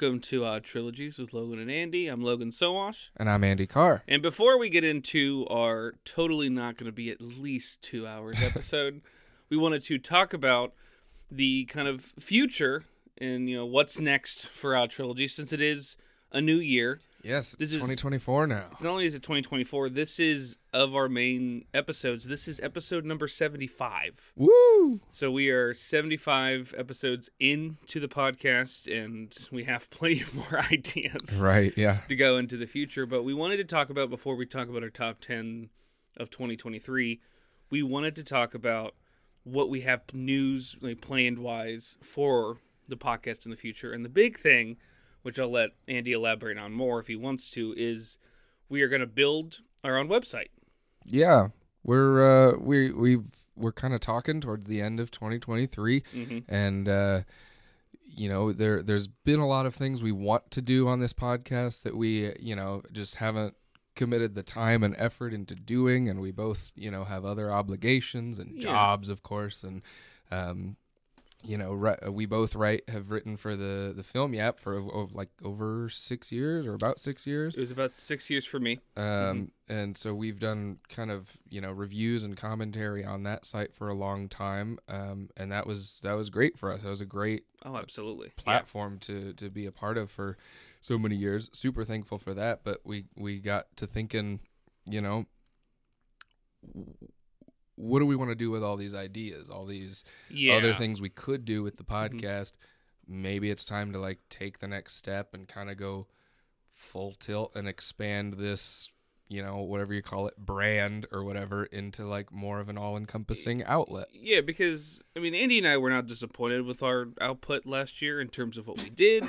Welcome to uh, Trilogies with Logan and Andy. I'm Logan Sowash. And I'm Andy Carr. And before we get into our totally not going to be at least two hours episode, we wanted to talk about the kind of future and you know what's next for our trilogy since it is a new year. Yes, This it's is- 2024 now. Not only is it 2024, this is of our main episodes. This is episode number 75. Woo! So we are 75 episodes into the podcast, and we have plenty of more ideas Right, yeah. to go into the future. But we wanted to talk about before we talk about our top 10 of 2023. We wanted to talk about what we have news like planned wise for the podcast in the future. And the big thing, which I'll let Andy elaborate on more if he wants to, is we are going to build our own website. Yeah. We're uh we we've we're kind of talking towards the end of 2023 hmm and uh you know, there there's been a lot of things we want to do on this podcast that we, you know, just haven't committed the time and effort into doing and we both, you know, have other obligations and Yeah. jobs of course and um you know, ri- we both write have written for the the film yap for like over 6 years or about 6 years. It was about six years for me. Um, and so we've done kind of you know reviews and commentary on that site for a long time, um, and that was that was great for us. That was a great Oh, absolutely. Yeah. platform to to be a part of for so many years. Super thankful for that. But we we got to thinking, you know, what do we want to do with all these ideas, all these Yeah. other things we could do with the Mhm. podcast? Maybe it's time to like take the next step and kind of go full tilt and expand this, you know, whatever you call it, brand or whatever into like more of an all-encompassing outlet. Yeah, because I mean, Andy and I were not disappointed with our output last year in terms of what we did.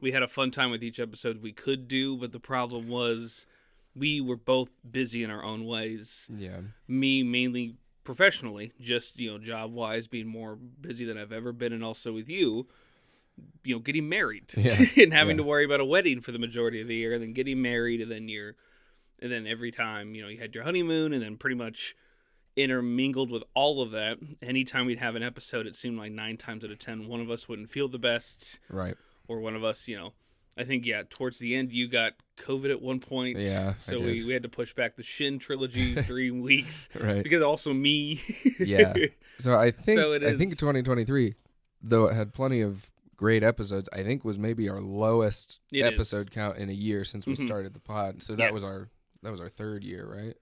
we had a fun time with each episode we could do, but the problem was we were both busy in our own ways. Yeah. Me mainly professionally, just you know, job wise, being more busy than I've ever been, and also with you. You know, getting married Yeah, and having yeah. to worry about a wedding for the majority of the year, and then getting married, and then you're, and then every time you know you had your honeymoon, and then pretty much intermingled with all of that. Anytime we'd have an episode, it seemed like nine times out of ten, one of us wouldn't feel the best, Right. or one of us, you know, I think yeah, towards the end you got COVID at one point. Yeah, So we, we had to push back the Shin trilogy three weeks Right. because also me. Yeah. So I think So I think 2023, though it had plenty of great episodes, I think was maybe our lowest It is. episode count in a year since we Mhm. started the pod. So that Yeah. was our that was our third year, right?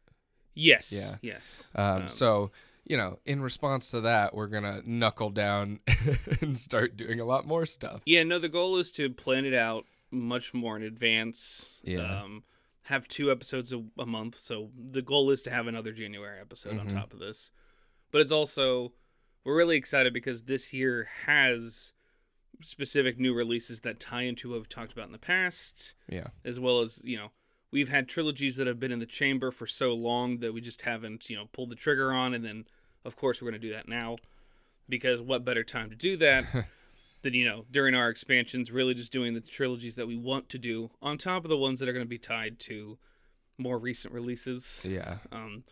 yes. Yeah. Yes. Um, Um, so you know, in response to that, we're gonna knuckle down and start doing a lot more stuff. Yeah. No, the goal is to plan it out much more in advance. Yeah. Um, have two episodes a, a month. So the goal is to have another January episode on Mhm. top of this. But it's also we're really excited because this year has specific new releases that tie into what we've talked about in the past. Yeah. as well as you know we've had trilogies that have been in the chamber for so long that we just haven't you know pulled the trigger on and then of course we're going to do that now because what better time to do that than you know during our expansions really just doing the trilogies that we want to do on top of the ones that are going to be tied to more recent releases Yeah. um,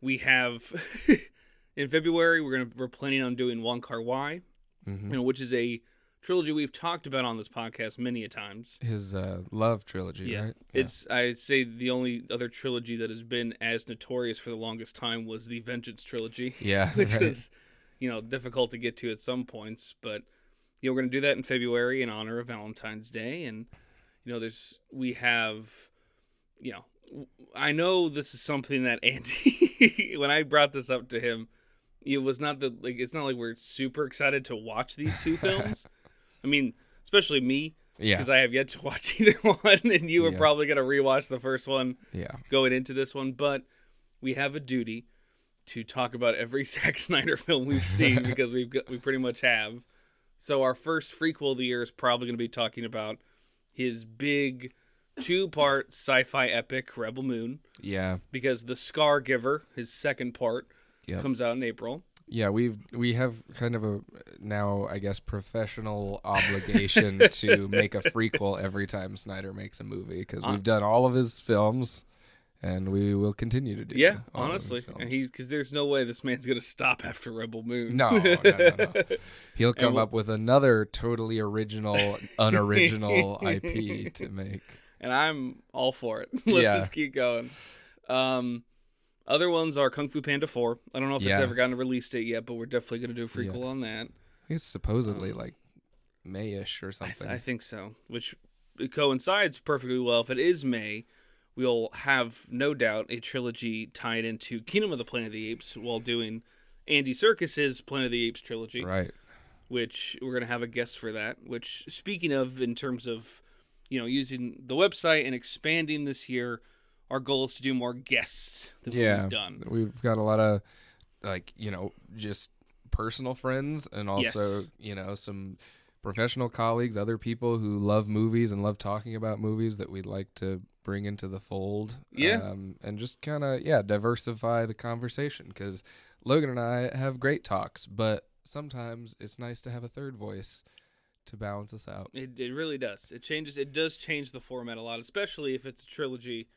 we have in february we're going to we're planning on doing Wong Kar-wai hmm you know which is a trilogy we've talked about on this podcast many a times His uh, love trilogy, yeah. right? It's I'd say the only other trilogy that has been as notorious for the longest time was the Vengeance trilogy, yeah, which right. was you know difficult to get to at some points, but you know we're going to do that in February in honor of Valentine's Day and you know there's we have you know I know this is something that Andy when I brought this up to him it was not that like it's not like we're super excited to watch these two films. I mean, especially me yeah, because I have yet to watch either one, and you were Yeah. probably gonna rewatch the first one yeah, going into this one. But we have a duty to talk about every Zack Snyder film we've seen because we've got, we pretty much have. So our first frequel of the year is probably gonna be talking about his big two-part sci-fi epic Rebel Moon yeah, because the Scar Giver, his second part, Yep. comes out in April. yeah. We've we have kind of a now, I guess, professional obligation to make a prequel every time Snyder makes a movie because Uh, we've done all of his films, and we will continue to do. Yeah, honestly, and he's because there's no way this man's gonna stop after Rebel Moon. No, no, no, no. he'll come we'll- up with another totally original, unoriginal IP to make. and I'm all for it. Let's Yeah. just keep going. Um, other ones are Kung Fu Panda 4. I don't know if it's ever gotten a release date yet, but we're definitely going to do a Yeah. prequel on that. It's supposedly like Mayish or I, something. th- I think so, which coincides perfectly well. If it is May, we'll have no doubt a trilogy tied into Kingdom of the Planet of the Apes while doing Andy Serkis's Planet of the Apes trilogy. right. which we're going to have a guest for that. Which, speaking of, in terms of, you know, using the website and expanding this year, our goal is to do more guests than Yeah. we've done. We've got a lot of like you know just personal friends and also Yes. you know some professional colleagues, other people who love movies and love talking about movies that we'd like to bring into the fold. Yeah. um, and just kind of yeah diversify the conversation because Logan and I have great talks, but sometimes it's nice to have a third voice to balance us out. It, it really does. It changes. It does change the format a lot, especially if it's a trilogy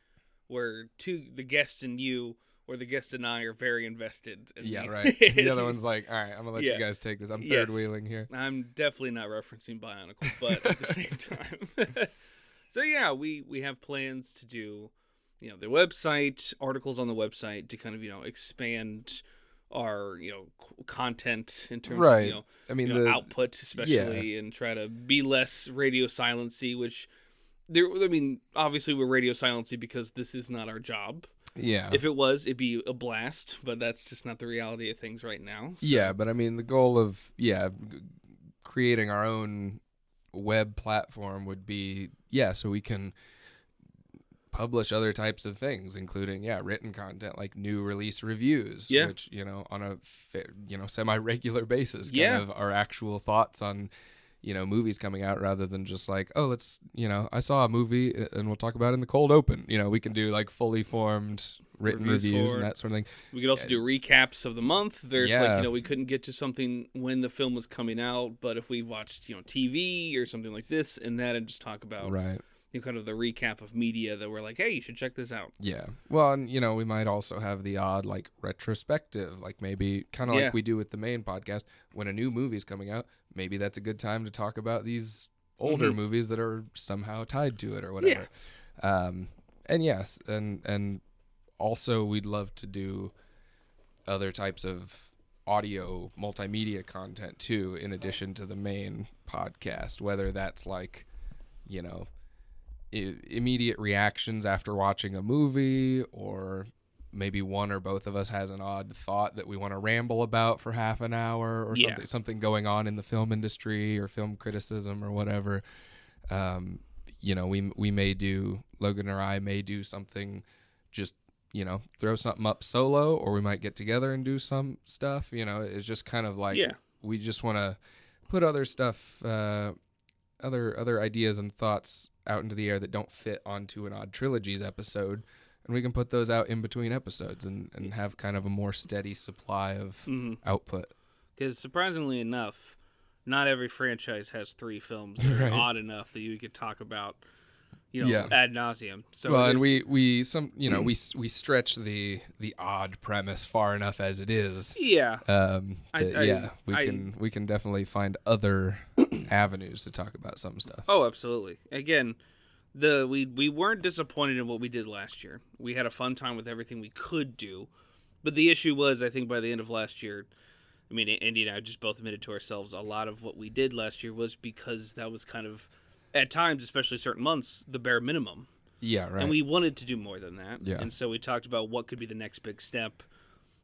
where two the guest and you or the guest and I are very invested. in Yeah, the- right. the other one's like, all right, I'm gonna let Yeah. you guys take this. I'm Yes. third wheeling here. I'm definitely not referencing Bionicle, but at the same time. so yeah, we we have plans to do, you know, the website articles on the website to kind of you know expand our you know c- content in terms of Right. you know, I mean you know, the output especially and try to be less radio silency which there i mean obviously we're radio silency because this is not our job. Yeah. If it was it'd be a blast but that's just not the reality of things right now so- Yeah, but I mean, the goal of yeah, creating our own web platform would be yeah, so we can publish other types of things, including yeah, written content like new release reviews, Yeah. which you know on a you know semi regular basis, kind Yeah. of our actual thoughts on you know movies coming out rather than just like oh let's you know I saw a movie uh, and we'll talk about it in the cold open. You know we can do like fully formed written Reviews reviews, for and that sort of thing. we could also do recaps of the month there's like you know we couldn't get to something when the film was coming out but if we watched you know tv or something like this and that and just talk about Right. You know, kind of the recap of media that we're like hey you should check this out Yeah. Well, and you know, we might also have the odd like retrospective, like maybe kind of Yeah. like we do with the main podcast when a new movie's coming out. Maybe that's a good time to talk about these older Mhm. movies that are somehow tied to it or whatever. Um, and yes, and and also we'd love to do other types of audio multimedia content too in addition to the main podcast whether that's like you know immediate reactions after watching a movie or maybe one or both of us has an odd thought that we want to ramble about for half an hour or Yeah. something something going on in the film industry or film criticism or whatever um, you know we we may do Logan or I may do something just you know throw something up solo or we might get together and do some stuff you know it's just kind of like Yeah. we just want to put other stuff uh, other other ideas and thoughts out into the air that don't fit onto an odd trilogies episode and we can put those out in between episodes and, and have kind of a more steady supply of hmm output Because surprisingly enough, not every franchise has three films that are Right. odd enough that you could talk about, you know, Yeah. ad nauseum. So well and we we some you know we we stretch the the odd premise far enough as it is yeah, um I- I- yeah we I- can we can definitely find other avenues to talk about some stuff oh, absolutely. Again, the we we weren't disappointed in what we did last year. We had a fun time with everything we could do, but the issue was, I think, by the end of last year. I mean, Andy and I just both admitted to ourselves a lot of what we did last year was because that was kind of, at times, especially certain months, the bare minimum. yeah right and we wanted to do more than that. Yeah. And so we talked about what could be the next big step.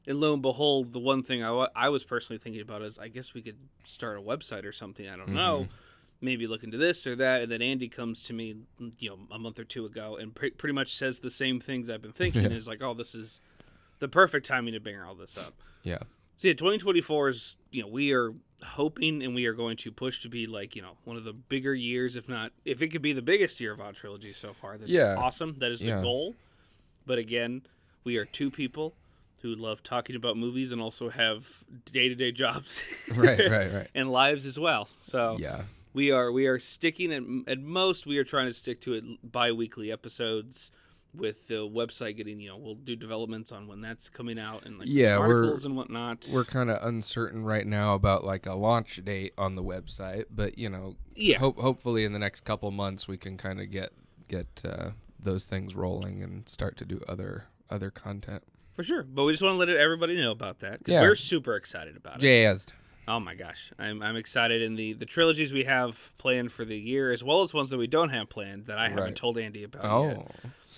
And lo and behold, the one thing I, I was personally thinking about is I guess we could start a website or something. I don't know. Mm-hmm. Maybe look into this or that. And then Andy comes to me, you know, a month or two ago and pre- pretty much says the same things I've been thinking. Yeah. Is like, oh, this is the perfect timing to bring all this up. yeah So yeah, 2024 is you know we are hoping and we are going to push to be like you know one of the bigger years, if not if it could be the biggest year of Odd Trilogy so far. That'd Yeah. awesome. That is the Yeah. goal. But again, we are two people who love talking about movies and also have day to day jobs, right right right and lives as well. So yeah we are we are sticking at at most we are trying to stick to it bi-weekly episodes with the website getting you know we'll do developments on when that's coming out and like Yeah, we're- articles and whatnot. We're kind of uncertain right now about like a launch date on the website, but you know, yeah, hope hopefully in the next couple months we can kind of get get uh, those things rolling and start to do other other content. For sure. But we just want to let everybody know about that because Yeah. we're super excited about it. Jazzed. Oh my gosh, I'm I'm excited, and the the trilogies we have planned for the year, as well as ones that we don't have planned that I haven't told Andy about Oh, yet.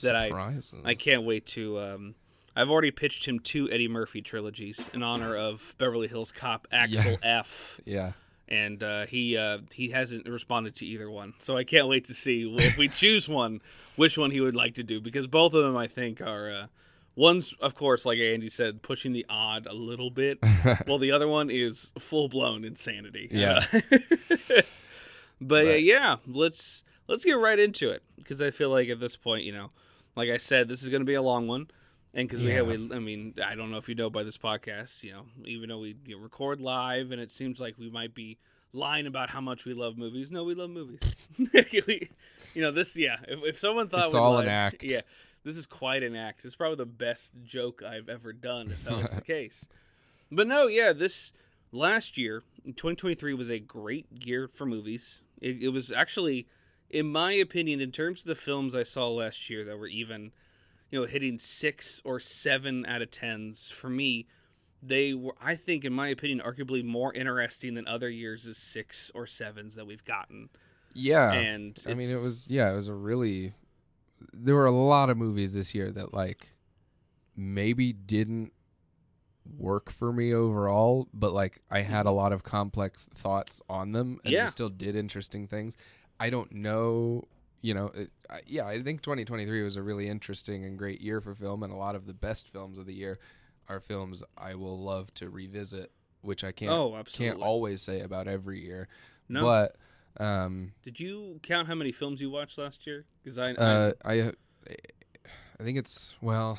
That I- surprises. I can't wait to. Um, I've already pitched him two Eddie Murphy trilogies in honor of Beverly Hills Cop Axel F. yeah. and uh, he uh, he hasn't responded to either one. So I can't wait to see if we choose one, which one he would like to do because both of them I think are uh, one's of course like Andy said pushing the odd a little bit, while the other one is full blown insanity. Yeah. Uh, but, uh, yeah, let's let's get right into it because I feel like at this point you know, like I said, this is going to be a long one. And because we have, we, I mean, I don't know if you know by this podcast, you know, even though we you know, record live and it seems like we might be lying about how much we love movies. No, we love movies. we, you know, this, yeah. If, if someone thought It's all an act. yeah, this is quite an act. It's probably the best joke I've ever done if that was the case. But no, yeah, this last year, 2023 was a great year for movies. It, it was actually, in my opinion, in terms of the films I saw last year that were even, you know, hitting six or seven out of tens for me. They were, I think, in my opinion, arguably more interesting than other years' six or sevens that we've gotten. Yeah. And I mean, it was yeah, it was a really. There were a lot of movies this year that like maybe didn't work for me overall, but like I had a mm-hmm. lot of complex thoughts on them, and Yeah. they still did interesting things. I don't know, you know, it, I, yeah, I think 2023 was a really interesting and great year for film, and a lot of the best films of the year are films I will love to revisit, which I can't oh, can't always say about every year, no. but. Um, Did you count how many films you watched last year? Because I, Uh, I, I think it's well.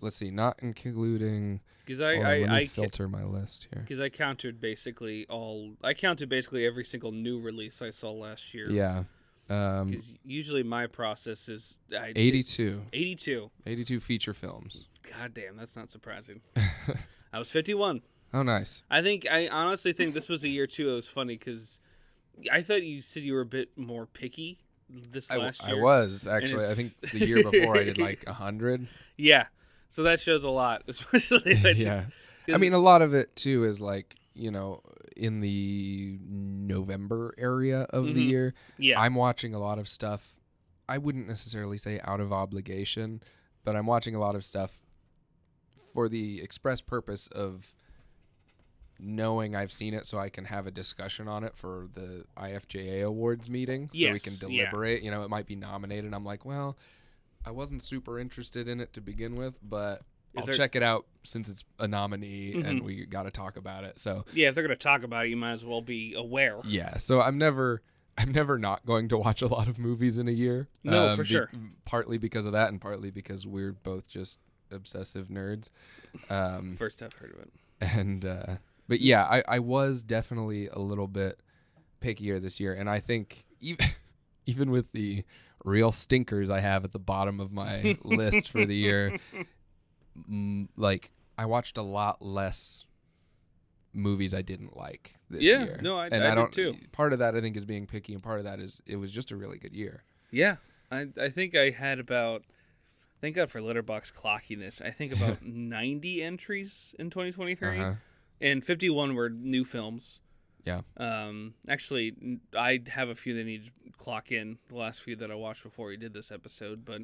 Let's see, not including. because I, hold on, let I, me I, filter my list here. because I counted basically all. I counted basically every single new release I saw last year. Yeah, um, Because usually my process is I, 82, 82. 82 feature films. God damn, that's not surprising. I was 51. oh, nice. I think I honestly think this was a year too. It was funny because I thought you said you were a bit more picky this I, last year. I was actually. I think the year before I did like a hundred. Yeah, so that shows a lot, especially. yeah, I mean a lot of it too is like you know in the November area of the Mhm. year. yeah, I'm watching a lot of stuff. I wouldn't necessarily say out of obligation, but I'm watching a lot of stuff for the express purpose of knowing I've seen it so I can have a discussion on it for the IFJA awards meeting so we can Yes, yeah. deliberate. You know, it might be nominated. I'm like, well, I wasn't super interested in it to begin with, but I'll check it out since it's a nominee and Mhm. we got to talk about it. So, yeah. If they're gonna talk about it, you might as well be aware. yeah, so I'm never I'm never not going to watch a lot of movies in a year. No, for be- sure. Partly because of that, and partly because we're both just obsessive nerds. Um, First I've heard of it. and uh, but yeah, I I was definitely a little bit pickier this year, and I think even even with the real stinkers I have at the bottom of my list for the year, mm, like I watched a lot less movies I didn't like this Yeah, year. no, I- and I I, don't. too. Part of that I think is being picky, and part of that is it was just a really good year. Yeah, I I think I had about. Thank God for Letterboxd clocking this. I think about 90 entries in 2023, Uh-huh. And 51 were new films. Yeah. Um, actually, I have a few that need to clock in. The last few that I watched before we did this episode, but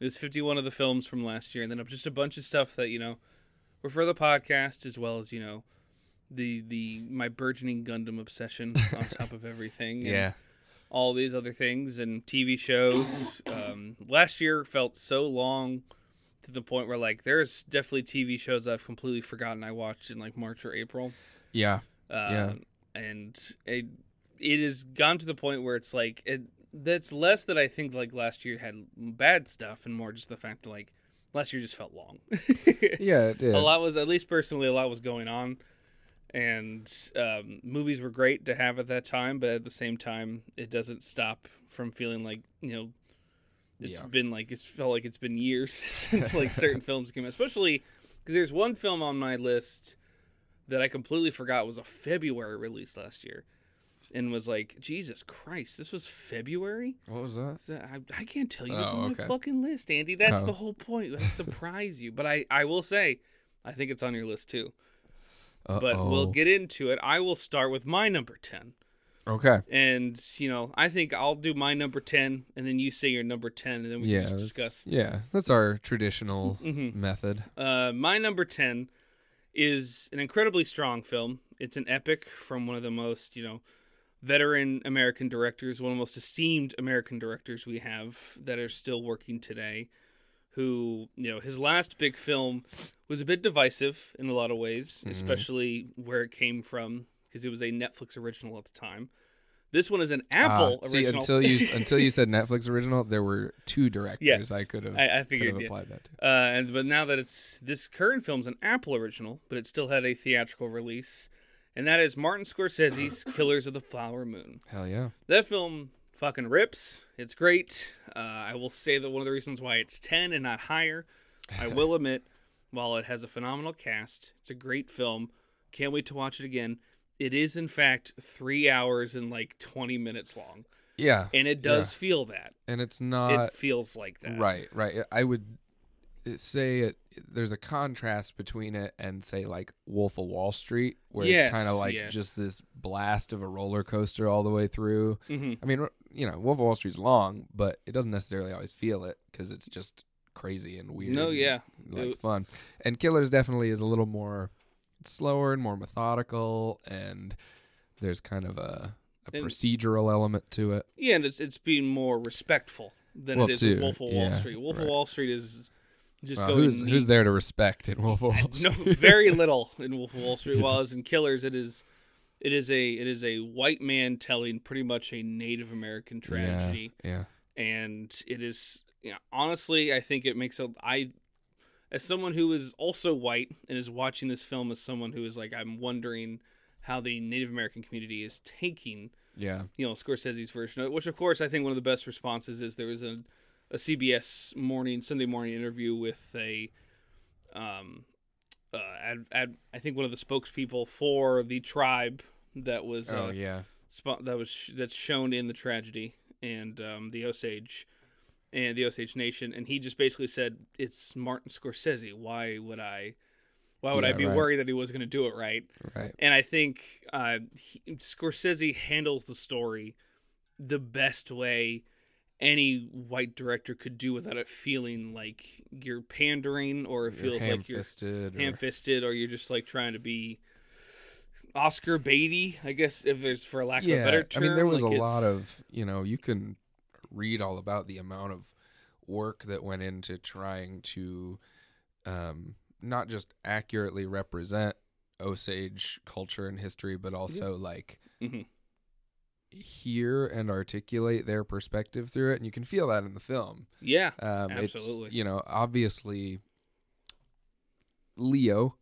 it was 51 of the films from last year, and then just a bunch of stuff that you know were for the podcast as well as you know the the my burgeoning Gundam obsession on top of everything. and Yeah. all these other things and TV shows. Um, last year felt so long to the point where like there's definitely TV shows I've completely forgotten I watched in like March or April. Yeah. Uh, Yeah. and it it has gone to the point where it's like it that's less that I think like last year had bad stuff and more just the fact that like last year just felt long. Yeah. It did. A lot was at least personally a lot was going on, and um, movies were great to have at that time. But at the same time, it doesn't stop from feeling like you know it's Yeah. been like it's felt like it's been years since like certain films came out, especially because there's one film on my list that I completely forgot was a February release last year, and was like, Jesus Christ, this was February. What was that? That- I, I can't tell you Oh, on okay. my fucking list, Andy. That's Oh. the whole point. I surprise you, but I I will say, I think it's on your list too. But we'll get into it. I will start with my number ten. Okay. And you know, I think I'll do my number ten, and then you say your number ten, and then we Yeah. can discuss. yeah. That's our traditional Mhm. method. Uh, my number ten is an incredibly strong film. It's an epic from one of the most you know veteran American directors, one of the most esteemed American directors we have that are still working today. Who you know his last big film was a bit divisive in a lot of ways, Mhm. especially where it came from because it was a Netflix original at the time. This one is an Apple Ah, see, original. until you until you said Netflix original, there were two directors I could have I, I figured yeah. applied that to. Uh, and but now that it's this current film's an Apple original, but it still had a theatrical release, and that is Martin Scorsese's Killers of the Flower Moon. Hell yeah. That film fucking rips. It's great. Uh, I will say that one of the reasons why it's ten and not higher, I will admit, while it has a phenomenal cast, it's a great film. Can't wait to watch it again. It is in fact three hours and like twenty minutes long, Yeah. and it does feel that. And it's not it feels like that. Right, right. I would say it. There's a contrast between it and say like Wolf of Wall Street, where it's kind of like yes. just this blast of a roller coaster all the way through. hmm I mean, you know, Wolf of Wall Street's long, but it doesn't necessarily always feel it because it's just crazy and weird. No, and, yeah. like It- fun. And Killers definitely is a little more slower and more methodical, and there's kind of a, a And- procedural element to it. Yeah, and it's it's being more respectful than Well, it is too, Wolf of Wall Street. Wolf right. of Wall Street is just Uh, going who's who's there to respect in Wolf of Wall Street? no, very little in Wolf of Wall Street. While as in Killers, it is it is a it is a white man telling pretty much a Native American tragedy, Yeah, and it is yeah, honestly, I think it makes a I as someone who is also white and is watching this film as someone who is like I'm wondering how the Native American community is taking yeah, you know Scorsese's version of it, which of course I think one of the best responses is there was a a CBS morning Sunday morning interview with a um uh ad, ad, I think one of the spokespeople for the tribe that was oh uh, yeah, spot that was sh- that's shown in the tragedy and um the Osage and the Osage Nation and he just basically said it's Martin Scorsese why would I why would I be right. worried that he was going to do it right right. and I think uh, he, Scorsese handles the story the best way any white director could do without it feeling like you're pandering or it You're feels like you're ham-fisted. or- or you're just like trying to be Oscar baity, I guess, if there's for lack yeah, of a better term. I mean, there was like a lot of you know you can read all about the amount of work that went into trying to um, not just accurately represent Osage culture and history, but also like Mhm. hear and articulate their perspective through it, and you can feel that in the film. yeah, Um, Absolutely. It's, you know, obviously, Leo,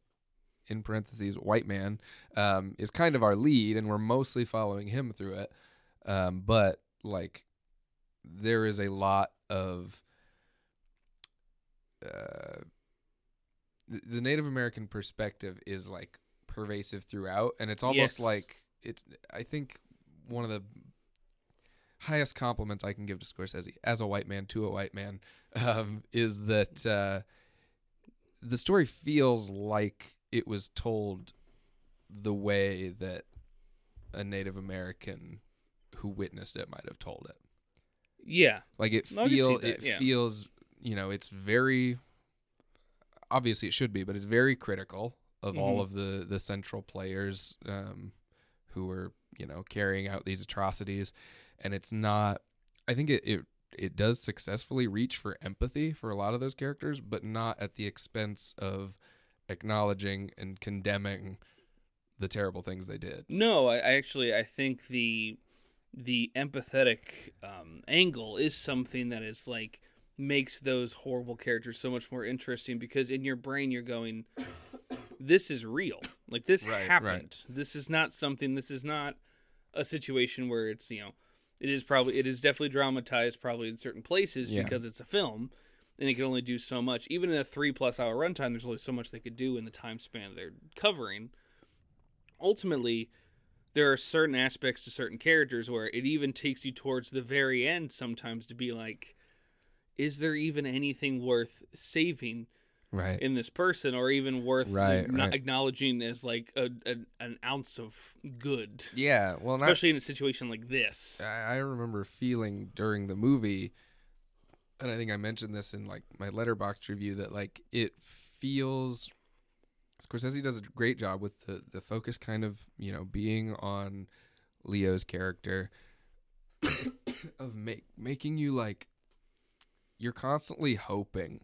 in parentheses, white man, um, is kind of our lead, and we're mostly following him through it. Um, but like, there is a lot of uh, the, Native American perspective is like pervasive throughout, and it's almost Yes. like it's. I think one of the highest compliments I can give to Scorsese as a white man to a white man um, is that uh, the story feels like it was told the way that a Native American who witnessed it might have told it. Yeah, Like it I feel that, it yeah. feels you know it's very obviously it should be, but it's very critical of all Mhm. of the the central players um, who were you know carrying out these atrocities, and it's not. I think it it it does successfully reach for empathy for a lot of those characters, but not at the expense of acknowledging and condemning the terrible things they did. No, I, I actually I think the the empathetic um, angle is something that is like makes those horrible characters so much more interesting because in your brain you're going, this is real. Like this Right, right. happened. This is not something. This is not a situation where it's you know It is probably it is definitely dramatized probably in certain places Yeah. because it's a film and it can only do so much. Even in a three plus hour runtime, there's only so much they could do in the time span they're covering. Ultimately, there are certain aspects to certain characters where it even takes you towards the very end sometimes to be like, is there even anything worth saving Right. in this person or even worth Right, right. acknowledging as like a, a, an ounce of good yeah. Well, not, especially in a situation like this I, I remember feeling during the movie, and I think I mentioned this in like my Letterboxd review that like it feels. Scorsese does a great job with the the focus kind of you know being on Leo's character of make making you like you're constantly hoping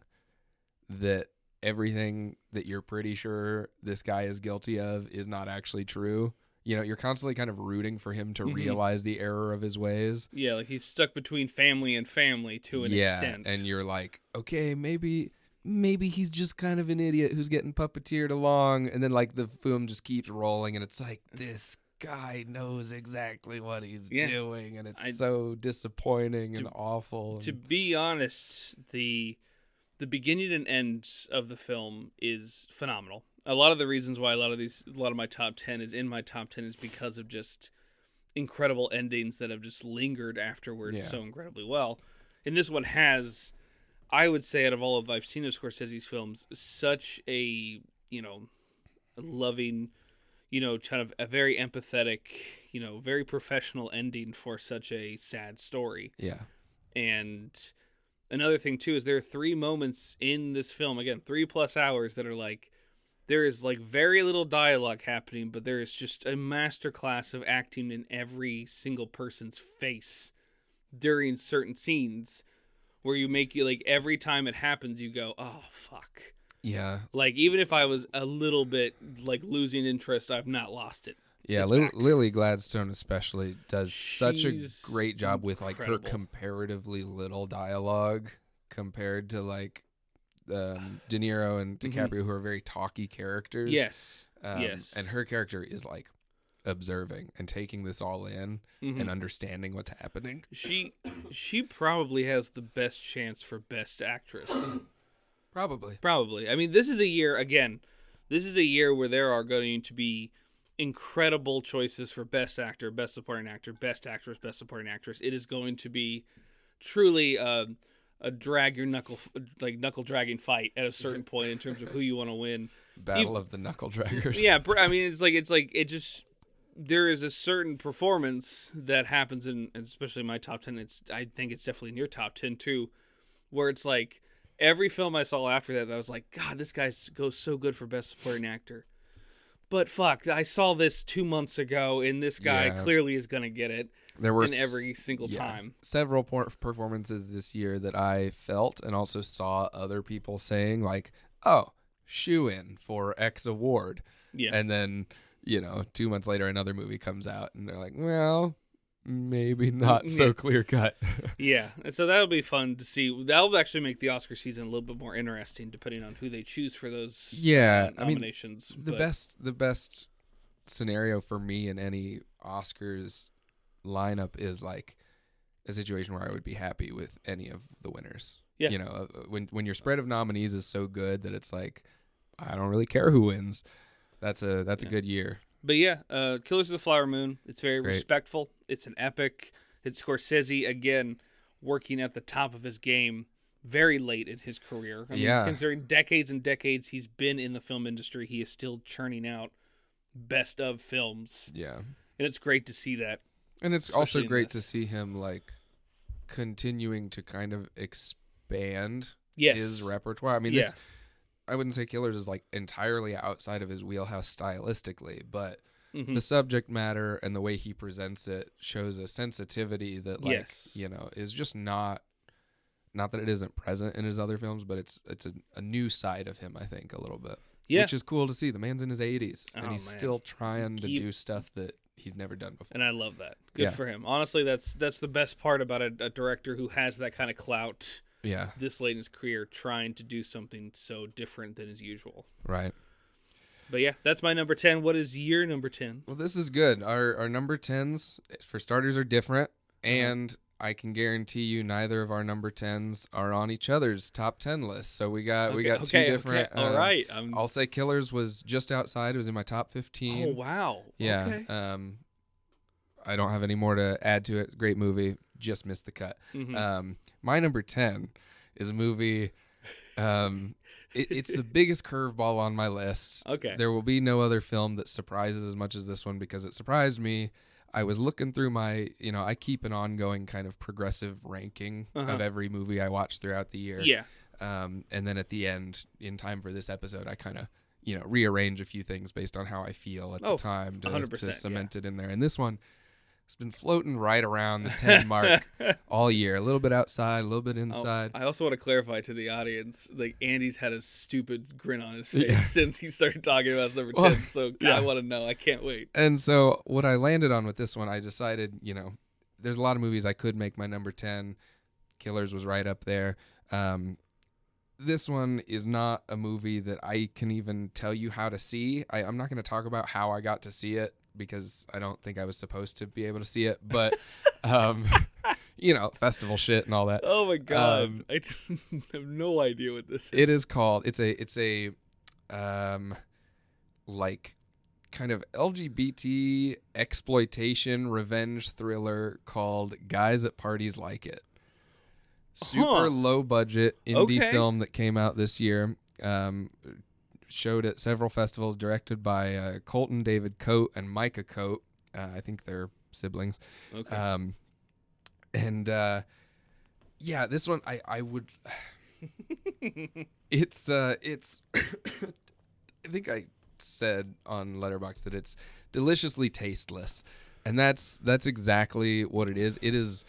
that everything that you're pretty sure this guy is guilty of is not actually true. You know, you're constantly kind of rooting for him to Mhm. realize the error of his ways. yeah like he's stuck between family and family to an yeah, extent and you're like, okay, maybe maybe he's just kind of an idiot who's getting puppeteered along and then like the film just keeps rolling and it's like this guy knows exactly what he's Yeah. doing and it's I- so disappointing and To- awful. to and- be honest the the beginning and end of the film is phenomenal a lot of the reasons why a lot of these a lot of my top 10 is in my top 10 is because of just incredible endings that have just lingered afterwards Yeah. so incredibly well and this one has i would say out of all of i've seen of scorsese's films such a you know loving you know kind of a very empathetic you know very professional ending for such a sad story yeah. and another thing too is there are three moments in this film again three plus hours that are like there is like very little dialogue happening but there is just a masterclass of acting in every single person's face during certain scenes where you make you like every time it happens you go oh fuck Yeah. like even if i was a little bit like losing interest i've not lost it Yeah, Lily Gladstone especially does such a great job with like her comparatively little dialogue compared to like um, De Niro and Mhm. DiCaprio, who are very talky characters. yes Um, yes. And her character is like observing and taking this all in Mhm. and understanding what's happening. She she probably has the best chance for best actress. Probably. Probably. I mean, this is a year again. This is a year where there are going to be incredible choices for best actor, best supporting actor, best actress, best supporting actress. It is going to be truly a, a drag your knuckle like knuckle dragging fight at a certain point in terms of who you want to win. Battle of the Knuckle Draggers. Yeah, I mean, it's like it's like it just there is a certain performance that happens in, especially my top ten. It's I think it's definitely in your top ten too, where it's like every film I saw after that, I was like, God, this guy goes so good for best supporting actor. But fuck, I saw this two months ago, and this guy Yeah. clearly is gonna get it There were in every single yeah, time. several por- performances this year that I felt and also saw other people saying like, "Oh, shoe in for X award," Yeah, and then you know, two months later, another movie comes out, and they're like, "Well, maybe not so Yeah. clear cut." yeah. And so that'll be fun to see. That'll actually make the Oscar season a little bit more interesting, depending on who they choose for those yeah, uh, I mean, the But- best the best scenario for me in any Oscars lineup is like a situation where I would be happy with any of the winners. Yeah. You know, uh, when when your spread of nominees is so good that it's like I don't really care who wins. That's a that's Yeah. a good year. But yeah, uh, Killers of the Flower Moon. It's very Great. respectful. It's an epic. It's Scorsese again working at the top of his game very late in his career. I mean, Yeah. considering decades and decades he's been in the film industry, he is still churning out best of films, Yeah. and it's great to see that. And it's also great to see him like continuing to kind of expand Yes, his repertoire. I mean, Yeah. this I wouldn't say Killers is like entirely outside of his wheelhouse stylistically, but Mhm. the subject matter and the way he presents it shows a sensitivity that like Yes. you know is just not not that it isn't present in his other films but it's it's a, a new side of him i think a little bit yeah. which is cool to see the man's in his 80s and Oh, he's man. still trying to Keep- do stuff that he's never done before and I love that. Good Yeah. for him. Honestly, that's that's the best part about a, a director who has that kind of clout yeah this late in his career, trying to do something so different than his usual. right But yeah, that's my number 10. What is your number 10? well this is good our our number 10s for starters are different and I can guarantee you neither of our number tens are on each other's top ten lists. So we got we Okay, got two different. Okay. All uh, right. I'm, I'll say Killers was just outside. It was in my top fifteen. oh wow. Yeah. Okay. Um, I don't have any more to add to it. Great movie. Just missed the cut. Mhm. Um, my number ten is a movie. Um, it, it's the biggest curveball on my list. okay. There will be no other film that surprises as much as this one because it surprised me. I was looking through my, you know, I keep an ongoing kind of progressive ranking Uh-huh. of every movie I watch throughout the year. Yeah. Um, and then at the end, in time for this episode, I kind of, you know, rearrange a few things based on how I feel at Oh, the time to, 100%, to yeah. cement it in there. And this one has been floating right around the 10 mark all year. A little bit outside, a little bit Oh, inside. I also want to clarify to the audience, like Andy's had a stupid grin on his face Yeah. since he started talking about number Well, ten. So yeah. I want to know. I can't wait. And so what I landed on with this one, I decided, you know, there's a lot of movies I could make my number 10. Killers was right up there. Um, this one is not a movie that I can even tell you how to see. I, I'm not going to talk about how I got to see it because I don't think I was supposed to be able to see it. But, um, you know, festival shit and all that. Oh my god, Um, I have no idea what this is. It is called. It's a. It's a, um, like, kind of LGBT exploitation revenge thriller called "Guys at Parties Like It." Super Huh. low budget indie Okay. film that came out this year. Um, showed at several festivals. Directed by uh, Colton David Coate and Micah Coate. Uh, I think they're siblings. Okay. Um, and uh, yeah, this one I I would. It's uh, it's. I think I said on Letterboxd that it's deliciously tasteless, and that's that's exactly what it is. It is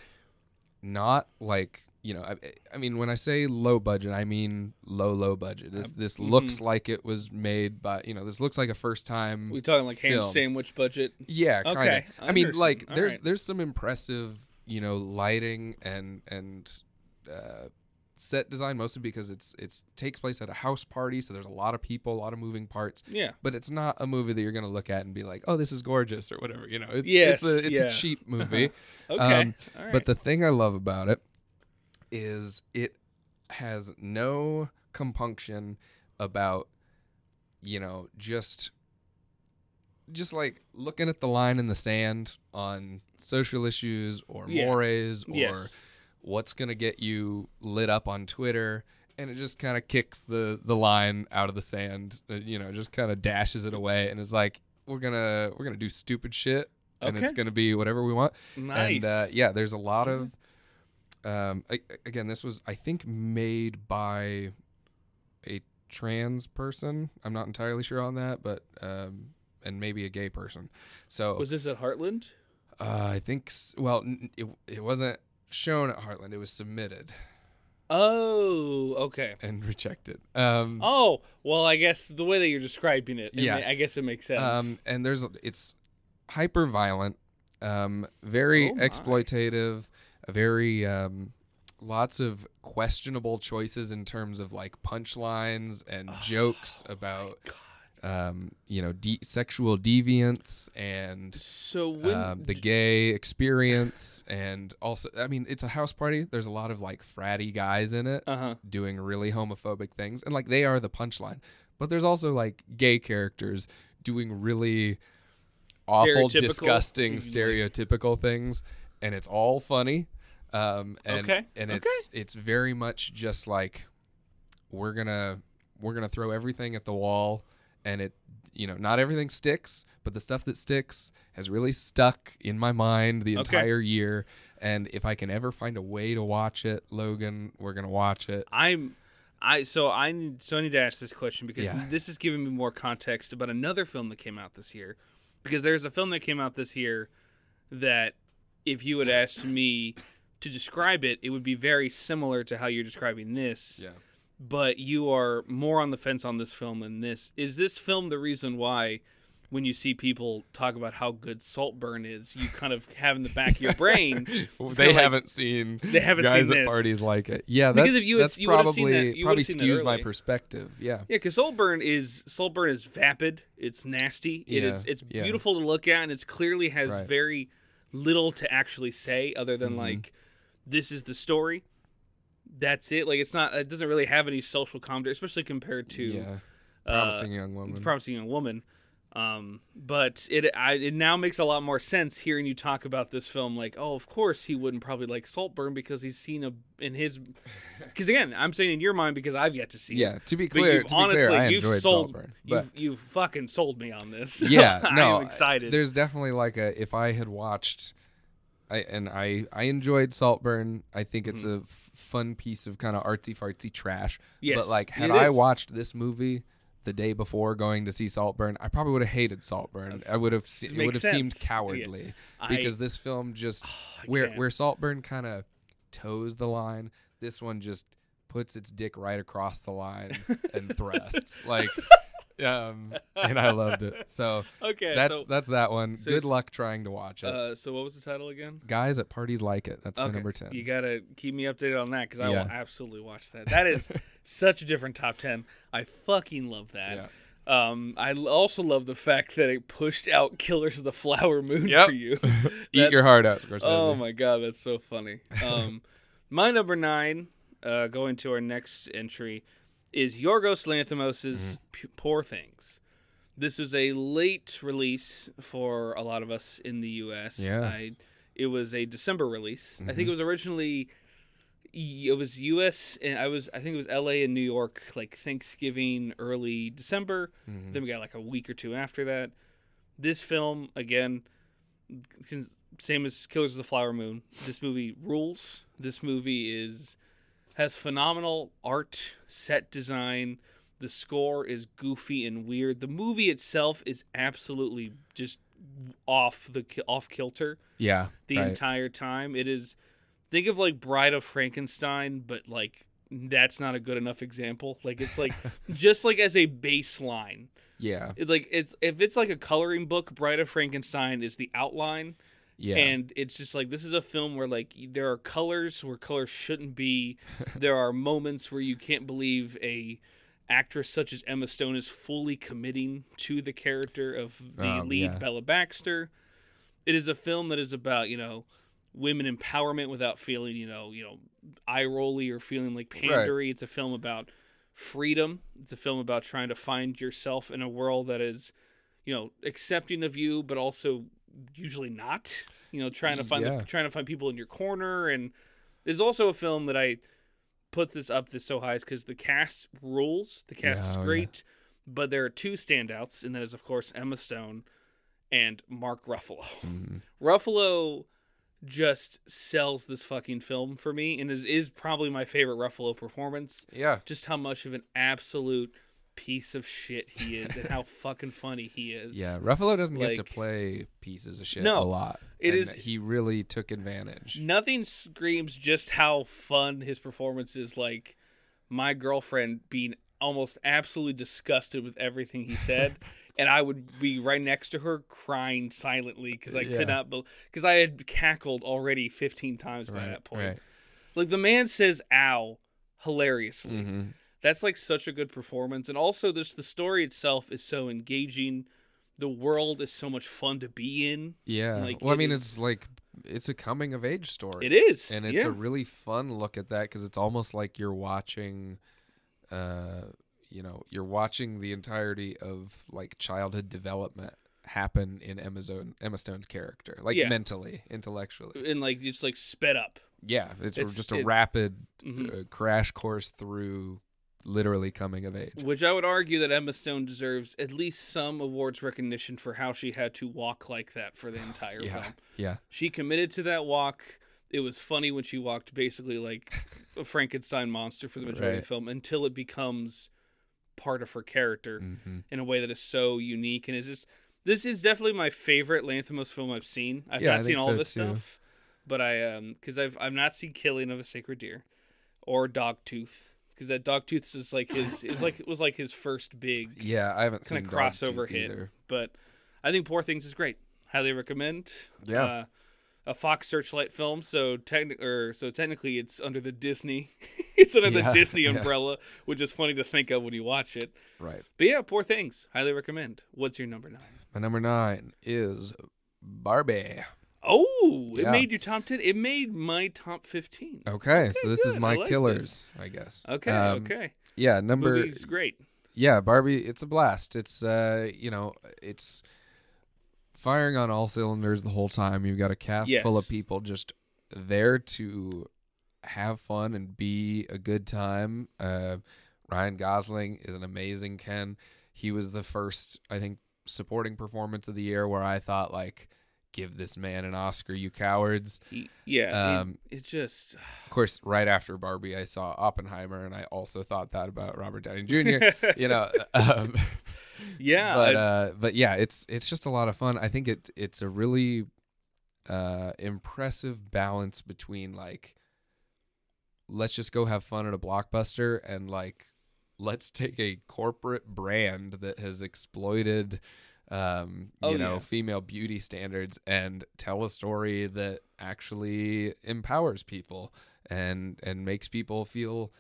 not like you know. I, I mean, when I say low budget, I mean low low budget. This this mhm. looks like it was made by you know. This looks like a first time. we talking like ham film. sandwich budget? Yeah, kind of. Okay, I mean, like All there's right. there's some impressive, you know, lighting and and uh, set design mostly because it's it's takes place at a house party, so there's a lot of people, a lot of moving parts. Yeah. But it's not a movie that you're gonna look at and be like, oh, this is gorgeous or whatever. You know, it's Yes, it's a it's yeah. a cheap movie. Okay. Um, right. But the thing I love about it is it has no compunction about, you know, just just like looking at the line in the sand on social issues or Yeah. mores or Yes. what's gonna get you lit up on Twitter. And it just kind of kicks the the line out of the sand, uh, you know, just kind of dashes it away, and is like, "We're gonna we're gonna do stupid shit, and it's gonna be whatever we want." nice. And uh, yeah, there's a lot of. Um, a- again, this was I think made by a trans person. I'm not entirely sure on that, but um, and maybe a gay person. So Was this at Heartland? uh, I think well, it it wasn't shown at Heartland. It was submitted Oh, okay. and rejected. Um, Oh, well, I guess the way that you're describing it, Yeah. I guess it makes sense. Um, and there's it's hyper violent, um, very Oh my. Exploitative, very um, lots of questionable choices in terms of like punchlines and jokes about um, you know de- sexual deviance and so um, the gay experience and also I mean it's a house party. There's a lot of like fratty guys in it uh huh doing really homophobic things. And like they are the punchline. But there's also like gay characters doing really awful Stereotypical? disgusting stereotypical things. And it's all funny um and Okay, and okay. it's it's very much just like we're gonna we're gonna throw everything at the wall and it you know not everything sticks but the stuff that sticks has really stuck in my mind the Okay. entire year and if i can ever find a way to watch it logan we're gonna watch it I'm I so I need so I need to ask this question because Yeah. this is giving me more context about another film that came out this year. Because there's a film that came out this year that if you had asked me to describe it, it would be very similar to how you're describing this. yeah But you are more on the fence on this film than this. Is this film the reason why when you see people talk about how good Saltburn is, you kind of have in the back of your brain Well, they like- haven't seen They haven't guys seen at this. parties like it. Yeah, Because that's if you that's you probably that- you probably would've seen that skews my perspective. Yeah. Yeah, because Saltburn is Saltburn is vapid. It's nasty. Yeah, is it's yeah. beautiful to look at, and it clearly has Right. very little to actually say other than Mhm. like this is the story. That's it. Like it's not. It doesn't really have any social commentary, especially compared to yeah, uh, promising young woman. promising young woman. Um, but it I, it now makes a lot more sense hearing you talk about this film. Like, oh, of course he wouldn't probably like Saltburn because he's seen a in his. Because again, I'm saying in your mind because I've yet to see. it. yeah, to be clear, you've to be honestly, clear, I you've enjoyed sold, Saltburn, but You've, you've fucking sold me on this. yeah, no, I'm excited. There's definitely like a if I had watched, I and I I enjoyed Saltburn. I think it's a f- fun piece of kind of artsy fartsy trash. Mm-hmm. yes, but like, had I is. watched this movie the day before going to see Saltburn, I probably would have hated Saltburn. I would have se- it would have seemed sense. Yeah. cowardly I- because this film just I where where Saltburn kind of toes the line, this one just puts its dick right across the line and thrusts like. Um, and I loved it. So okay, that's so, that's that one. so Good luck trying to watch it. uh, so what was the title again? Guys at parties like it. That's my Okay, number ten. You gotta keep me updated on that because I Yeah. will absolutely watch that. That is such a different top ten. I fucking love that. Yeah. Um, I also love the fact that it pushed out Killers of the Flower Moon Yep. for you. Eat your heart out, Scorsese. Oh my god, that's so funny. Um, my number nine, uh, going to our next entry, is Yorgos Lanthimos' P- Poor Things. This was a late release for a lot of us in the U.S. Yeah. I, it was a December release. I think it was originally. It was U.S. and I was I think it was L.A. and New York like Thanksgiving early December. Mhm. Then we got like a week or two after that. This film again, same as Killers of the Flower Moon. This movie rules. This movie is has phenomenal art, set design. The score is goofy and weird. The movie itself is absolutely just off the off kilter Yeah. the right. entire time. It is think of like Bride of Frankenstein, but like that's not a good enough example. Like it's like just like as a baseline. Yeah. It, like it's if it's like a coloring book, Bride of Frankenstein is the outline, Yeah. and it's just like this is a film where like there are colors where colors shouldn't be. there are moments where you can't believe a actress such as Emma Stone is fully committing to the character of the Um, lead yeah. Bella Baxter. It is a film that is about you know women empowerment without feeling you know you know eye rolly or feeling like pandery. It's a film about freedom. It's a film about trying to find yourself in a world that is, you know, accepting of you, but also usually not. You know, trying to find Yeah. the, trying to find people in your corner, and there's also a film that I put this up this so high is because the cast rules. The cast Yeah, is oh, yeah. great, but there are two standouts, and that is of course Emma Stone and Mark Ruffalo. Mhm. Ruffalo just sells this fucking film for me, and is is probably my favorite Ruffalo performance Yeah. just how much of an absolute piece of shit he is and how fucking funny he is. Yeah. Ruffalo doesn't get to play pieces of shit No, a lot. it and is- He really took advantage. Nothing screams just how fun his performance is like my girlfriend being almost absolutely disgusted with everything he said. and I would be right next to her crying silently because I Yeah. could not because I had cackled already 15 times by Right. that point. Right. Like the man says ow hilariously. hmm that's like such a good performance and also this the story itself is so engaging the world is so much fun to be in Yeah. Like, well, I mean, is- it's like it's a coming of age story. it is and it's yeah. a really fun look at that because it's almost like you're watching uh you know you're watching the entirety of like childhood development happen in emma, Zone, emma stone's character like Yeah. mentally intellectually and like it's like sped up yeah it's, It's- just a it's- rapid Mhm. uh, crash course through literally coming of age. Which i would argue that emma stone deserves at least some awards recognition for how she had to walk like that for the entire yeah film. yeah. She committed to that walk. It was funny when she walked basically like a frankenstein monster for the majority of the film until it becomes part of her character hmm in a way that is so unique. And is just this is definitely my favorite Lanthimos film I've seen. I've Yeah, I not seen all so, this too. stuff, but I um because I've I've not seen Killing of a Sacred Deer or Dogtooth because that Dogtooth is like his is like it was like his first big yeah i haven't kind seen of crossover hit. either. But I think Poor Things is great. Highly recommend. Yeah. Uh, a Fox Searchlight film, so techni- or so technically it's under the Disney, it's under Yeah, the Disney yeah. umbrella, which is funny to think of when you watch it. right But yeah, Poor Things, highly recommend. What's your number nine? my number nine is barbie Oh, it Yeah. made your top ten. It made my top fifteen. Okay, so this is good. I my like killers, I guess. Okay, Um, okay. Yeah, number Movie's great. yeah, Barbie. It's a blast. It's uh, you know, it's firing on all cylinders the whole time. You've got a cast full of people just there to have fun and be a good time. Uh, Ryan Gosling is an amazing Ken. He was the first, I think, supporting performance of the year where I thought like, give this man an Oscar, you cowards. He- yeah, Um, it, it just Of course, right after Barbie, I saw Oppenheimer, and I also thought that about Robert Downey Jr. you know, um, yeah, but I- uh, but yeah, it's it's just a lot of fun. I think it it's a really uh, impressive balance between like let's just go have fun at a blockbuster and like let's take a corporate brand that has exploited um you Oh, know yeah. female beauty standards and tell a story that actually empowers people and and makes people feel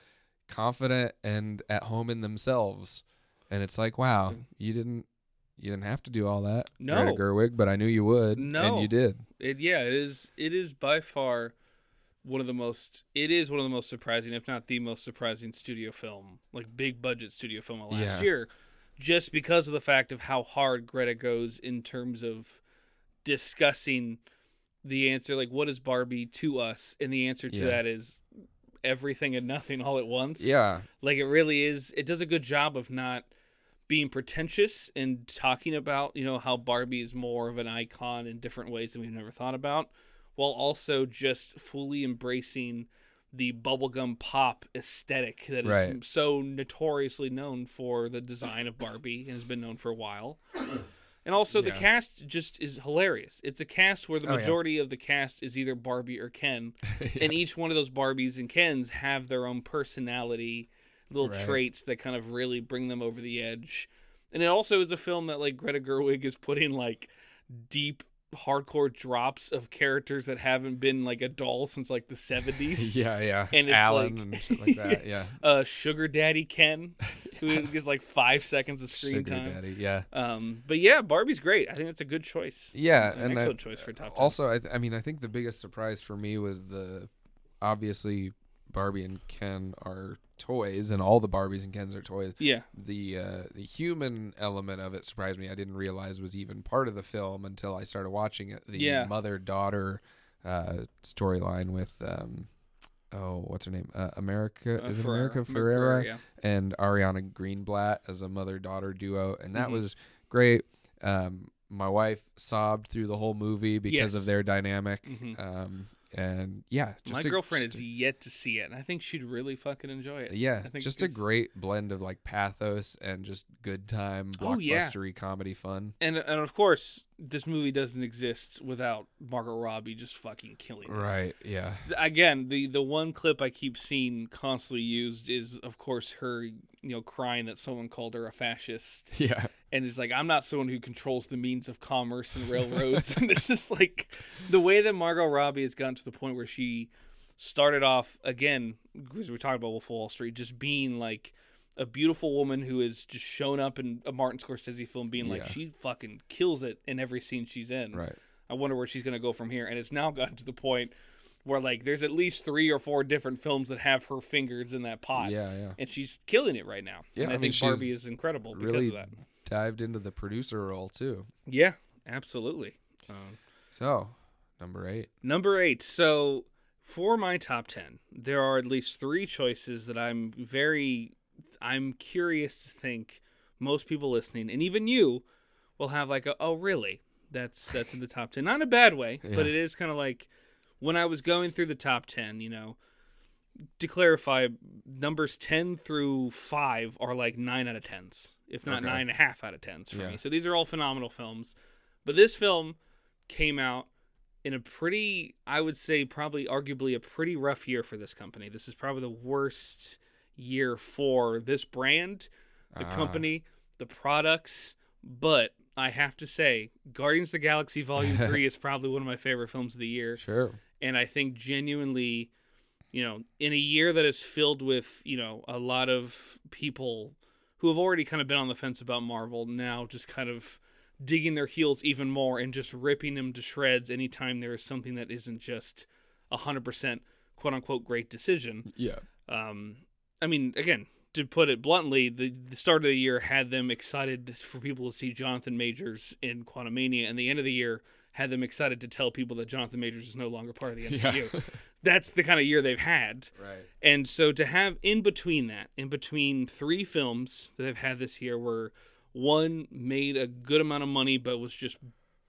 confident and at home in themselves and it's like wow you didn't you didn't have to do all that No. Greta Gerwig but I knew you would No. and you did It yeah, it is it is by far one of the most it is one of the most surprising, if not the most surprising studio film, like big budget studio film of last Yeah. year. Just because of the fact of how hard Greta goes in terms of discussing the answer, like what is Barbie to us? And the answer to Yeah. that is everything and nothing all at once. yeah like it really is it does a good job of not being pretentious and talking about you know how barbie is more of an icon in different ways than we've never thought about while also just fully embracing the bubblegum pop aesthetic that is Right. so notoriously known for the design of barbie and has been known for a while and also the cast just is hilarious it's a cast where the Oh, yeah. majority of the cast is either barbie or ken and each one of those Barbies and Kens have their own personality, little Right. traits that kind of really bring them over the edge. And it also is a film that like Greta Gerwig is putting like deep hardcore drops of characters that haven't been like a doll since like the 70s. yeah yeah And it's Alan like- and shit like that yeah Uh Sugar Daddy Ken who gets like 5 seconds of screen Sugar time. daddy yeah Um but yeah, Barbie's great. I think that's a good choice. Yeah, An and I- excellent choice for top 10. Also, I, th- I mean, I think the biggest surprise for me was the obviously Barbie and Ken are toys, and all the Barbies and Kens are toys. yeah. The uh, the human element of it surprised me. I didn't realize was even part of the film until I started watching it. The Yeah. mother daughter uh, storyline with um, oh, what's her name? Uh, America Uh, is it America Ferrera? yeah. and Ariana Greenblatt as a mother daughter duo, and that Mhm. was great. Um, my wife sobbed through the whole movie because Yes. of their dynamic. Mhm. Um, and yeah, just My a, girlfriend just has yet to see it, and I think she'd really fucking enjoy it. yeah, I think just a great blend of like pathos and just good time Oh, yeah. blockbustery comedy fun. And and of course, this movie doesn't exist without Margot Robbie just fucking killing it. Right? Yeah. Again, the the one clip I keep seeing constantly used is, of course, her you know crying that someone called her a fascist, Yeah. and it's like I'm not someone who controls the means of commerce and railroads. and it's just like the way that Margot Robbie has gotten to the point where she started off again, because we talked about Wolf of Wall Street, just being like a beautiful woman who has just shown up in a Martin Scorsese film, being like Yeah. she fucking kills it in every scene she's in. Right. I wonder where she's gonna go from here, and it's now gotten to the point where like there's at least three or four different films that have her fingers in that pot. Yeah. Yeah. And she's killing it right now. Yeah, and I, I mean, think Barbie is incredible because Really of that. dived into the producer role too. Yeah, absolutely. Um, So number eight. number eight. So for my top ten, there are at least three choices that I'm very, I'm curious to think most people listening, and even you, will have like a, oh really? That's that's in the top ten. Not in a bad way, but it is kind of like when I was going through the top ten. You know, to clarify, numbers ten through five are like nine out of tens, if not Okay. nine and a half out of tens for Yeah. me. So these are all phenomenal films. But this film came out in a pretty, I would say, probably arguably a pretty rough year for this company. This is probably the worst year for this brand, the Ah. company, the products. But I have to say, Guardians of the Galaxy Volume 3 is probably one of my favorite films of the year. Sure. And I think genuinely, you know, in a year that is filled with, you know, a lot of people who have already kind of been on the fence about Marvel now just kind of digging their heels even more and just ripping them to shreds anytime there is something that isn't just a hundred percent quote unquote great decision. Yeah. Um, I mean, again, to put it bluntly, the, the start of the year had them excited for people to see Jonathan Majors in Quantumania, and the end of the year had them excited to tell people that Jonathan Majors is no longer part of the MCU. Yeah. That's the kind of year they've had. right. And so to have in between that, in between three films that they've had this year, where one made a good amount of money but was just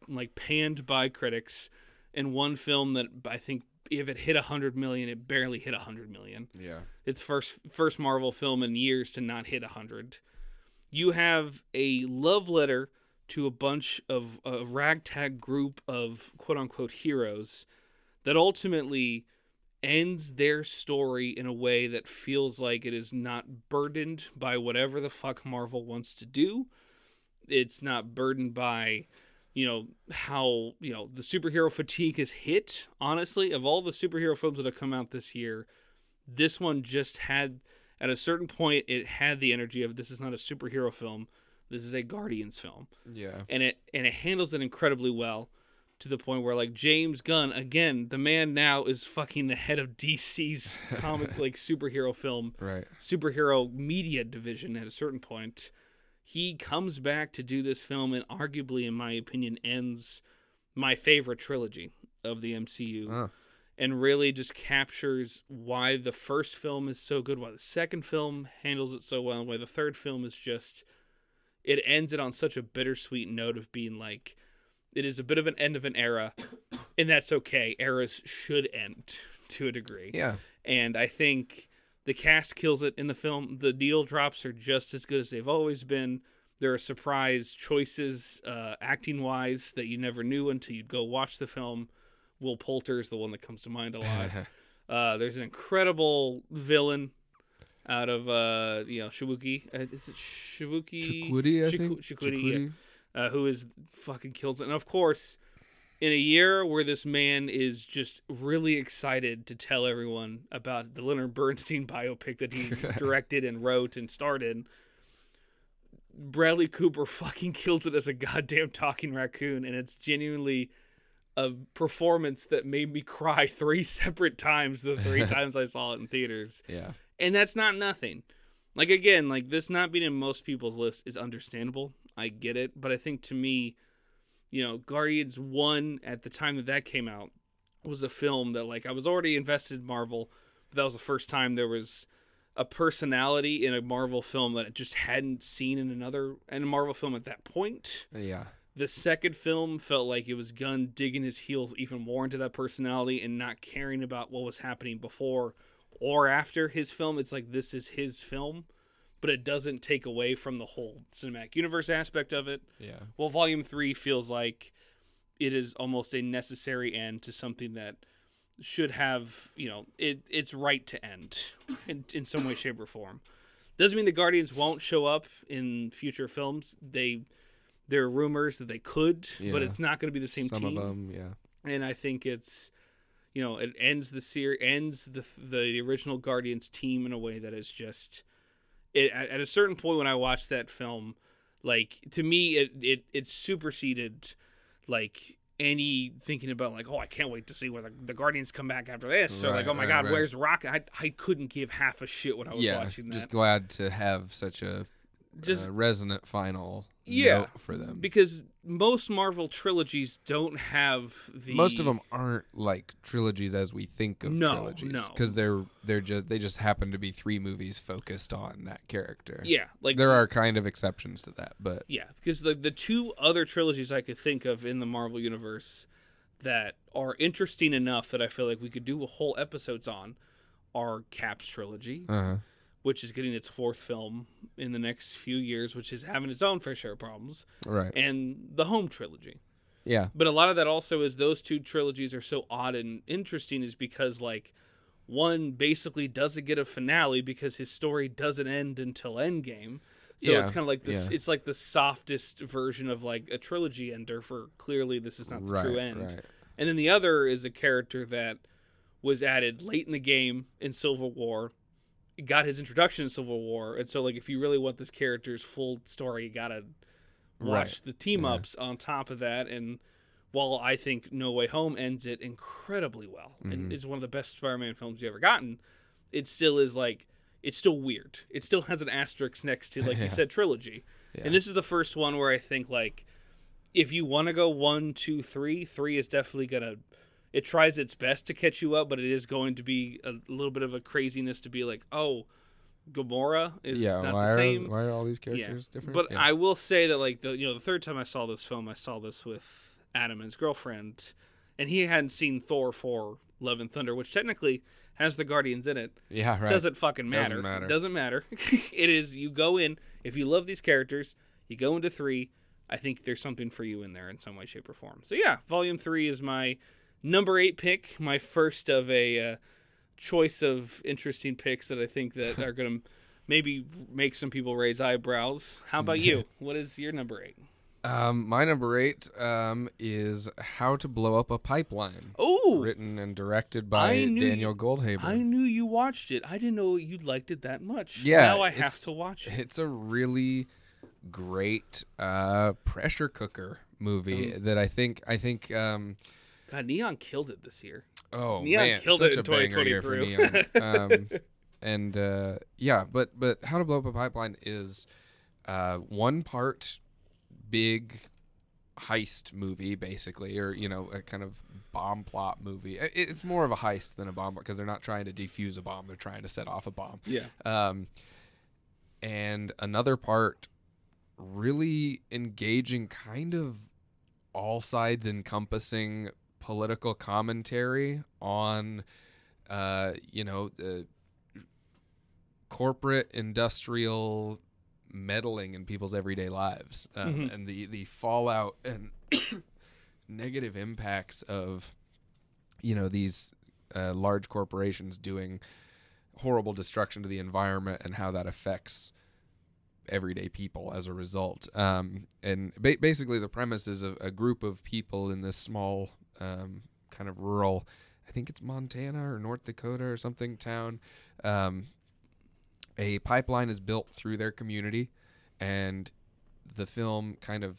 like panned by critics, and one film that I think if it hit a hundred million, it barely hit a hundred million. Yeah. Its first first Marvel film in years to not hit a hundred. You have a love letter to a bunch of a ragtag group of quote unquote heroes that ultimately ends their story in a way that feels like it is not burdened by whatever the fuck Marvel wants to do. It's not burdened by, you know, how, you know, the superhero fatigue has hit. Honestly, of all the superhero films that have come out this year, this one just had, at a certain point, it had the energy of this is not a superhero film. This is a Guardians film Yeah. and it and it handles it incredibly well to the point where like James Gunn again the man now is fucking the head of DC's comic like superhero film Right. superhero media division at a certain point he comes back to do this film and arguably in my opinion ends my favorite trilogy of the MCU Oh. Ah. and really just captures why the first film is so good, why the second film handles it so well, and why the third film is just it ends it on such a bittersweet note of being like it is a bit of an end of an era, and that's okay. Eras should end to a degree. Yeah. And I think the cast kills it in the film. The needle drops are just as good as they've always been. There are surprise choices, uh, acting wise, that you never knew until you'd go watch the film. Will Poulter is the one that comes to mind a lot. Uh, there's an incredible villain out of uh, you know Shibuki. Uh, is it Shibuki? Chukwudi, I Shiku- think. Chukwudi, yeah uh, who is fucking kills it. And of course, in a year where this man is just really excited to tell everyone about the Leonard Bernstein biopic that he directed and wrote and starred in, Bradley Cooper fucking kills it as a goddamn talking raccoon, and it's genuinely a performance that made me cry three separate times the three times I saw it in theaters Yeah. and that's not nothing. Like again, like this not being in most people's list is understandable. I get it, but I think to me, you know, Guardians One at the time that that came out was a film that like I was already invested in Marvel, but that was the first time there was a personality in a Marvel film that I just hadn't seen in another in a Marvel film at that point. Yeah. The second film felt like it was Gunn digging his heels even more into that personality and not caring about what was happening before or after his film. It's like this is his film, but it doesn't take away from the whole cinematic universe aspect of it. Yeah. Well, Volume 3 feels like it is almost a necessary end to something that should have, you know, it it's right to end in, in some way, shape, or form. Doesn't mean the Guardians won't show up in future films. They there are rumors that they could, but it's not going to be the same Some team of them, yeah. and I think it's you know it ends the series ends the the original Guardians team in a way that is just it at, a certain point when I watched that film like to me it it it superseded like any thinking about like oh I can't wait to see where the, the Guardians come back after this or like oh my right, god right. where's Rocket I, I couldn't give half a shit when I was yeah. watching that Just glad to have such a Just- uh, resonant final Yeah, note for them. because most Marvel trilogies don't have the Most of them aren't like trilogies as we think of No, trilogies no. because they're they're just they just happen to be three movies focused on that character. yeah like there are kind of exceptions to that, but Yeah, because the the two other trilogies I could think of in the Marvel universe that are interesting enough that I feel like we could do a whole episodes on are Cap's trilogy, uh which is getting its fourth film in the next few years, which is having its own fair share of problems, right, and the Home trilogy. yeah, But a lot of that also is those two trilogies are so odd and interesting is because like one basically doesn't get a finale because his story doesn't end until Endgame. So Yeah, it's kind of like this. yeah. It's like the softest version of like a trilogy ender. For clearly, this is not the right, true end. right, And then the other is a character that was added late in the game in Civil War, got his introduction in Civil War, and so like if you really want this character's full story, you gotta watch Right. the team Yeah. ups on top of that. And while I think No Way Home ends it incredibly well Mm-hmm. and is one of the best Spider-Man films you've ever gotten, it still is like it's still weird. It still has an asterisk next to like Yeah. you said trilogy. Yeah. And this is the first one where I think like if you want to go one, two, three, three is definitely gonna. It tries its best to catch you up, but it is going to be a little bit of a craziness to be like, oh, Gamora is yeah, not the are same. why are all these characters yeah. different? But yeah. I will say that like the you know the third time I saw this film, I saw this with Adam and his girlfriend, and he hadn't seen Thor for Love and Thunder, which technically has the Guardians in it. yeah, right. Doesn't fucking matter. Doesn't matter. Doesn't matter. it is you go in if you love these characters, you go into three. I think there's something for you in there in some way, shape, or form. So yeah, Volume Three is my number eight pick, my first of a uh, choice of interesting picks that I think that are going to maybe make some people raise eyebrows. How about you? what is your number eight? Um, my number eight um, is How to Blow Up a Pipeline, Oh, written and directed by Daniel Goldhaber. I knew you watched it. I didn't know you liked it that much. Yeah, now I have to watch it. It's a really great uh, pressure cooker movie Mm. that I think I think um, God, Neon killed it this year. oh Neon man, killed such it in a banger year for 2023. Neon. Um, and uh, yeah, but but How to Blow Up a Pipeline is uh, one part big heist movie basically or you know a kind of bomb plot movie it's more of a heist than a bomb because they're not trying to defuse a bomb they're trying to set off a bomb Yeah. um, and another part really engaging kind of all sides encompassing political commentary on uh, you know the corporate industrial meddling in people's everyday lives um, Mhm. and the the fallout and negative impacts of you know these uh, large corporations doing horrible destruction to the environment and how that affects everyday people as a result. Um, and ba- basically, the premise is a, a group of people in this small, um, kind of rural, I think it's Montana or North Dakota or something town. Um, a pipeline is built through their community, and the film kind of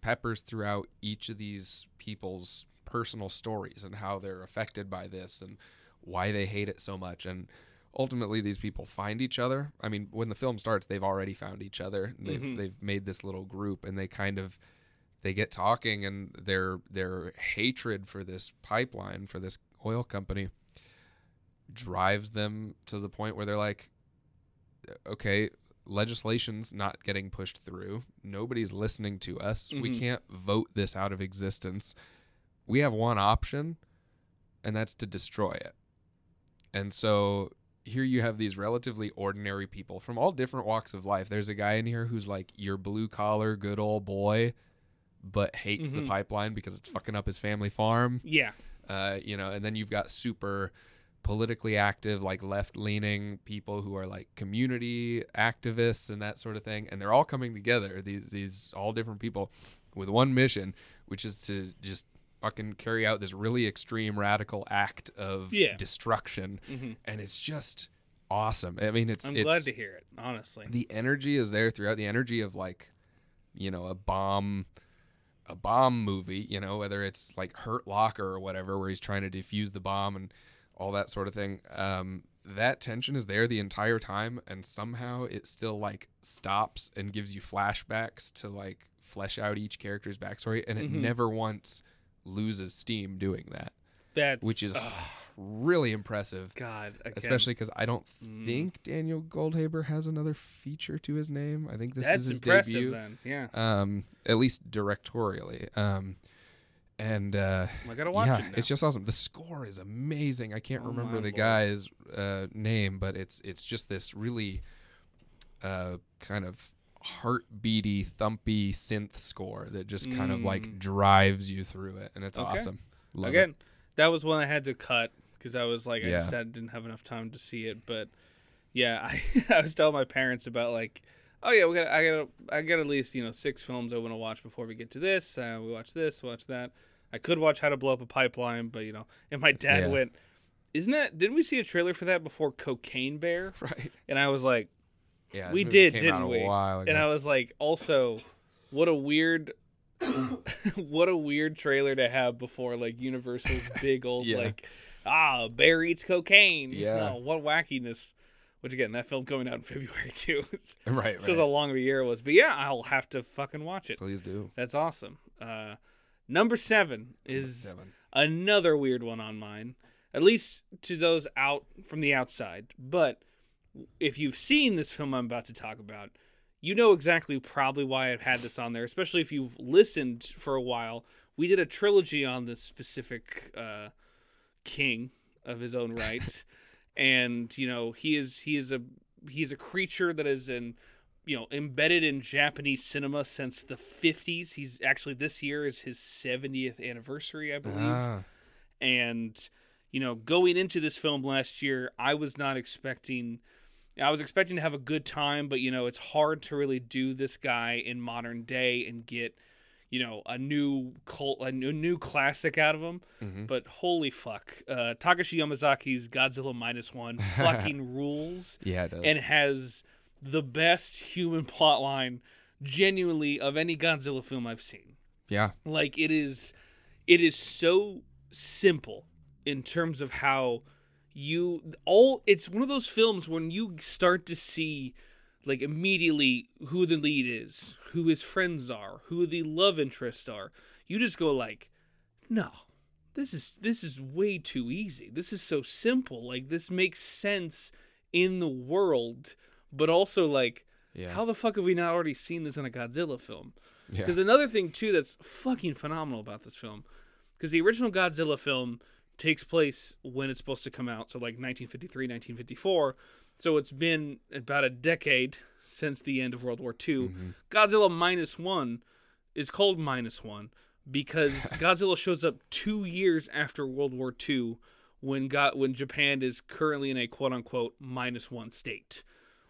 peppers throughout each of these people's personal stories and how they're affected by this and why they hate it so much and ultimately these people find each other i mean when the film starts they've already found each other they've Mhm. they've made this little group and they kind of they get talking and their their hatred for this pipeline for this oil company drives them to the point where they're like okay legislation's not getting pushed through. Nobody's listening to us. We Mhm. can't vote this out of existence. We have one option and that's to destroy it. And so here you have these relatively ordinary people from all different walks of life. There's a guy in here who's like your blue collar good old boy but hates Mhm. the pipeline because it's fucking up his family farm Yeah. uh, you know, and then you've got super politically active, like left leaning people who are like community activists and that sort of thing, and they're all coming together. These these all different people with one mission, which is to just fucking carry out this really extreme radical act of Yeah. destruction, hmm and it's just awesome. I mean, it's I'm it's glad to hear it. Honestly. the energy is there throughout the energy of like you know a bomb a bomb movie you know whether it's like hurt locker or whatever where he's trying to defuse the bomb and all that sort of thing um that tension is there the entire time and somehow it still like stops and gives you flashbacks to like flesh out each character's backstory and it Mhm. never once loses steam doing that That's which is ugh, really impressive God. Again, especially because I don't Mm. think Daniel Goldhaber has another feature to his name. I think this that's is his impressive. debut, Then, yeah. um, at least directorially. Um, and uh, I gotta watch yeah, it. Now. it's just awesome. The score is amazing. I can't Oh remember the lord. guy's uh, name, but it's it's just this really uh, kind of heartbeaty, thumpy synth score that just kind of like Mm. drives you through it, and it's Okay. awesome. Love Again, that was one I had to cut because I was like, I just had, didn't have enough time to see it. But yeah, I, I was telling my parents about like, oh yeah, we got, I got, I got at least you know six films I want to watch before we get to this. Uh, we watch this, watch that. I could watch How to Blow Up a Pipeline, but you know, and my dad Yeah. went, isn't that? Didn't we see a trailer for that before Cocaine Bear? Right. And I was like, Yeah, We did, didn't we? and I was like, also, what a weird what a weird trailer to have before like Universal's big old Yeah. like ah bear eats cocaine. Yeah. Oh, what wackiness. Which again, that film coming out in February too. right, Shows how long of a year it was. But yeah, I'll have to fucking watch it. Please do. That's awesome. Uh, number seven is Seven. another weird one on mine, at least to those out from the outside. But if you've seen this film I'm about to talk about, you know exactly probably why I've had this on there, especially if you've listened for a while. We did a trilogy on this specific uh, king of his own right, and you know he is he is a he is a creature that is in you know embedded in Japanese cinema since the 50s. He's actually this year is his 70th anniversary, I believe Ah, and you know going into this film last year i was not expecting i was expecting to have a good time but you know it's hard to really do this guy in modern day and get you know a new cult a new, new classic out of him mhm. but holy fuck uh takashi yamazaki's godzilla minus one fucking rules yeah, it does. and has the best human plot line genuinely of any godzilla film i've seen yeah, like it is it is so simple in terms of how you all it's one of those films when you start to see like immediately who the lead is who his friends are who the love interests are. You just go like no this is this is way too easy. This is so simple. Like this makes sense in the world but also like yeah, how the fuck have we not already seen this in a godzilla film? Yeah. because another thing too that's fucking phenomenal about this film, because the original Godzilla film takes place when it's supposed to come out, so like 1953, 1954. So it's been about a decade since the end of World War II. Mhm. Godzilla minus one is called minus one because Godzilla shows up two years after World War II, when got when Japan is currently in a quote unquote minus one state.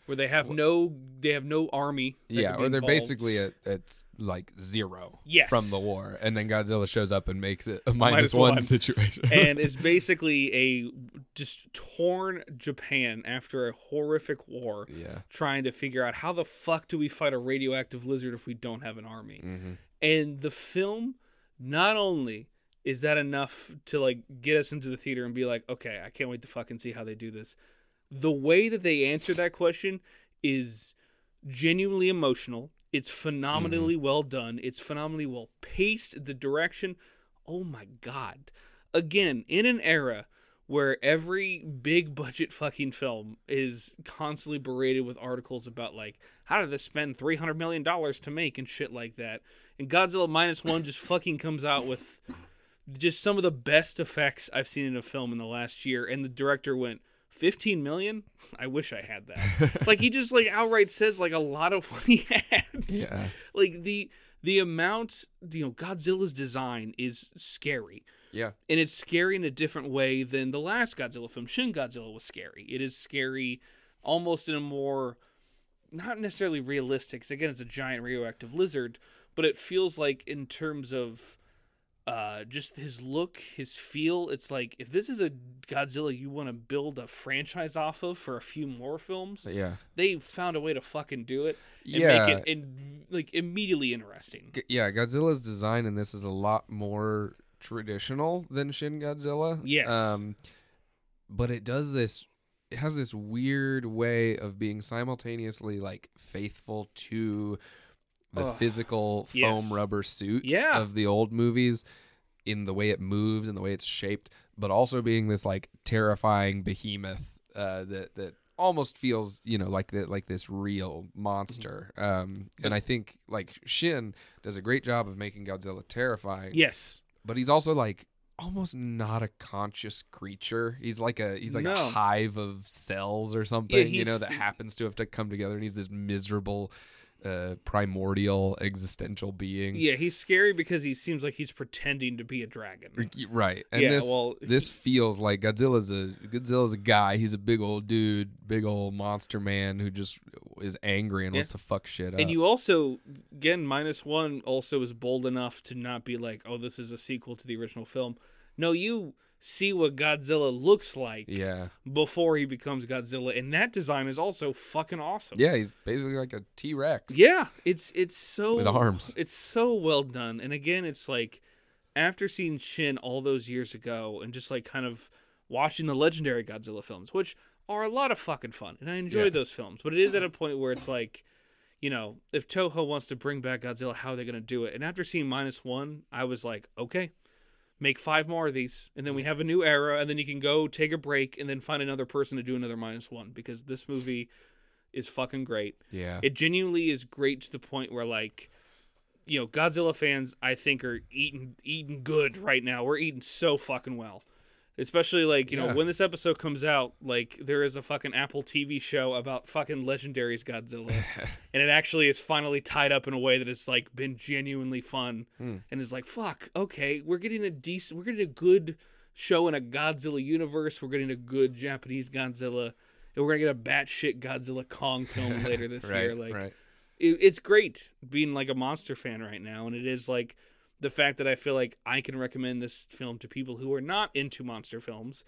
Where they have no, they have no army. yeah, or they're involved. basically at, at like zero Yes. from the war, and then Godzilla shows up and makes it a minus minus one, one. situation. and it's basically a just torn Japan after a horrific war, yeah, trying to figure out how the fuck do we fight a radioactive lizard if we don't have an army. hmm And the film, not only is that enough to like get us into the theater and be like, okay, I can't wait to fucking see how they do this. The way that they answer that question is genuinely emotional. It's phenomenally mm-hmm. well done. It's phenomenally well paced. The direction, oh my god. Again, in an era where every big budget fucking film is constantly berated with articles about like how did they spend 300 million dollars to make and shit like that. And Godzilla minus 1 just fucking comes out with just some of the best effects I've seen in a film in the last year and the director went 15 million? I wish I had that. like he just like outright says like a lot of what he had. yeah, Like the the amount you know Godzilla's design is scary. yeah, And it's scary in a different way than the last Godzilla film. Shin Godzilla was scary. It is scary almost in a more not necessarily realistic 'cause again it's a giant radioactive lizard, but it feels like in terms of uh, just his look, his feel. It's like if this is a Godzilla you want to build a franchise off of for a few more films, yeah, they found a way to fucking do it and yeah. make it in, like immediately interesting. G- yeah, Godzilla's design in this is a lot more traditional than Shin Godzilla. Yes. Um, but it does this. It has this weird way of being simultaneously like faithful to the Ugh. physical foam Yes. rubber suits Yeah. of the old movies, in the way it moves and the way it's shaped, but also being this like terrifying behemoth uh, that that almost feels you know like that like this real monster. Um, and I think like Shin does a great job of making Godzilla terrifying Yes. but he's also like almost not a conscious creature. He's like a he's like No. a hive of cells or something, you know, he's- that happens to have to come together and he's this miserable uh primordial existential being. Yeah, he's scary because he seems like he's pretending to be a dragon. Right. And Yeah, this well, this feels like Godzilla's a Godzilla's a guy. He's a big old dude, big old monster man who just is angry and Yeah. wants to fuck shit up. And you also, again, minus one also is bold enough to not be like, oh, this is a sequel to the original film. No, you see what Godzilla looks like Yeah. before he becomes Godzilla, and that design is also fucking awesome. Yeah, he's basically like a T Rex. Yeah, it's it's so With arms. It's so well done. And again, it's like after seeing Shin all those years ago and just like kind of watching the legendary Godzilla films, which are a lot of fucking fun, and I enjoy Yeah. those films. But it is at a point where it's like, you know, if Toho wants to bring back Godzilla, how are they going to do it? And after seeing minus one, I was like, okay, make five more of these, and then we have a new era, and then you can go take a break and then find another person to do another minus one because this movie is fucking great. Yeah. It genuinely is great to the point where like you know, Godzilla fans I think are eating eating good right now. We're eating so fucking well. Especially like, you Yeah. know, when this episode comes out, like there is a fucking Apple TV show about fucking Legendary's Godzilla. and it actually is finally tied up in a way that it's like been genuinely fun Hmm. and is like, fuck, okay, we're getting a decent we're getting a good show in a Godzilla universe. We're getting a good Japanese Godzilla. And we're gonna get a batshit Godzilla Kong film later this right. year. Like right. it, it's great being like a monster fan right now and it is like the fact that i feel like i can recommend this film to people who are not into monster films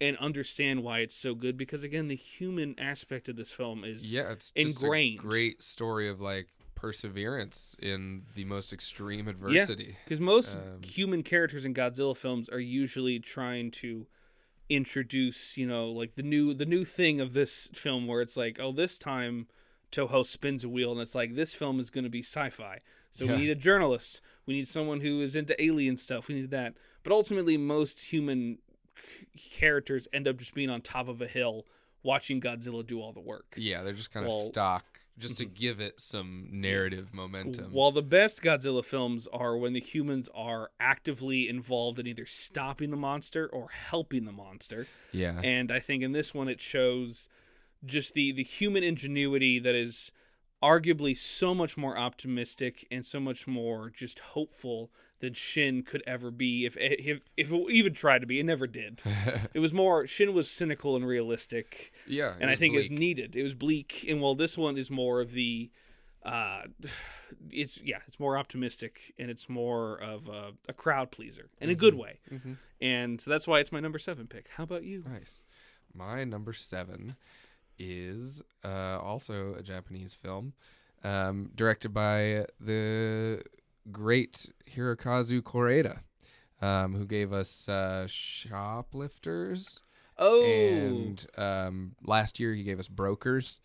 and understand why it's so good because again the human aspect of this film is Yeah, it's just ingrained. a great story of like perseverance in the most extreme adversity. because most Um, human characters in godzilla films are usually trying to introduce you know like the new the new thing of this film where it's like oh this time toho spins a wheel and it's like this film is going to be sci-fi so Yeah. we need a journalist we need someone who is into alien stuff we need that but ultimately most human characters end up just being on top of a hill watching godzilla do all the work Yeah, they're just kind of Well- mm-hmm. stock just to give it some narrative momentum. While the best Godzilla films are when the humans are actively involved in either stopping the monster or helping the monster. yeah. And I think in this one it shows just the the human ingenuity that is arguably so much more optimistic and so much more just hopeful than Shin could ever be if if if it even tried to be. It never did. It was more Shin was cynical and realistic yeah. and I think it's bleak. needed. It was bleak, and while this one is more of the, uh, it's yeah, it's more optimistic and it's more of a, a crowd pleaser in a good way, Mhm. and so that's why it's my number seven pick. How about you? Nice. My number seven is uh, also a Japanese film, um, directed by the great Hirokazu Koreeda, um, who gave us uh, Shoplifters, Oh, and um, last year he gave us Brokers.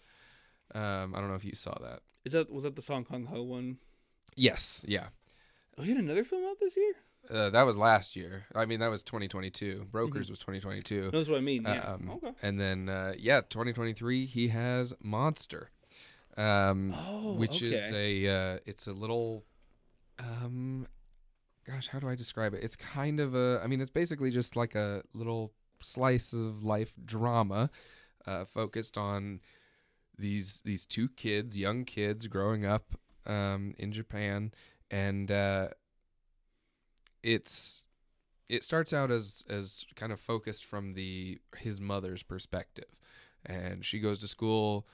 Um, I don't know if you saw that. is that was that the Song Kang-ho one? Yes, yeah. Oh, he had another film out this year. Uh, that was last year. I mean, that was 2022. Brokers was 2022. Knows what I mean? Yeah. Um, okay. And then, uh, yeah, 2023, he has Monster, um, Oh, which is a, uh, it's a little, um, gosh, how do I describe it? It's kind of a, I mean, it's basically just like a little slice of life drama, uh, focused on these these two kids, young kids growing up, um, in Japan, and uh, it's it starts out as as kind of focused from the his mother's perspective. And she goes to school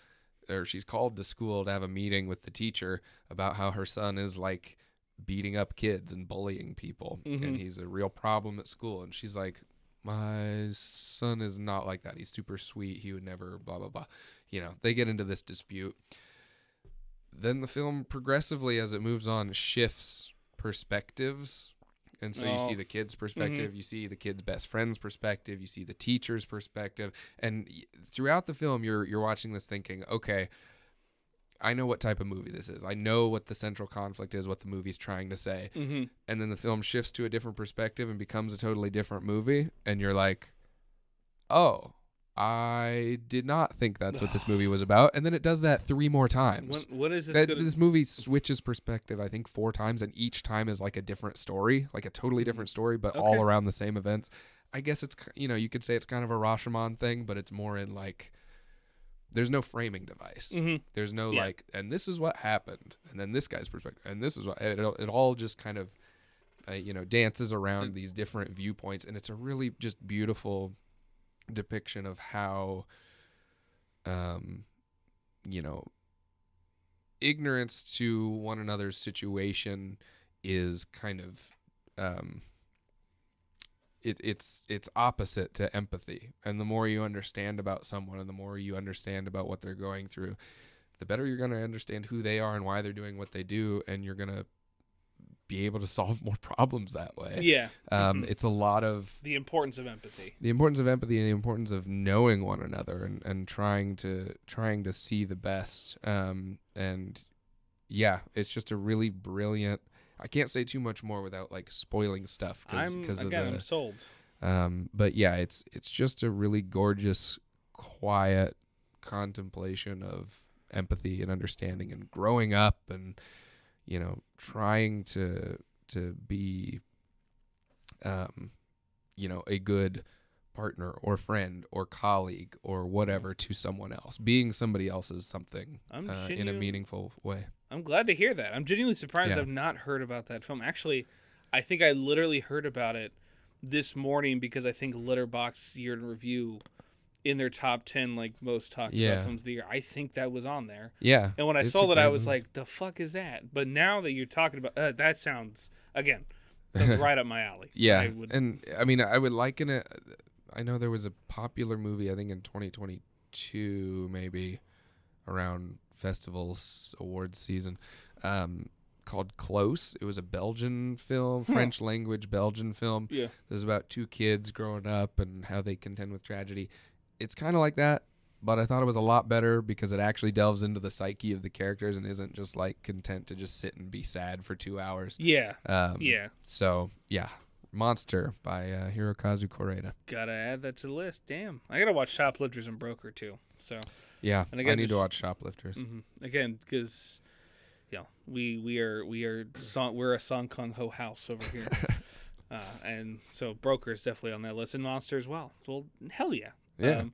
or she's called to school to have a meeting with the teacher about how her son is like beating up kids and bullying people. Mhm. and he's a real problem at school. And she's like my son is not like that. He's super sweet. He would never blah blah blah. You know they get into this dispute. Then the film progressively as it moves on shifts perspectives and so you see the kid's perspective you see the kid's best friend's perspective you see the teacher's perspective and throughout the film you're you're watching this thinking okay I know what type of movie this is. I know what the central conflict is, what the movie's trying to say. Mm-hmm. And then the film shifts to a different perspective and becomes a totally different movie. And you're like, oh, I did not think that's what this movie was about. And then it does that three more times. when is this That, gonna? this movie switches perspective, I think, four times, and each time is like a different story, like a totally different story, but all Mm-hmm. Around the same events. I guess it's, you know, you could say it's kind of a Rashomon thing, but it's more in like, there's no framing device. Mhm. There's no Yeah. like, and this is what happened, and then this guy's perspective, and this is what it, it all just kind of, uh, you know, dances around these different viewpoints, and it's a really just beautiful depiction of how, um, you know, ignorance to one another's situation is kind of, um, it, it's it's opposite to empathy. And the more you understand about someone, and the more you understand about what they're going through, the better you're going to understand who they are and why they're doing what they do, and you're going to be able to solve more problems that way. Yeah. Um, Mhm. It's a lot of The importance of empathy. the importance of empathy and the importance of knowing one another and, and trying to trying to see the best. Um, and yeah, it's just a really brilliant. I can't say too much more without like spoiling stuff I'm because of again, the I'm sold. um, but yeah, it's it's just a really gorgeous, quiet contemplation of empathy and understanding and growing up and you know trying to to be um you know a good partner or friend or colleague or whatever to someone else being somebody else's something I'm uh, in a meaningful way I'm glad to hear that. I'm genuinely surprised Yeah. I've not heard about that film. Actually, I think I literally heard about it this morning because I think Letterboxd Year in Review in their top 10 like most talked Yeah. about films of the year. I think that was on there. yeah And when I saw that I was movie. like, "The fuck is that?" But now that you're talking about uh, that sounds again sounds right up my alley. Yeah, I would, and I mean, I would liken it. I know there was a popular movie, I think in 2022, maybe around festivals awards season, um, called Close. It was a Belgian film, French language Belgian film. yeah. It was about two kids growing up and how they contend with tragedy. It's kind of like that, but I thought it was a lot better because it actually delves into the psyche of the characters and isn't just like content to just sit and be sad for two hours. Yeah. Um, Yeah. So yeah, Monster by uh, Hirokazu Koreeda. Got to add that to the list. Damn. I got to watch Shoplifters and Broker too. So, Yeah, And I again, need to watch Shoplifters. hmm again cuz you know, we we are we are song, we're a Song Kang-ho house over here. uh, and so Broker is definitely on that list and Monster as well. Well, hell yeah. Yeah. Um,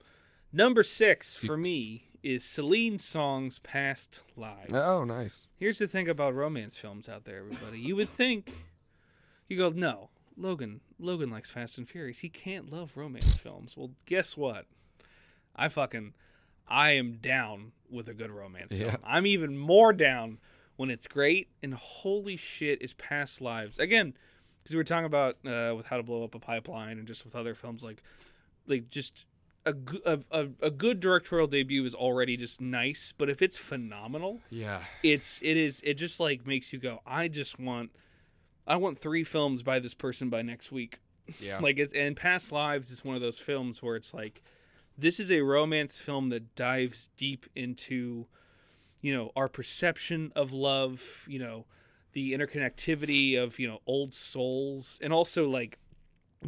number 6 for me is Celine Song's Past Lives. Oh, nice. Here's the thing about romance films out there, everybody. You would think you go, no, Logan. Logan likes Fast and Furious. He can't love romance films. Well, guess what? I fucking, I am down with a good romance Yeah. film. I'm even more down when it's great. And holy shit, is Past Lives again? Because we were talking about uh, with How to Blow Up a Pipeline and just with other films like, like just a, a, a good directorial debut is already just nice. But if it's phenomenal, Yeah. it's it is it just like makes you go i just want i want three films by this person by next week Yeah. like it's and past lives is one of those films where it's like this is a romance film that dives deep into you know our perception of love you know the interconnectivity of you know old souls and also like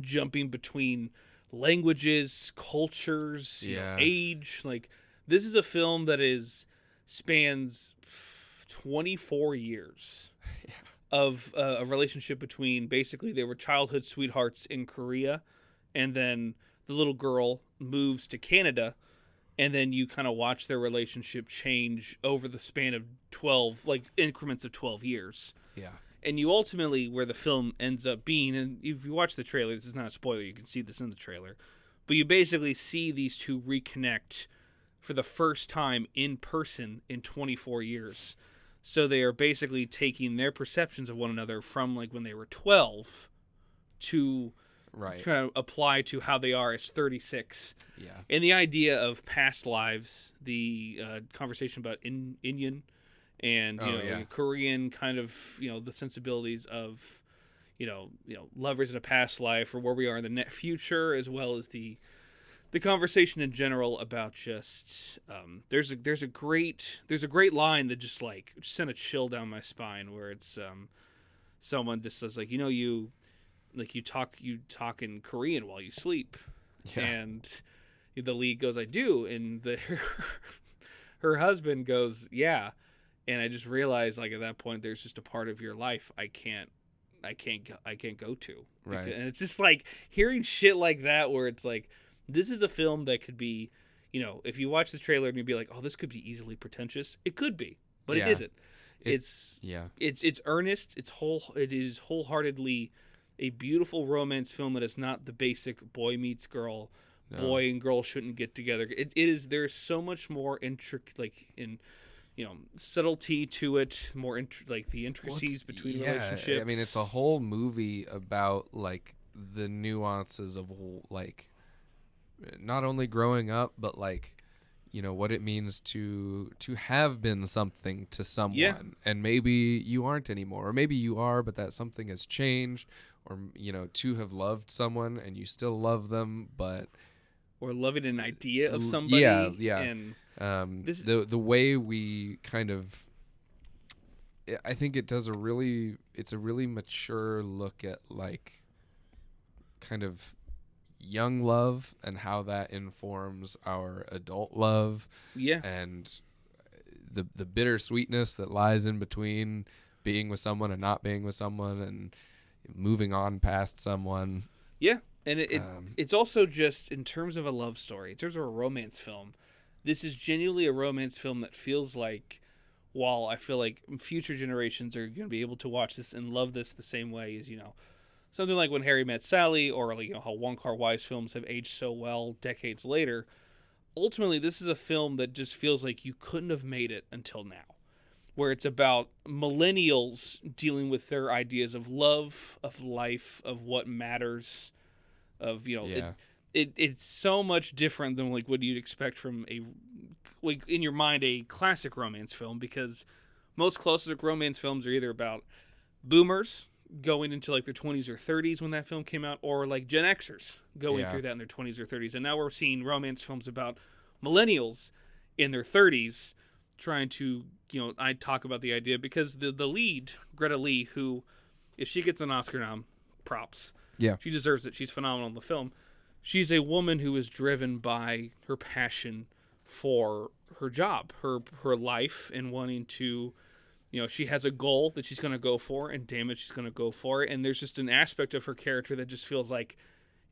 jumping between languages cultures you know, Yeah. age like this is a film that is spans 24 years of uh, a relationship between basically they were childhood sweethearts in Korea and then the little girl moves to Canada and then you kind of watch their relationship change over the span of 12 like increments of 12 years yeah. And you ultimately where the film ends up being and if you watch the trailer this is not a spoiler you can see this in the trailer but you basically see these two reconnect for the first time in person in 24 years so they are basically taking their perceptions of one another from like when they were 12 to Right. kind of apply to how they are as 36 Yeah. and the idea of past lives, the uh, conversation about in, Indian and you Oh, know yeah. Korean kind of you know the sensibilities of you know you know lovers in a past life or where we are in the net future, as well as the the conversation in general about just um, there's a there's a great there's a great line that just like sent a chill down my spine where it's um, someone just says like you know you like you talk you talk in Korean while you sleep Yeah. and the lead goes i do and the her husband goes yeah and i just realized like at that point there's just a part of your life i can't i can't go- i can't go to Right. and it's just like hearing shit like that where it's like this is a film that could be you know if you watch the trailer and you'd be like oh this could be easily pretentious it could be but Yeah. it isn't It- it's Yeah. it's it's earnest it's whole it is wholeheartedly a beautiful romance film that is not the basic boy meets girl No. boy and girl shouldn't get together it, it is there's so much more intricate like in you know subtlety to it more int- like the intricacies it's- between yeah, relationships I mean, it's a whole movie about like the nuances of like not only growing up but like you know what it means to to have been something to someone and maybe you aren't anymore or maybe you are but that something has changed or you know to have loved someone and you still love them but or loving an idea of somebody. yeah, yeah. And um, This- the the way we kind of I- think it does a really it's a really mature look at like kind of young love and how that informs our adult love yeah, and the the bittersweetness that lies in between being with someone and not being with someone and moving on past someone yeah. And it, it um, it's also just in terms of a love story, in terms of a romance film. This is genuinely a romance film that feels like, while I feel like future generations are going to be able to watch this and love this the same way as you know, something like when Harry met Sally, or like you know how Wong Kar-wai's films have aged so well decades later. Ultimately, this is a film that just feels like you couldn't have made it until now, where it's about millennials dealing with their ideas of love, of life, of what matters, of you know yeah it it's so much different than like what you'd expect from a like in your mind a classic romance film because most classic romance films are either about boomers going into like their 20s or 30s when that film came out or like Gen Xers going Yeah. through that in their 20s or 30s and now we're seeing romance films about millennials in their 30s trying to you know I talk about the idea because the the lead Greta Lee who if she gets an Oscar nom props Yeah. she deserves it she's phenomenal in the film she's a woman who is driven by her passion for her job, her her life, and wanting to, you know, she has a goal that she's going to go for, and damn it, she's going to go for it. And there's just an aspect of her character that just feels like,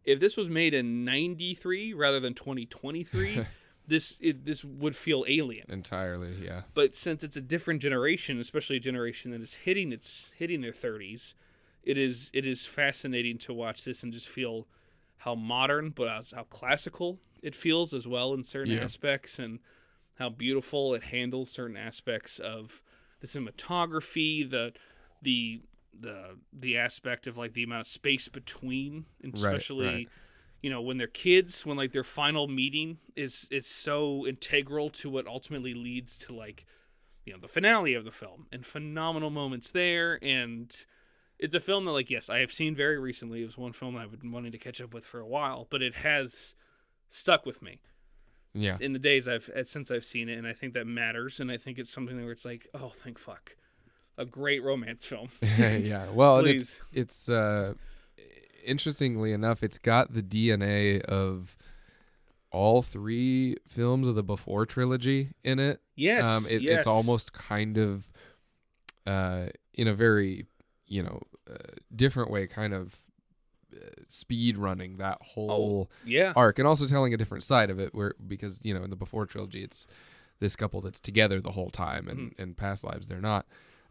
if this was made in '93 rather than 2023, this it, this would feel alien entirely yeah but since it's a different generation, especially a generation that is hitting its hitting their 30s, it is it is fascinating to watch this and just feel how modern but how classical it feels as well in certain Yeah. aspects and how beautiful it handles certain aspects of the cinematography, the the the the aspect of like the amount of space between, and Right, especially right. you know when they're kids, when like their final meeting is is so integral to what ultimately leads to like you know the finale of the film and phenomenal moments there and it's a film that like yes i have seen very recently it was one film i've been wanting to catch up with for a while but it has stuck with me yeah in the days i've uh, since i've seen it and i think that matters and i think it's something where it's like oh thank fuck a great romance film yeah. Well, it's it's uh interestingly enough, it's got the DNA of all three films of the Before trilogy in it. yes, um, it, yes. it's almost kind of uh in a very you know uh, different way, kind of uh, speed running that whole yeah arc, and also telling a different side of it, where because you know in the Before trilogy, it's this couple that's together the whole time, and in past lives they're not.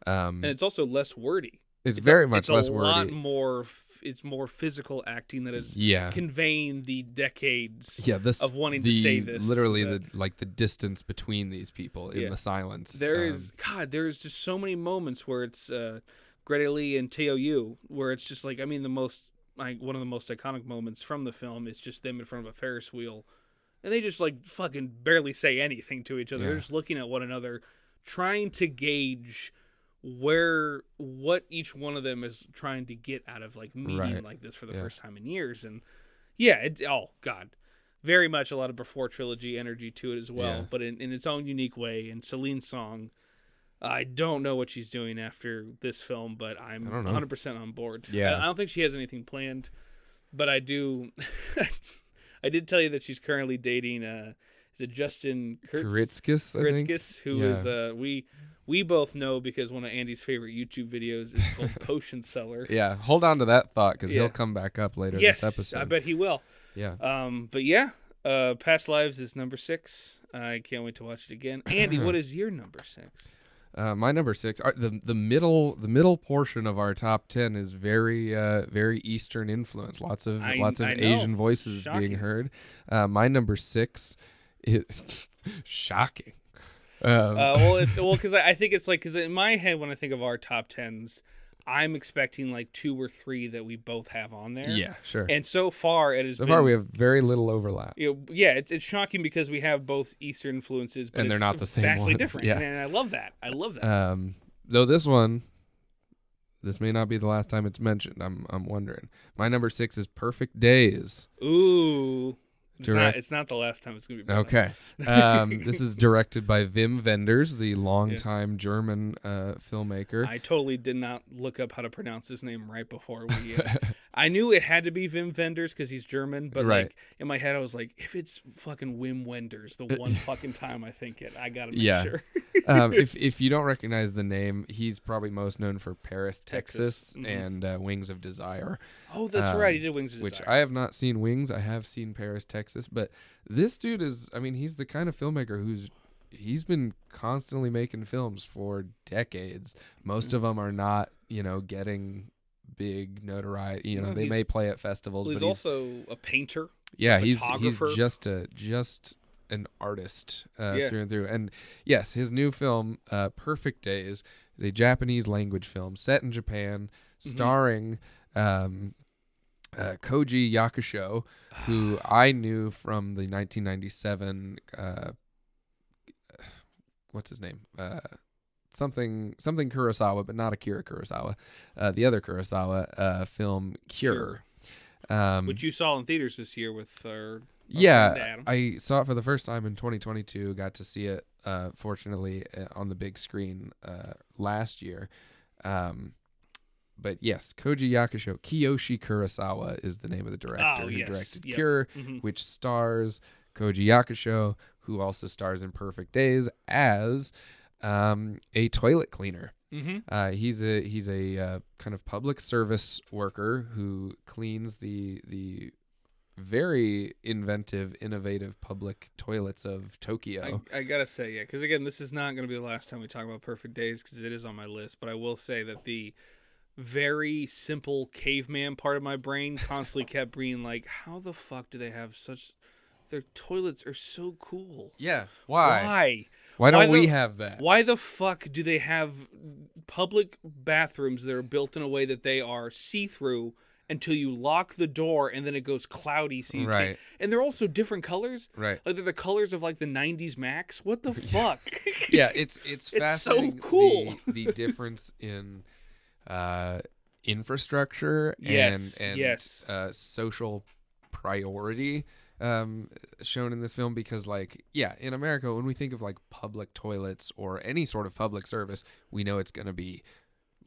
Um, and it's also less wordy it's, It's a- very much it's less a wordy. lot more it's more physical acting that is yeah, conveying the decades yeah. This of wanting to say this, literally the like the distance between these people in Yeah. the silence. There um, is God. There's just so many moments where it's uh, Greta Lee and Teo Yoo, where it's just like I mean the most like one of the most iconic moments from the film is just them in front of a Ferris wheel, and they just like fucking barely say anything to each other. They're just looking at one another, trying to gauge where what each one of them is trying to get out of like meeting Right. like this for the Yeah. first time in years and yeah it, oh god very much a lot of before trilogy energy to it as well Yeah. but in, in its own unique way and celine's song i don't know what she's doing after this film but i'm I don't 100% on board Yeah. I, I don't think she has anything planned but i do i did tell you that she's currently dating uh is it justin Kurtz? Kuritzkes, I think. Kuritzkes, who is Yeah. uh we we both know because one of Andy's favorite YouTube videos is called Potion Seller. Yeah, hold on to that thought because Yeah. he'll come back up later yes, this episode. I bet he will. Yeah. Um, but yeah, uh, Past Lives is number six. I can't wait to watch it again. Andy, what is your number six? Uh, my number six, uh, the the middle the middle portion of our top ten is very uh, very Eastern influence. Lots of I- lots of I know. Asian voices Shocking. being heard. Uh, my number six is shocking. Um, Uh, well, it's well because I, I think it's like because in my head when I think of our top tens, I'm expecting like two or three that we both have on there. Yeah, sure. And so far, it has so been, far, we have very little overlap. you know, yeah, it's it's shocking because we have both Eastern influences, but And they're it's not the same vastly ones, different. yeah. and I love that. I love that. Um, though this one, this may not be the last time it's mentioned. I'm I'm wondering. My number six is Perfect Days. Ooh, it's not, it's not the last time it's gonna be. brought up. Okay. Um, this is directed by Wim Wenders, the longtime German uh, filmmaker. I totally did not look up how to pronounce his name right before we. Uh, I knew it had to be Wim Wenders because he's German, but Right. like in my head, I was like, if it's fucking Wim Wenders, the one fucking time I think it, I gotta make Yeah. sure. um, if if you don't recognize the name, he's probably most known for Paris, Texas. Texas, Mhm. and uh, Wings of Desire. oh, that's right. He Um, did Wings of Desire. which I have not seen Wings. I have seen Paris, Texas, but this dude is I mean, he's the kind of filmmaker who's he's been constantly making films for decades. Most of them are not, you know, getting big notoriety. You know, they may play at festivals, Well, he's but he's also a painter. yeah, he's he's just a just an artist uh, Yeah. through and through. And yes, his new film, uh, Perfect Days, is a Japanese language film set in Japan, Mhm. starring um, uh, Koji Yakusho, who I knew from the 1997. Uh, what's his name? Uh, something something Kurosawa, but not Akira Kurosawa. Uh, the other Kurosawa uh, film Cure. Um, which you saw in theaters this year with our, our yeah, I saw it for the first time in 2022. Got to see it, uh, fortunately, uh, on the big screen uh, last year. Um, but yes, Koji Yakusho, Kiyoshi Kurosawa is the name of the director Oh, who yes. directed Yep. Cure, Mhm. which stars Koji Yakusho, who also stars in Perfect Days as um, a toilet cleaner. Mhm. Uh, he's a he's a uh, kind of public service worker who cleans the the very inventive, innovative public toilets of Tokyo. I, I gotta say, yeah, because again, this is not gonna be the last time we talk about Perfect Days because it is on my list. But I will say that the very simple caveman part of my brain constantly kept being like, "How the fuck do they have such? Their toilets are so cool. yeah, why? Why? Why don't why we have that? Why the fuck do they have public bathrooms that are built in a way that they are see through until you lock the door and then it goes cloudy so you Right. can't? And they're also different colors. Right. Like they're the colors of like the '90s Macs. What the fuck? Yeah, it's it's It's so cool. The, the difference in uh, infrastructure Yes, and and yes. uh, social priority um, shown in this film because like yeah in america when we think of like public toilets or any sort of public service we know it's going to be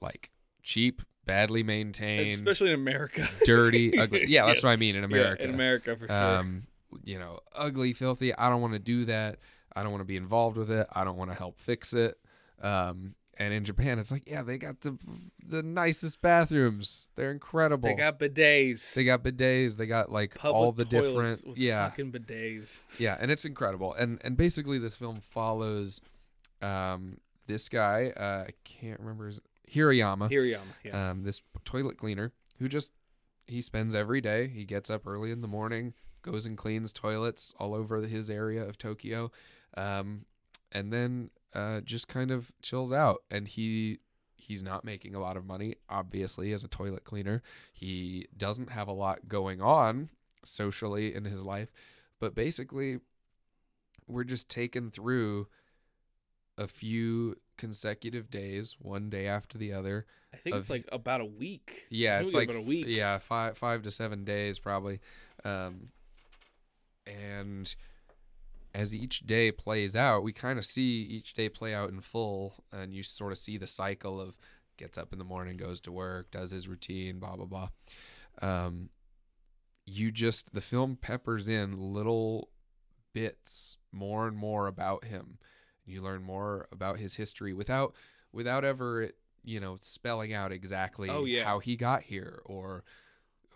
like cheap badly maintained Especially in America. dirty ugly yeah that's Yes. what i mean in america Yeah, in America for sure. um you know ugly filthy i don't want to do that i don't want to be involved with it i don't want to help fix it um and in japan it's like yeah they got the the nicest bathrooms they're incredible they got bidets. they got bidets they got like public all the different yeah fucking bidets. yeah and it's incredible and and basically this film follows um this guy uh i can't remember his hirayama Hirayama. Yeah. um, this toilet cleaner who just he spends every day he gets up early in the morning goes and cleans toilets all over his area of tokyo um, and then uh, just kind of chills out and he he's not making a lot of money obviously as a toilet cleaner he doesn't have a lot going on socially in his life but basically we're just taken through a few consecutive days one day after the other I think it's like about a week. yeah, it's like about a week. Yeah, five five to seven days probably. Um, and as each day plays out, we kind of see each day play out in full, and you sort of see the cycle of gets up in the morning, goes to work, does his routine, blah blah blah. Um, you just the film peppers in little bits more and more about him. You learn more about his history without without ever you know spelling out exactly Oh, yeah. how he got here or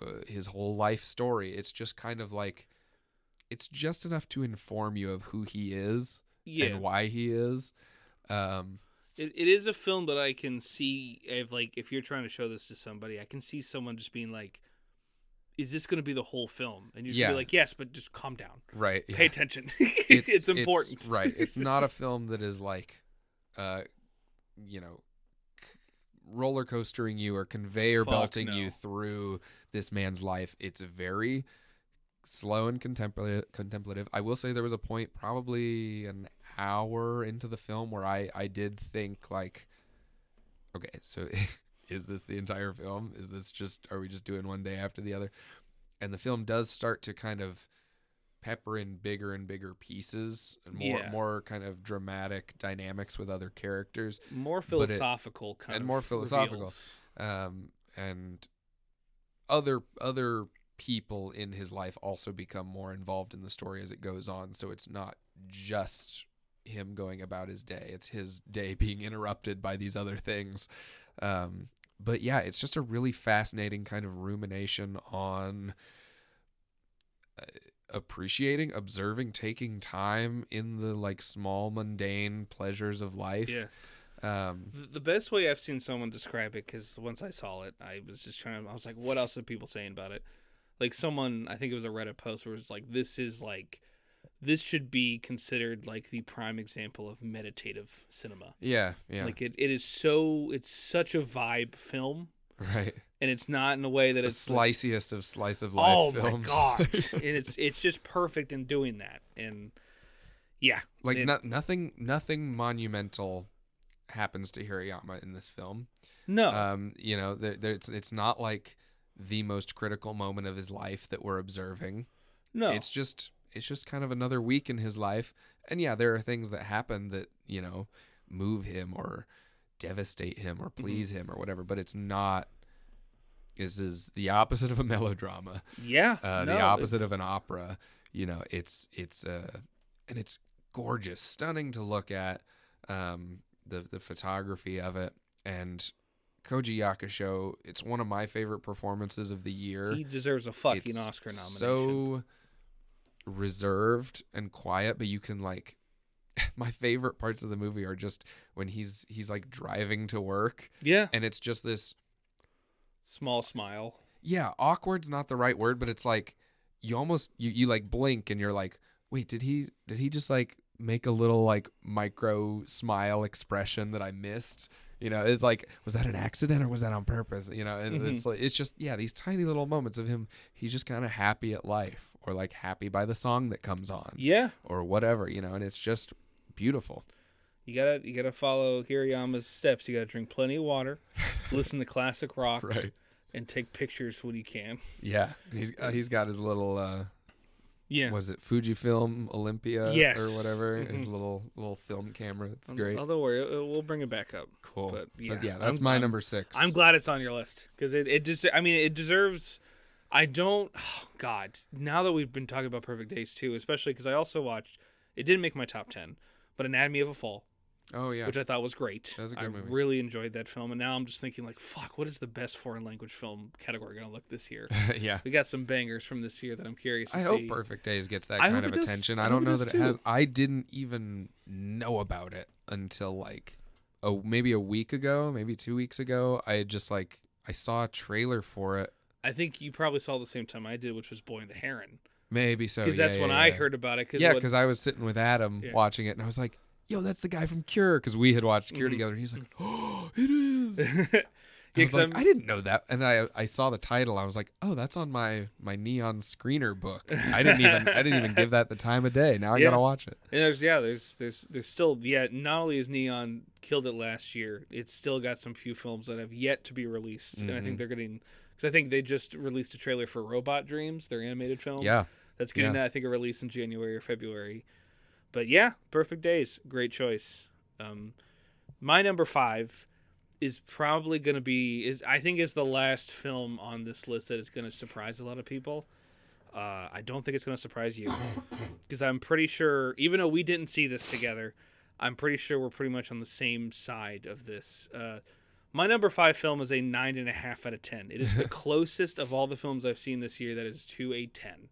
uh, his whole life story. It's just kind of like it's just enough to inform you of who he is Yeah. and why he is. Um, It, it is a film that I can see if like if you're trying to show this to somebody, I can see someone just being like, "Is this going to be the whole film?" And you just Yeah. be like, "Yes, but just calm down, right. pay yeah. attention. it's, important." right. It's not a film that is like, uh, you know, roller coastering you or conveyor Fuck belting no. you through this man's life. It's very slow and contemplative. Contemplative. I will say there was a point, probably an hour into the film, where I I did think like, okay, so is this the entire film? Is this just are we just doing one day after the other? And the film does start to kind of pepper in bigger and bigger pieces and more Yeah. more kind of dramatic dynamics with other characters More But it- philosophical kind and more philosophical. um, and other other people in his life also become more involved in the story as it goes on. So it's not just him going about his day; it's his day being interrupted by these other things. Um, but yeah, it's just a really fascinating kind of rumination on uh, appreciating, observing, taking time in the like small mundane pleasures of life. Yeah. Um, The- The best way I've seen someone describe it, because once I saw it, I was just trying to, I was like, what else are people saying about it? Like someone, I think it was a Reddit post where it's like, this is like, this should be considered like the prime example of meditative cinema. yeah, yeah, Like it, it is so, it's such a vibe film, right. and it's not in a way It's that the it's like, sliciest of slice of life oh films. my god, and it's it's just perfect in doing that, and yeah, like it- no, nothing, nothing monumental happens to Hirayama in this film. no, Um, you know, there, there, it's it's not like the most critical moment of his life that we're observing. no, It's just it's just kind of another week in his life, and yeah, there are things that happen that you know move him or devastate him Mm-hmm. or please him or whatever. But it's not. This is the opposite of a melodrama. yeah, uh, no, the opposite it's- of an opera. You know, it's it's uh, and it's gorgeous, stunning to look at. Um, the the photography of it and Koji Yakusho. It's one of my favorite performances of the year. He deserves a fucking It's Oscar nomination. So reserved and quiet, but you can like. My favorite parts of the movie are just when he's he's like driving to work, yeah, and it's just this small smile. yeah awkward's not the right word but it's like you almost you, you like blink and you're like wait did he did he just like make a little like micro smile expression that i missed you know it's like was that an accident or was that on purpose? You know and it's like it's just yeah these tiny little moments of him he's just kind of happy at life or like happy by the song that comes on Yeah, or whatever you know and it's just beautiful. You gotta you gotta follow Hirayama's steps. You gotta drink plenty of water, listen to classic rock, right. and take pictures when you can. yeah he's uh, he's got his little uh Yeah, was it Fujifilm Olympia Yes. or whatever? His Mhm. little little film camera. It's Um, great. Oh, don't worry, we'll bring it back up. cool. but But yeah, yeah, that's I'm- my I'm- number six. I'm glad it's on your list because it it just I mean it deserves. I don't. Oh God, now that we've been talking about Perfect Days too, especially because I also watched. It didn't make my top ten, but Anatomy of a Fall, oh yeah. which I thought was great. That was a I good movie. really enjoyed that film, and now I'm just thinking like, fuck, what is the best foreign language film category going to look this year? yeah. we got some bangers from this year that I'm curious to I see. hope Perfect Days gets that I kind of attention. I I don't know that it has. I didn't even know about it until like oh maybe a week ago, maybe two weeks ago. I just like I saw a trailer for it. I think you probably saw the same time I did, which was Boy and the Heron, Maybe so. because yeah, that's yeah, when yeah. I heard about it. Cause Yeah, because I was sitting with Adam watching it, and I was like, "Yo, that's the guy from Cure," because we had watched Cure Mhm. together, and he's like, "Oh, it is." I was like, I'm- didn't know that, and I I saw the title. I was like, oh, that's on my my neon screener book. I didn't even I didn't even give that the time of day. Now I Yeah. gotta watch it. And there's yeah, there's there's there's still yeah. Not only is Neon killed it last year, it's still got some few films that have yet to be released, and I think Mhm. they're getting because I think they just released a trailer for Robot Dreams, their animated film. Yeah, that's getting yeah. I think a release in January or February. But yeah, Perfect Days, great choice. Um, my number five is probably going to be is I think is the last film on this list that is going to surprise a lot of people. Uh, I don't think it's going to surprise you because I'm pretty sure, even though we didn't see this together, I'm pretty sure we're pretty much on the same side of this. Uh, my number five film is a nine and a half out of ten. It is the closest of all the films I've seen this year that is to a ten.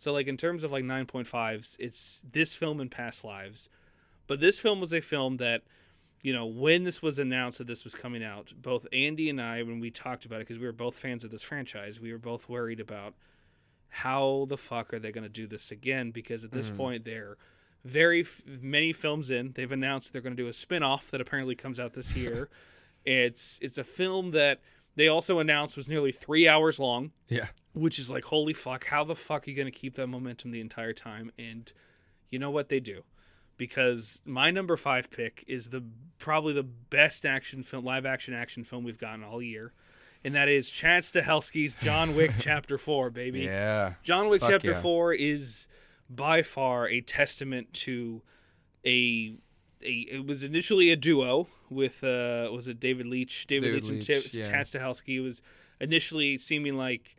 So, like in terms of like nine point fives, it's this film and past lives. But this film was a film that, you know, when this was announced that this was coming out, both Andy and I, when we talked about it, because we were both fans of this franchise, we were both worried about how the fuck are they going to do this again? Because at this Mhm. point, they're very f- many films in. They've announced they're going to do a spin off that apparently comes out this year. It's it's a film that they also announced was nearly three hours long, Yeah. which is like holy fuck, how the fuck are you gonna keep that momentum the entire time? And you know what they do, because my number five pick is the probably the best action film, live action action film we've gotten all year, and that is Chad Stahelski's John Wick Chapter Four, baby. Yeah. John Wick Fuck Chapter yeah. Four is by far a testament to a a. It was initially a duo with uh was it David Leitch, David, David Leitch, Leitch, and yeah. Chad Stahelski. It was initially seeming like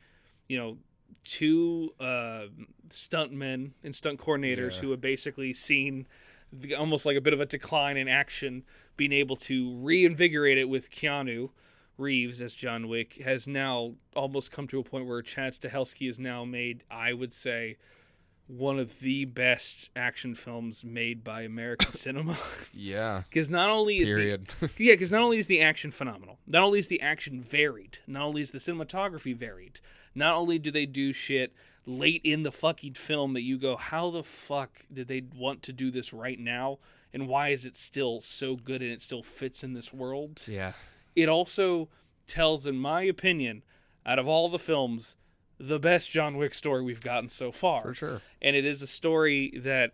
you know two uh, stuntmen and stunt coordinators Yeah. who had basically seen the, almost like a bit of a decline in action, being able to reinvigorate it with Keanu Reeves as John Wick has now almost come to a point where Chad Stahelski is now made, I would say, one of the best action films made by American cinema. Yeah. Because not only is the yeah, because not only is the action phenomenal, not only is the action varied, not only is the cinematography varied, not only do they do shit late in the fucking film that you go, how the fuck did they want to do this right now? And why is it still so good and it still fits in this world? yeah. It also tells, in my opinion, out of all the films, the best John Wick story we've gotten so far For sure. and it is a story that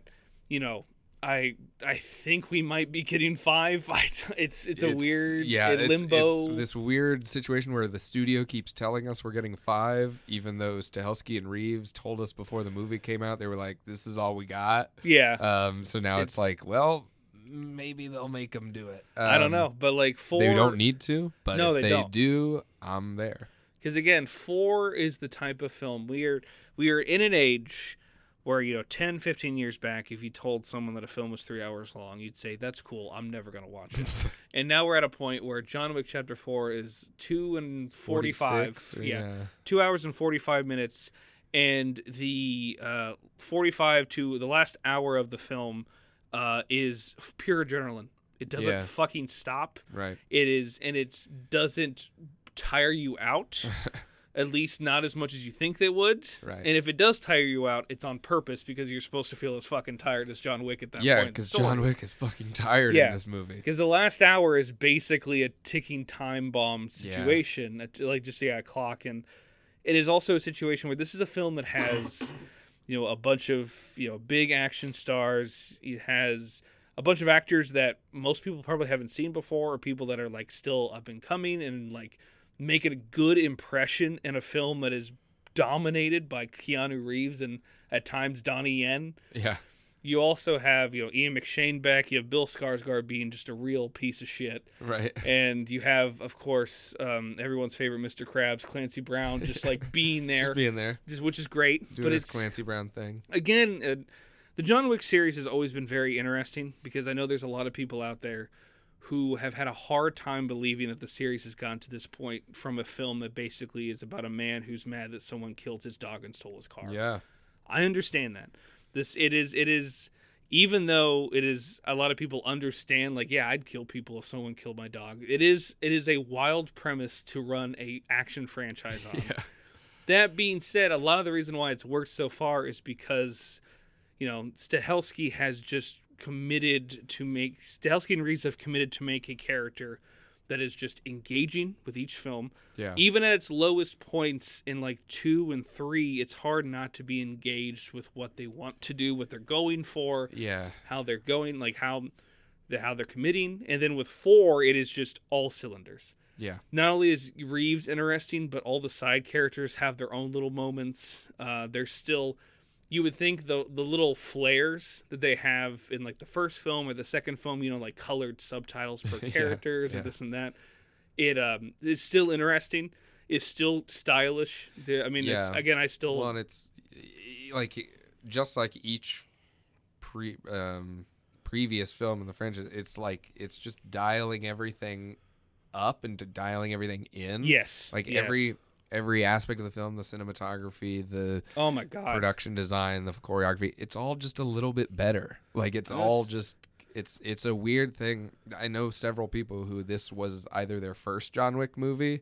you know I I think we might be getting five. I, it's it's a weird yeah in it's, limbo. it's this weird situation where the studio keeps telling us we're getting five even though Stahelski and Reeves told us before the movie came out they were like this is all we got yeah, um so now It's- it's, like well maybe they'll make them do it I don't Um, know, but like four. they don't need to but No, if they they, do I'm there because again, four is the type of film we are we are in an age where you know 10 15 years back if you told someone that a film was three hours long you'd say that's cool i'm never going to watch it. And now we're at a point where john wick chapter 4 is 2 and 45 46 or- yeah two hours and 45 minutes and the uh, 45 to the last hour of the film uh, is pure adrenaline. It doesn't Yeah. fucking stop. Right. It is and it doesn't tire you out at least not as much as you think they would Right. and if it does tire you out it's on purpose because you're supposed to feel as fucking tired as john wick at that yeah point Yeah, because John Wick is fucking tired Yeah. in this movie because the last hour is basically a ticking time bomb situation, t- like just yeah, a clock, and it is also a situation where this is a film that has, you know, a bunch of you know big action stars. It has a bunch of actors that most people probably haven't seen before, or people that are like still up and coming and like making a good impression in a film that is dominated by Keanu Reeves and at times Donnie Yen. yeah You also have, you know, Ian McShane back. You have Bill Skarsgård being just a real piece of shit, right and you have, of course, um, everyone's favorite Mr. Krabs, Clancy Brown, just like being there, just being there just, which is great. doing but it's Clancy Brown thing again, uh, the John Wick series has always been very interesting because I know there's a lot of people out there who have had a hard time believing that the series has gotten to this point from a film that basically is about a man who's mad that someone killed his dog and stole his car. yeah I understand that. This it is it is even though it is a lot of people understand like yeah, I'd kill people if someone killed my dog. It is it is a wild premise to run a action franchise on. yeah That being said, a lot of the reason why it's worked so far is because you know, Stahelski has just committed to make Stahelski and Reeves have committed to make a character that is just engaging with each film yeah even at its lowest points in like two and three, it's hard not to be engaged with what they want to do, what they're going for, yeah how they're going, like how the how they're committing. And then with four, it is just all cylinders. yeah Not only is Reeves interesting, but all the side characters have their own little moments. Uh, they're still, you would think the the little flares that they have in like the first film or the second film, you know, like colored subtitles for characters yeah. and this and that. It um is still interesting. Is still stylish. I mean, it's, again, I still Well, and it's like just like each pre um, previous film in the franchise, it's like it's just dialing everything up and dialing everything in. yes, like yes. every every aspect of the film, the cinematography, the oh my god, production design, the choreography, it's all just a little bit better. Like it's all just it's it's a weird thing. I know several people who this was either their first John Wick movie,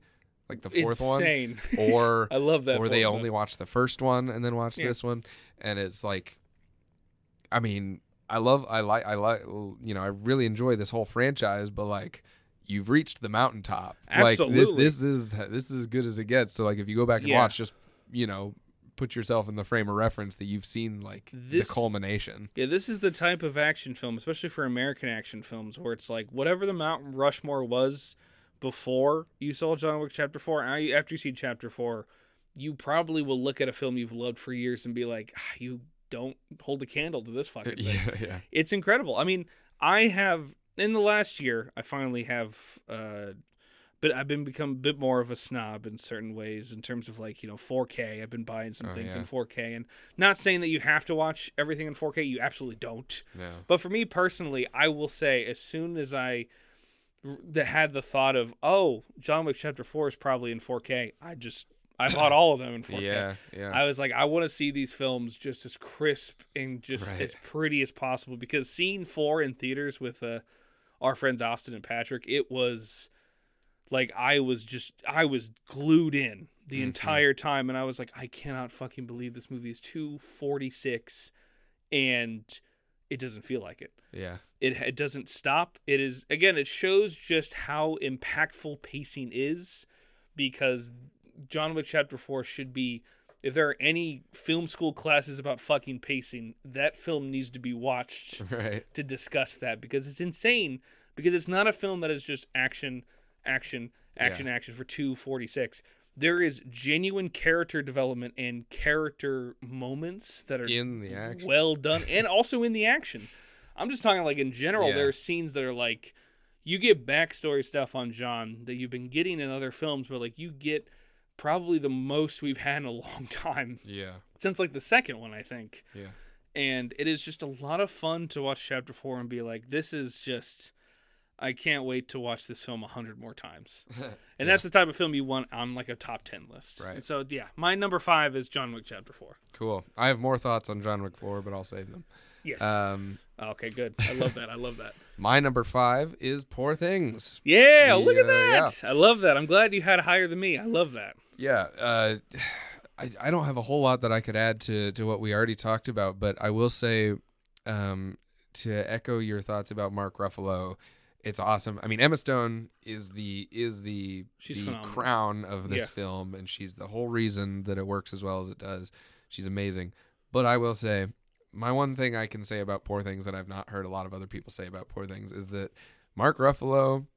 like the fourth insane. one, or I love that. or they formula. only watched the first one and then watched Yeah. this one and it's like i mean i love i like i like you know i really enjoy this whole franchise but like you've reached the mountaintop. Absolutely. Like this, this is this is as good as it gets. So like if you go back and Yeah. watch, just you know, put yourself in the frame of reference that you've seen like This- the culmination. Yeah, this is the type of action film, especially for American action films, where it's like whatever the Mount Rushmore was before you saw John Wick Chapter Four. now you- After you see Chapter Four, you probably will look at a film you've loved for years and be like, ah, "You don't hold a candle to this fucking thing." yeah, yeah. It's incredible. I mean, I have in the last year, I finally have, uh, but I've been become a bit more of a snob in certain ways in terms of like you know 4K. I've been buying some Oh, things yeah. in 4K, and not saying that you have to watch everything in 4K. You absolutely don't. No. But for me personally, I will say as soon as I that had the thought of, oh, John Wick Chapter Four is probably in 4K, I just I bought all of them in 4K. Yeah, yeah. I was like, I want to see these films just as crisp and just Right. as pretty as possible because seeing four in theaters with uh, our friends Austin and Patrick, it was like I was just I was glued in the Mhm. entire time, and I was like, I cannot fucking believe this movie is two forty six, and it doesn't feel like it. yeah. It it doesn't stop. It is again. It shows just how impactful pacing is, because John Wick Chapter Four should be. If there are any film school classes about fucking pacing, that film needs to be watched Right. to discuss that because it's insane. Because it's not a film that is just action, action, action, action for two forty six. There is genuine character development and character moments that are In the action. well done and also in the action. I'm just talking like in general, Yeah. there are scenes that are like you get backstory stuff on John that you've been getting in other films, but like you get probably the most we've had in a long time Yeah. since like the second one, I think. Yeah. And it is just a lot of fun to watch chapter four and be like, this is just I can't wait to watch this film a hundred more times. And that's the type of film you want on like a top ten list. Right. And so yeah, my number five is John Wick Chapter Four. Cool. I have more thoughts on John Wick 4, but I'll save them. Yes. Um, okay, good. I love that. I love that. my number five is Poor Things. Yeah, look at Yeah, that. I love that. I'm glad you had higher than me. I love that. Yeah, uh, I, I don't have a whole lot that I could add to, to what we already talked about, but I will say um, to echo your thoughts about Mark Ruffalo, it's awesome. I mean, Emma Stone is the is the the crown of this Yeah. film, and she's the whole reason that it works as well as it does. She's amazing. But I will say, my one thing I can say about Poor Things that I've not heard a lot of other people say about Poor Things is that Mark Ruffalo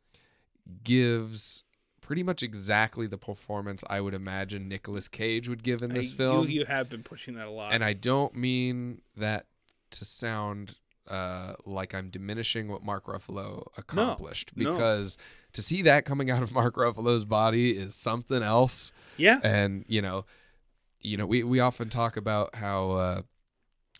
gives pretty much exactly the performance I would imagine Nicolas Cage would give in this I- film. You, you have been pushing that a lot. and I don't mean that to sound uh, like I'm diminishing what Mark Ruffalo accomplished no. because to see that coming out of Mark Ruffalo's body is something else yeah. and you know you know we, we often talk about how uh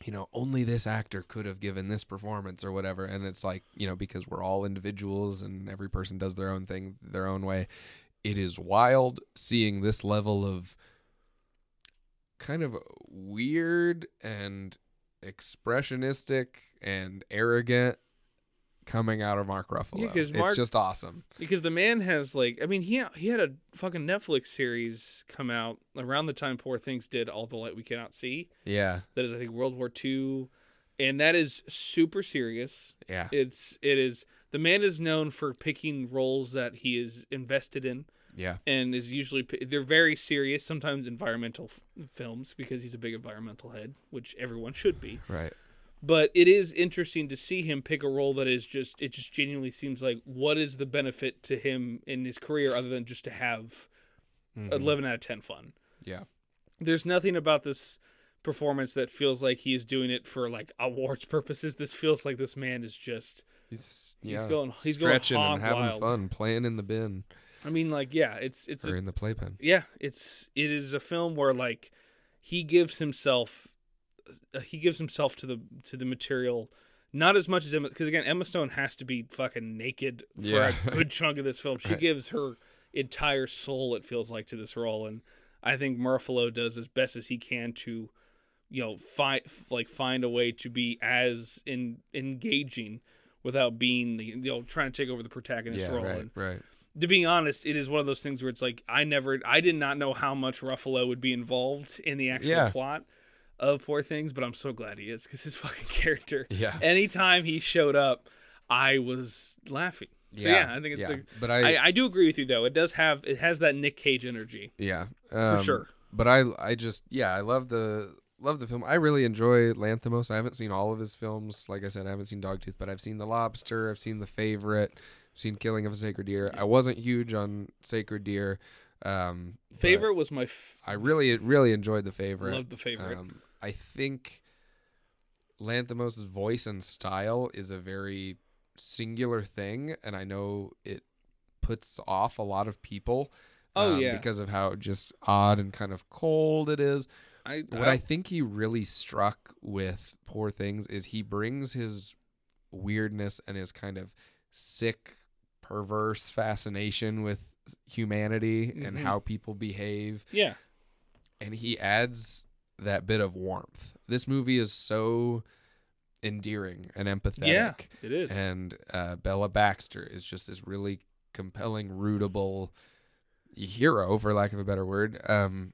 you know only this actor could have given this performance or whatever. And it's like you know because we're all individuals and every person does their own thing their own way. It is wild seeing this level of kind of weird and expressionistic and arrogant coming out of Mark Ruffalo. it's Mark- just awesome. Because the man has like, I mean, he he had a fucking Netflix series come out around the time Poor Things did All the Light We Cannot See. Yeah. That is, I think, World War II, and that is super serious. Yeah. It's it is the man is known for picking roles that he is invested in. Yeah. and is usually they're very serious sometimes environmental f- films because he's a big environmental head which everyone should be Right. But it is interesting to see him pick a role that is just it just genuinely seems like what is the benefit to him in his career other than just to have Mhm. 11 out of 10 fun Yeah. there's nothing about this performance that feels like he is doing it for like awards purposes this feels like this man is just He's He's yeah, going- he's going stretching hog and having wild. fun, playing in the bin i mean like yeah it's it's or a in the playpen. yeah it's it is a film where like he gives himself Uh, he gives himself to the to the material not as much as Emma because again Emma Stone has to be fucking naked for Yeah. a good chunk of this film. She Right. gives her entire soul it feels like to this role and I think Murphalo does as best as he can to you know find like find a way to be as in engaging without being the you know trying to take over the protagonist Yeah, role right, and right. to be honest, it is one of those things where it's like I never, I did not know how much Ruffalo would be involved in the actual Yeah. plot of Poor Things, but I'm so glad he is because his fucking character. Yeah. Anytime he showed up, I was laughing. So yeah, I think it's yeah. a. but I, I, I do agree with you though. It does have it has that Nick Cage energy yeah for um, sure. But I I just yeah I love the love the film. I really enjoy Lanthimos. I haven't seen all of his films. Like I said, I haven't seen Dogtooth, but I've seen The Lobster. I've seen The Favorite. I've seen Killing of a Sacred Deer. I wasn't huge on Sacred Deer. Um, Favorite was my. F- I really really enjoyed The Favorite. loved the favorite. Um, I think Lanthimos' voice and style is a very singular thing, and I know it puts off a lot of people. Oh, um, yeah. because of how just odd and kind of cold it is. I, What I think he really struck with Poor Things is he brings his weirdness and his kind of sick, perverse fascination with humanity and Mhm. how people behave yeah. and he adds that bit of warmth. This movie is so endearing and empathetic. Yeah, it is. And uh, Bella Baxter is just this really compelling, rootable hero, for lack of a better word. Um,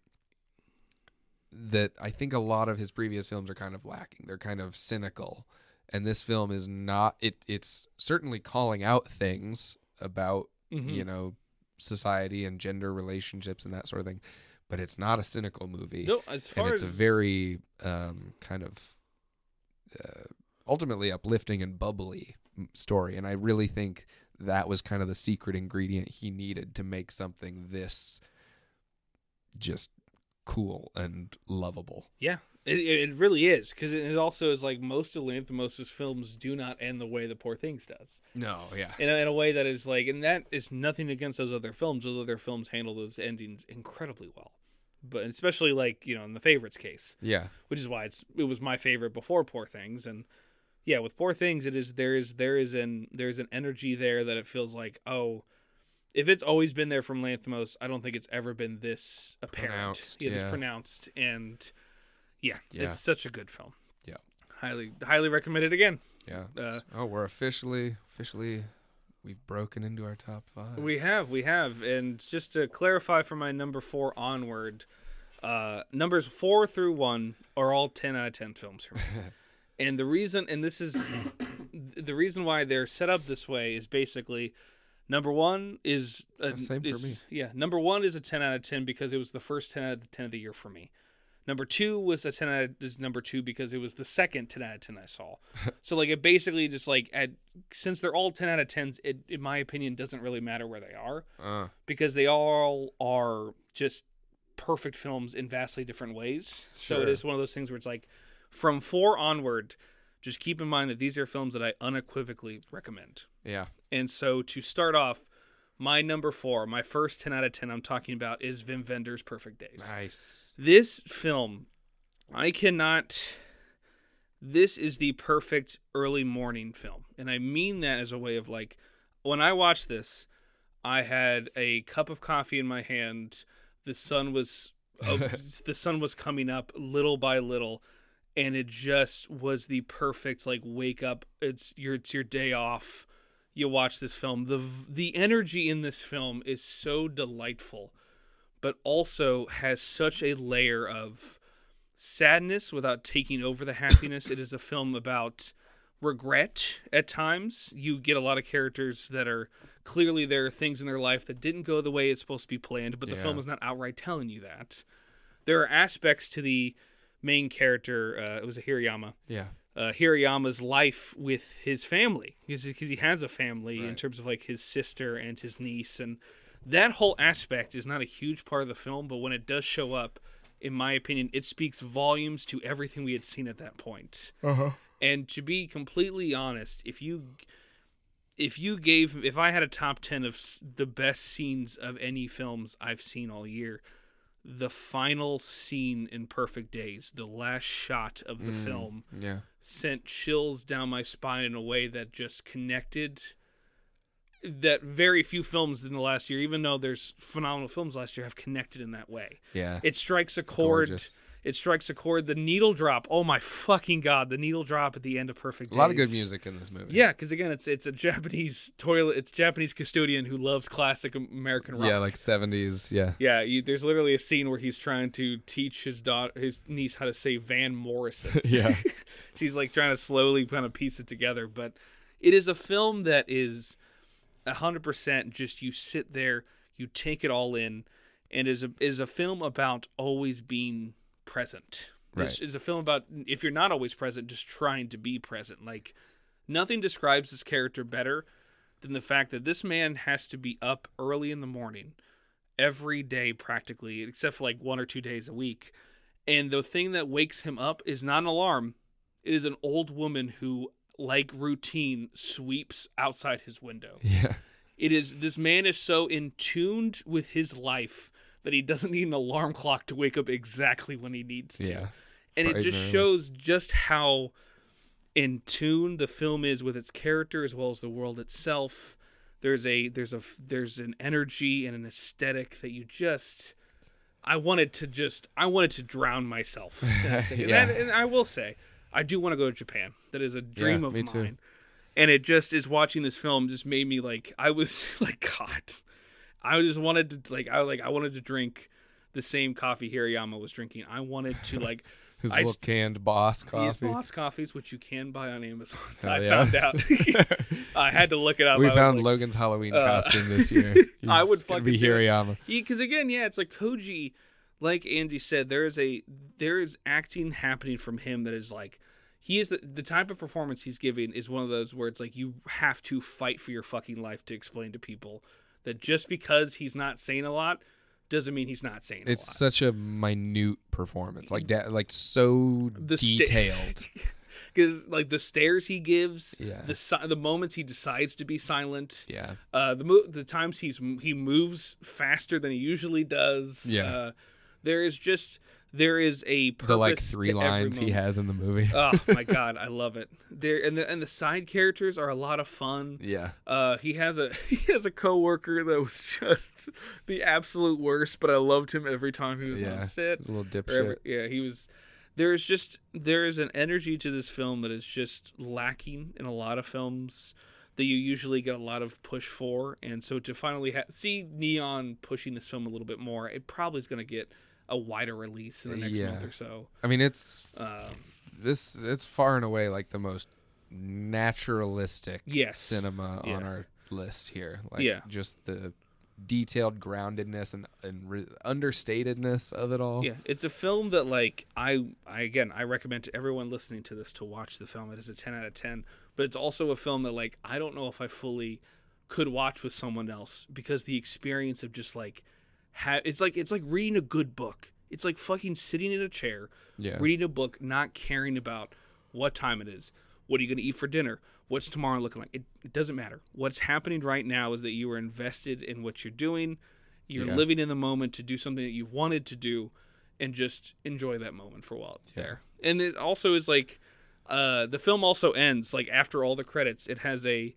that I think a lot of his previous films are kind of lacking. They're kind of cynical, and this film is not. It it's certainly calling out things about Mhm. you know society and gender relationships and that sort of thing but it's not a cynical movie. No, as far and it's as a very um, kind of uh, ultimately uplifting and bubbly story. And i really think that was kind of the secret ingredient he needed to make something this just cool and lovable. Yeah, it, it really is because it, also is like most of Lanthimos' films do not end the way The Poor Things does. no yeah In a, in a way that is like, and that is nothing against those other films. Those other films handle those endings incredibly well, but especially like you know in the favorites case, yeah which is why it's it was my favorite before Poor Things, and yeah, with Poor Things, it is there is there is an there's an energy there that it feels like oh. If it's always been there from Lanthimos, I don't think it's ever been this apparent. Pronounced, It is yeah. pronounced, and yeah, Yeah. it's such a good film. Yeah. highly highly recommend it again. yeah Uh, oh we're officially officially we've broken into our top five We have, we have, and just to clarify from my number four onward, uh, numbers four through one are all ten out of ten films for me. and the reason, and this is the reason why they're set up this way is basically number one is a, same for me. Yeah, number one is a ten out of ten because it was the first ten out of the ten of the year for me. Number two was a ten out of, is number two because it was the second ten out of ten I saw. so like it basically just like at since they're all ten out of tens, it in my opinion doesn't really matter where they are uh, because they all are just perfect films in vastly different ways. So it is one of those things where it's like from four onward, just keep in mind that these are films that I unequivocally recommend. yeah And so to start off, my number four, my first 10 out of 10 I'm talking about is Wim Wenders' Perfect Days. nice This film, I cannot. This is the perfect early morning film. And I mean that as a way of like, when I watched this, I had a cup of coffee in my hand. The sun was. oh, the sun was coming up little by little and it just was the perfect like wake up it's your it's your day off you watch this film the the energy in this film is so delightful but also has such a layer of sadness without taking over the happiness. it is a film about regret at times. You get a lot of characters that are clearly there are things in their life that didn't go the way it's supposed to be planned, but the Yeah. film is not outright telling you that. There are aspects to the main character, uh, it was a Hirayama, yeah uh, Hirayama's life with his family because he has a family in terms of like his sister and his niece and that whole aspect is not a huge part of the film but when it does show up in my opinion it speaks volumes to everything we had seen at that point. Uh-huh. And to be completely honest if you if you gave if i had a top 10 of the best scenes of any films i've seen all year the final scene in perfect days the last shot of the Mm. film yeah sent chills down my spine in a way that just connected that very few films in the last year even though there's phenomenal films last year have connected in that way yeah it strikes a chord Gorgeous. It strikes a chord the needle drop oh my fucking god the needle drop at the end of perfect Days. a lot of good music in this movie yeah because again it's it's a japanese toilet it's japanese custodian who loves classic american rock yeah like 70s yeah yeah, you, there's literally a scene where he's trying to teach his daughter, his niece, how to say Van Morrison. yeah She's like trying to slowly kind of piece it together, but it is a film that is a hundred percent. Just you sit there, you take it all in, and is a is a film about always being present. This Right. is a film about if you're not always present, just trying to be present. Like nothing describes this character better than the fact that this man has to be up early in the morning every day practically except for like one or two days a week and the thing that wakes him up is not an alarm it is an old woman who like routine sweeps outside his window Yeah. it is this man is so in tuned with his life that he doesn't need an alarm clock to wake up exactly when he needs to. Yeah. and it just shows just how in tune the film is with its character as well as the world itself. There's a there's a there's an energy and an aesthetic that you just i wanted to just i wanted to drown myself. In and, Yeah. that- and i will say i do want to go to japan. That is a dream Yeah, of me too. mine. And it just is watching this film just made me like i was like god i just wanted to like i like i wanted to drink the same coffee hirayama was drinking i wanted to like His I little canned boss coffee. boss coffees which you can buy on amazon i yeah. found out i had to look it up we I found like, Logan's Halloween uh, costume this year. I would fucking be. Hirayama. because again, yeah, it's like Koji, like Andy said, there is a there is acting happening from him that is like he is the, the type of performance he's giving is one of those where it's like you have to fight for your fucking life to explain to people that just because he's not saying a lot doesn't mean he's not saying It's a lot. such a minute performance, like da- like so The detailed. Because like the stares he gives, Yeah. the si- the moments he decides to be silent, yeah, uh, the mo- the times he's he moves faster than he usually does. Yeah. uh, there is just there is a purpose the like three lines he has in the movie. oh my god, I love it. There and the and the side characters are a lot of fun. yeah, Uh, he has a he has a coworker that was just the absolute worst, but I loved him every time he was yeah. on set. A little Or every- dipshit. yeah, he was. There's just there is an energy to this film that is just lacking in a lot of films that you usually get a lot of push for, and so to finally ha- see Neon pushing this film a little bit more, it probably is going to get a wider release in the next Yeah. month or so. I mean, it's Um, this. It's far and away like the most naturalistic Yes. cinema Yeah. on our list here. Like, Yeah. just the detailed groundedness and and re- understatedness of it all. Yeah, it's a film that like I I again I recommend to everyone listening to this to watch the film. It is a ten out of ten, but it's also a film that like I don't know if I fully could watch with someone else because the experience of just like ha- it's like it's like reading a good book. It's like fucking sitting in a chair, Yeah. reading a book, not caring about what time it is. What are you going to eat for dinner? What's tomorrow looking like? It, it doesn't matter. What's happening right now is that you are invested in what you're doing. You're Yeah. living in the moment to do something that you've wanted to do and just enjoy that moment for a while it's Yeah. there. And it also is like uh the film also ends like after all the credits it has a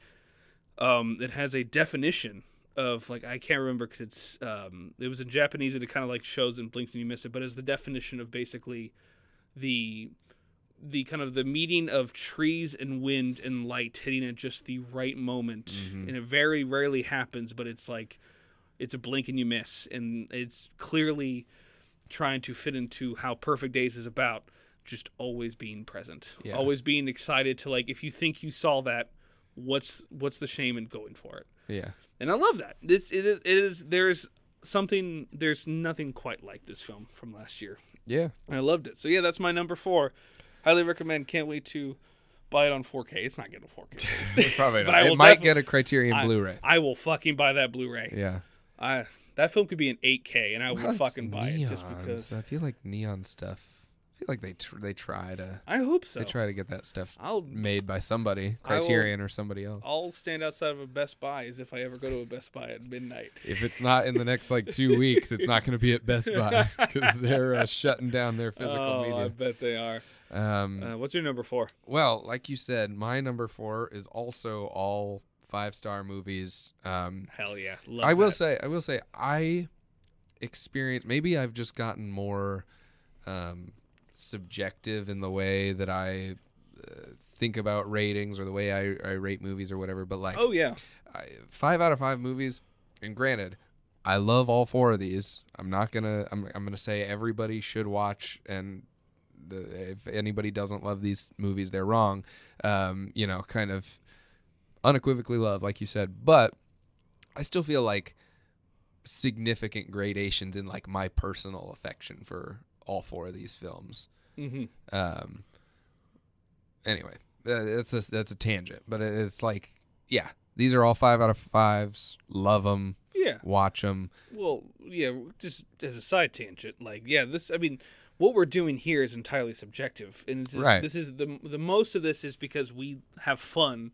um it has a definition of like I can't remember cuz it's um it was in Japanese and it kind of like shows and blinks and you miss it but it's the definition of basically the the kind of the meeting of trees and wind and light hitting at just the right moment Mhm. and it very rarely happens but it's like it's a blink and you miss and it's clearly trying to fit into how perfect days is about just always being present Yeah. always being excited to like if you think you saw that what's what's the shame in going for it Yeah. And i love that this it is, it is there's something there's nothing quite like this film from last year Yeah. I loved it. So yeah, that's my number four. Highly recommend. Can't wait to buy it on 4K. It's not getting a 4K. Probably not. It might get a Criterion I- Blu-ray. I will fucking buy that Blu-ray. Yeah. I that film could be an 8K, and I will Well, fucking buy it just because. I feel like neon stuff. I feel like they tr- they try to I hope so. they try to get that stuff I'll made by somebody, I will- Criterion or somebody else. I'll stand outside of a Best Buy as if I ever go to a Best Buy at midnight. If it's not in the next like two weeks, it's not going to be at Best Buy because they're uh, shutting down their physical oh, I bet they are. Um, Uh, what's your number four? well, like you said, my number four is also all five star movies. Um, Hell yeah, Love I will say, I will say, I experience. Maybe I've just gotten more um, subjective in the way that I uh, think about ratings or the way I, I rate movies or whatever. But like, Oh yeah, I, five out of five movies, and granted, I love all four of these. I'm not gonna. I'm. I'm gonna say everybody should watch, and the, if anybody doesn't love these movies, they're wrong. Um, you know, kind of unequivocally love, like you said. But I still feel like significant gradations in like my personal affection for all four of these films. Mm-hmm. Um. Anyway, that's a, that's a tangent, but it's like, yeah, these are all five out of fives. Love them, Yeah. watch them. Well, yeah. Just as a side tangent, like, yeah, this. I mean, what we're doing here is entirely subjective, and this is, Right. this is the the most of this is because we have fun.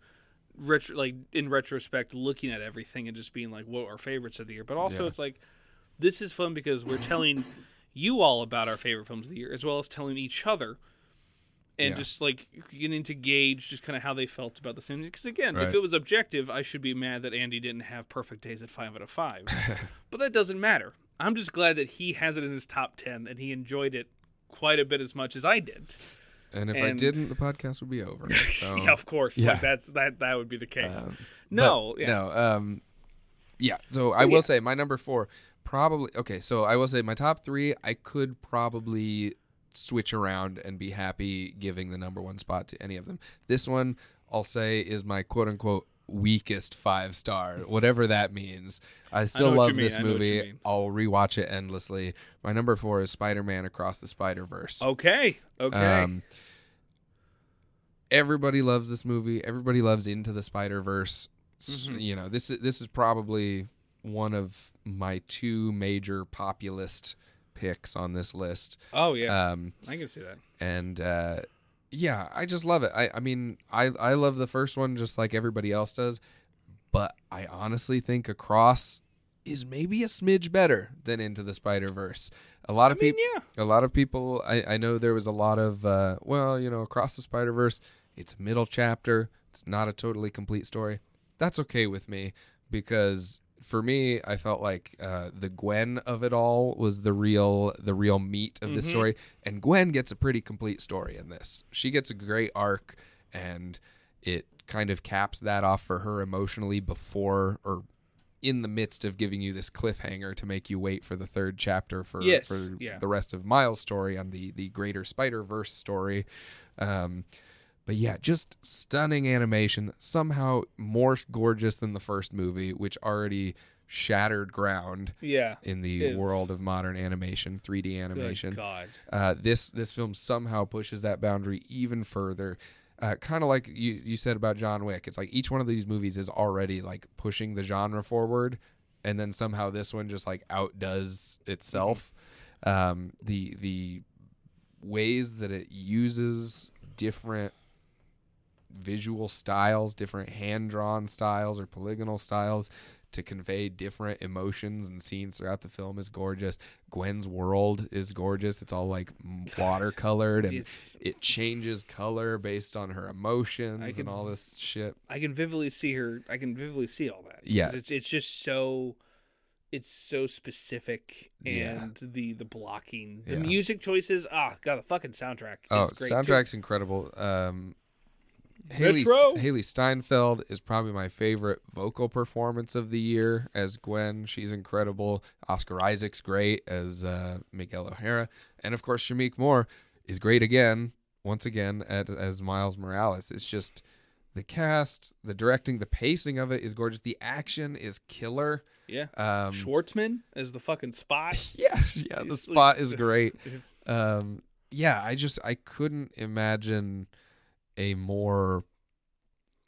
Retro, like in retrospect, looking at everything and just being like, "What our favorites of the year?" But also, Yeah. it's like this is fun because we're telling you all about our favorite films of the year, as well as telling each other, and Yeah. just like getting to gauge just kind of how they felt about the same. Because again, if it was objective, I should be mad that Andy didn't have Perfect Days at five out of five. but that doesn't matter. I'm just glad that he has it in his top ten and he enjoyed it quite a bit as much as I did. And if I didn't, the podcast would be over. So, yeah, of course. yeah. Like that's that that would be the case. um, no, yeah. no. Um, yeah. So, I will say my number four probably. Okay, so I will say my top three. I could probably switch around and be happy giving the number one spot to any of them. This one I'll say is my quote unquote weakest five star, whatever that means. I still you love this I know what you movie. I'll rewatch it endlessly. My number four is Spider Man Across the Spider Verse. Okay. Okay. Um, everybody loves this movie. Everybody loves Into the Spider Verse. Mhm. You know, this is this is probably one of my two major populist picks on this list. oh yeah. Um, I can see that. and uh, yeah, I just love it. I, I mean, I I love the first one just like everybody else does, but I honestly think Across is maybe a smidge better than Into the Spider Verse. A lot I of mean, people yeah. a lot of people I, I know there was a lot of uh, well you know across the spider verse it's a middle chapter it's not a totally complete story that's okay with me because for me i felt like uh, the gwen of it all was the real the real meat of the Mhm. story and gwen gets a pretty complete story in this she gets a great arc and it kind of caps that off for her emotionally before or in the midst of giving you this cliffhanger to make you wait for the third chapter for Yes, for yeah. the rest of Miles' story on the the greater Spider Verse story. Um, but yeah, just stunning animation. Somehow more gorgeous than the first movie, which already shattered ground Yeah. in the It's- world of modern animation, 3D Good animation. God. Uh, this this film somehow pushes that boundary even further. Uh, kind of like you, you said about John Wick. It's like each one of these movies is already like pushing the genre forward, and then somehow this one just like outdoes itself. Um, the the ways that it uses different visual styles, different hand drawn styles or polygonal styles to convey different emotions and scenes throughout the film is gorgeous. Gwen's world is gorgeous. It's all like watercolored and It's it changes color based on her emotions I and all this shit. I can vividly see her. I can vividly see all that. Yeah. It's it's just so. It's so specific, Yeah. and the the blocking, the Yeah. music choices. Ah, god, the fucking soundtrack. Oh, great too. soundtrack's incredible. Um, Hailee, Retro. Hailee Steinfeld is probably my favorite vocal performance of the year as Gwen. She's incredible. Oscar Isaac's great as uh, Miguel O'Hara, and of course Shameik Moore is great again, once again at, as Miles Morales. It's just the cast, the directing, the pacing of it is gorgeous. The action is killer. Yeah. Um, Schwartzman as the fucking spot. yeah, yeah. The spot is great. Um yeah i just i couldn't imagine a more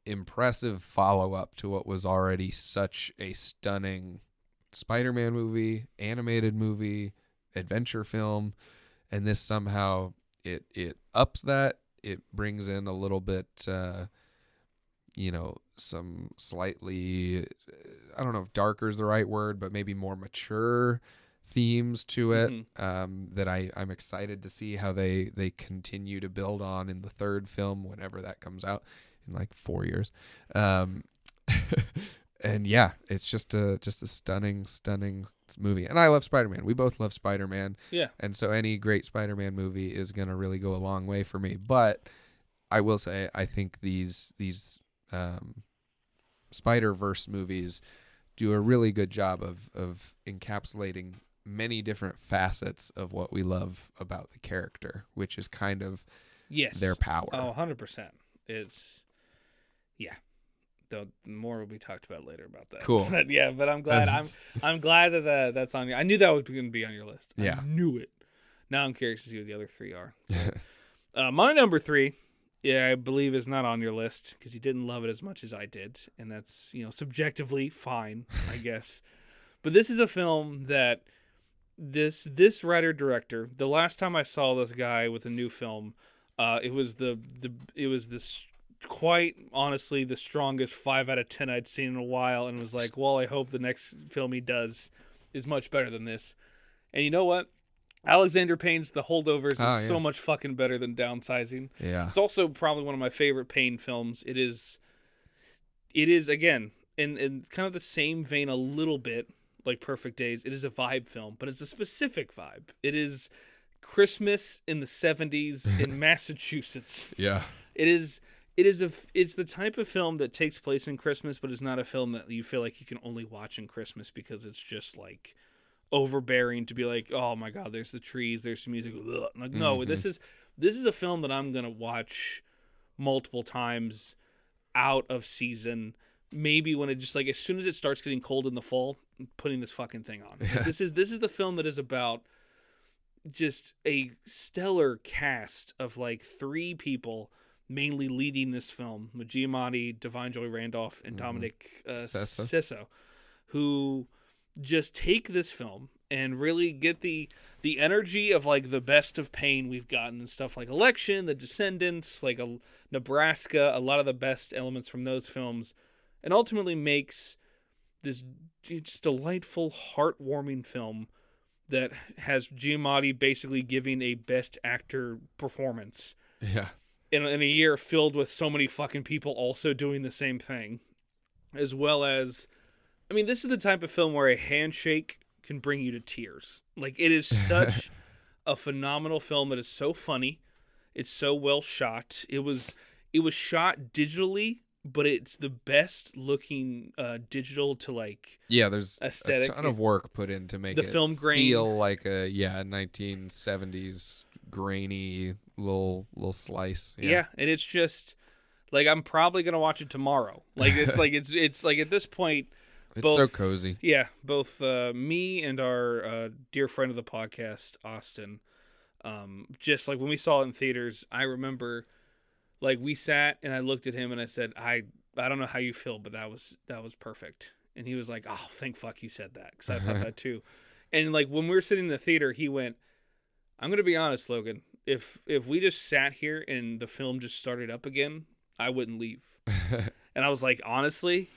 impressive follow-up to what was already such a stunning spider-man movie animated movie adventure film and this somehow it it ups that it brings in a little bit uh you know some slightly i don't know if darker is the right word but maybe more mature themes to it Mhm. um, that I, I'm excited to see how they, they continue to build on in the third film whenever that comes out in like four years. Um, and yeah, it's just a just a stunning, stunning movie. And I love Spider Man. We both love Spider Man. Yeah. And so any great Spider Man movie is gonna really go a long way for me. But I will say I think these these um, Spider Verse movies do a really good job of of encapsulating many different facets of what we love about the character, which is kind of yes. their power. Oh, 100%. It's yeah. Though more will be talked about later about that. Cool. But yeah, but I'm glad I'm I'm glad that uh, that's on your. I knew that was going to be on your list. Yeah. I knew it. Now I'm curious to see what the other three are. Uh, my number three, yeah, I believe is not on your list because you didn't love it as much as I did, and that's you know subjectively fine, I guess. But this is a film that this this writer director. The last time I saw this guy with a new film, uh, it was the the it was this quite honestly the strongest five out of ten I'd seen in a while, and was like, well, I hope the next film he does is much better than this. And you know what? Alexander Payne's The Holdovers is Oh, yeah. so much fucking better than Downsizing. yeah. It's also probably one of my favorite Payne films. It is, it is again in in kind of the same vein a little bit like Perfect Days. It is a vibe film, but it's a specific vibe. It is Christmas in the '70s in Massachusetts. Yeah. It is. It is a. It's the type of film that takes place in Christmas, but it's not a film that you feel like you can only watch in Christmas because it's just like overbearing to be like, oh my god, there's the trees, there's the music. Ugh. Like, no, mm-hmm. this is this is a film that I'm gonna watch multiple times out of season. Maybe when it just like as soon as it starts getting cold in the fall, putting this fucking thing on. Like, this is this is the film that is about just a stellar cast of like three people mainly leading this film with Giamatti, Da'Vine Joy Randolph, and Dominic uh, Sessa. Who just take this film and really get the the energy of like the best of Payne we've gotten and stuff like Election, The Descendants, like a Nebraska, a lot of the best elements from those films, and ultimately makes this just delightful, heartwarming film that has Giamatti basically giving a best actor performance Yeah. in, in a year filled with so many fucking people also doing the same thing, as well as, I mean, this is the type of film where a handshake can bring you to tears. Like it is such a phenomenal film that is so funny, it's so well shot. It was it was shot digitally, but it's the best looking uh, digital to like Yeah, there's Aesthetic. a ton of work put in to make the it film grain. feel like a yeah 1970s grainy little little slice. Yeah. and it's just like I'm probably gonna watch it tomorrow. Like it's like it's it's like at this point. it's so cozy. Yeah, both uh, me and our uh, dear friend of the podcast, Austin, um, just like when we saw it in theaters, I remember, like we sat and I looked at him and I said, "I I don't know how you feel, but that was that was perfect." And he was like, "Oh, thank fuck you said that," because I thought that too. And like when we were sitting in the theater, he went, "I'm gonna be honest, Logan. If if we just sat here and the film just started up again, I wouldn't leave." And I was like, honestly,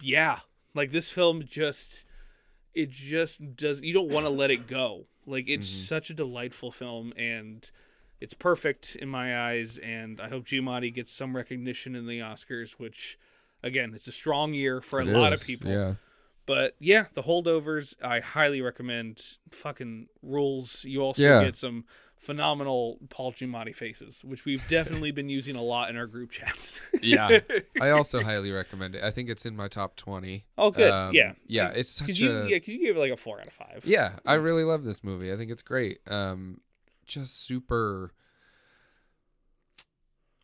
yeah. Like this film just it just does you don't want to let it go. Like it's mm-hmm. such a delightful film and it's perfect in my eyes and I hope Giamatti gets some recognition in the Oscars, which again, it's a strong year for a It lot of people. Yeah. But yeah, the holdovers I highly recommend. Fucking rules. You also Yeah. get some phenomenal Paul Giamatti faces, which we've definitely been using a lot in our group chats. Yeah. I also highly recommend it. I think it's in my top 20. Oh, good. Um, yeah. Yeah, it's such you, a yeah, 'cause you gave it like a four out of five. Yeah, I really love this movie. I think it's great. Um, just super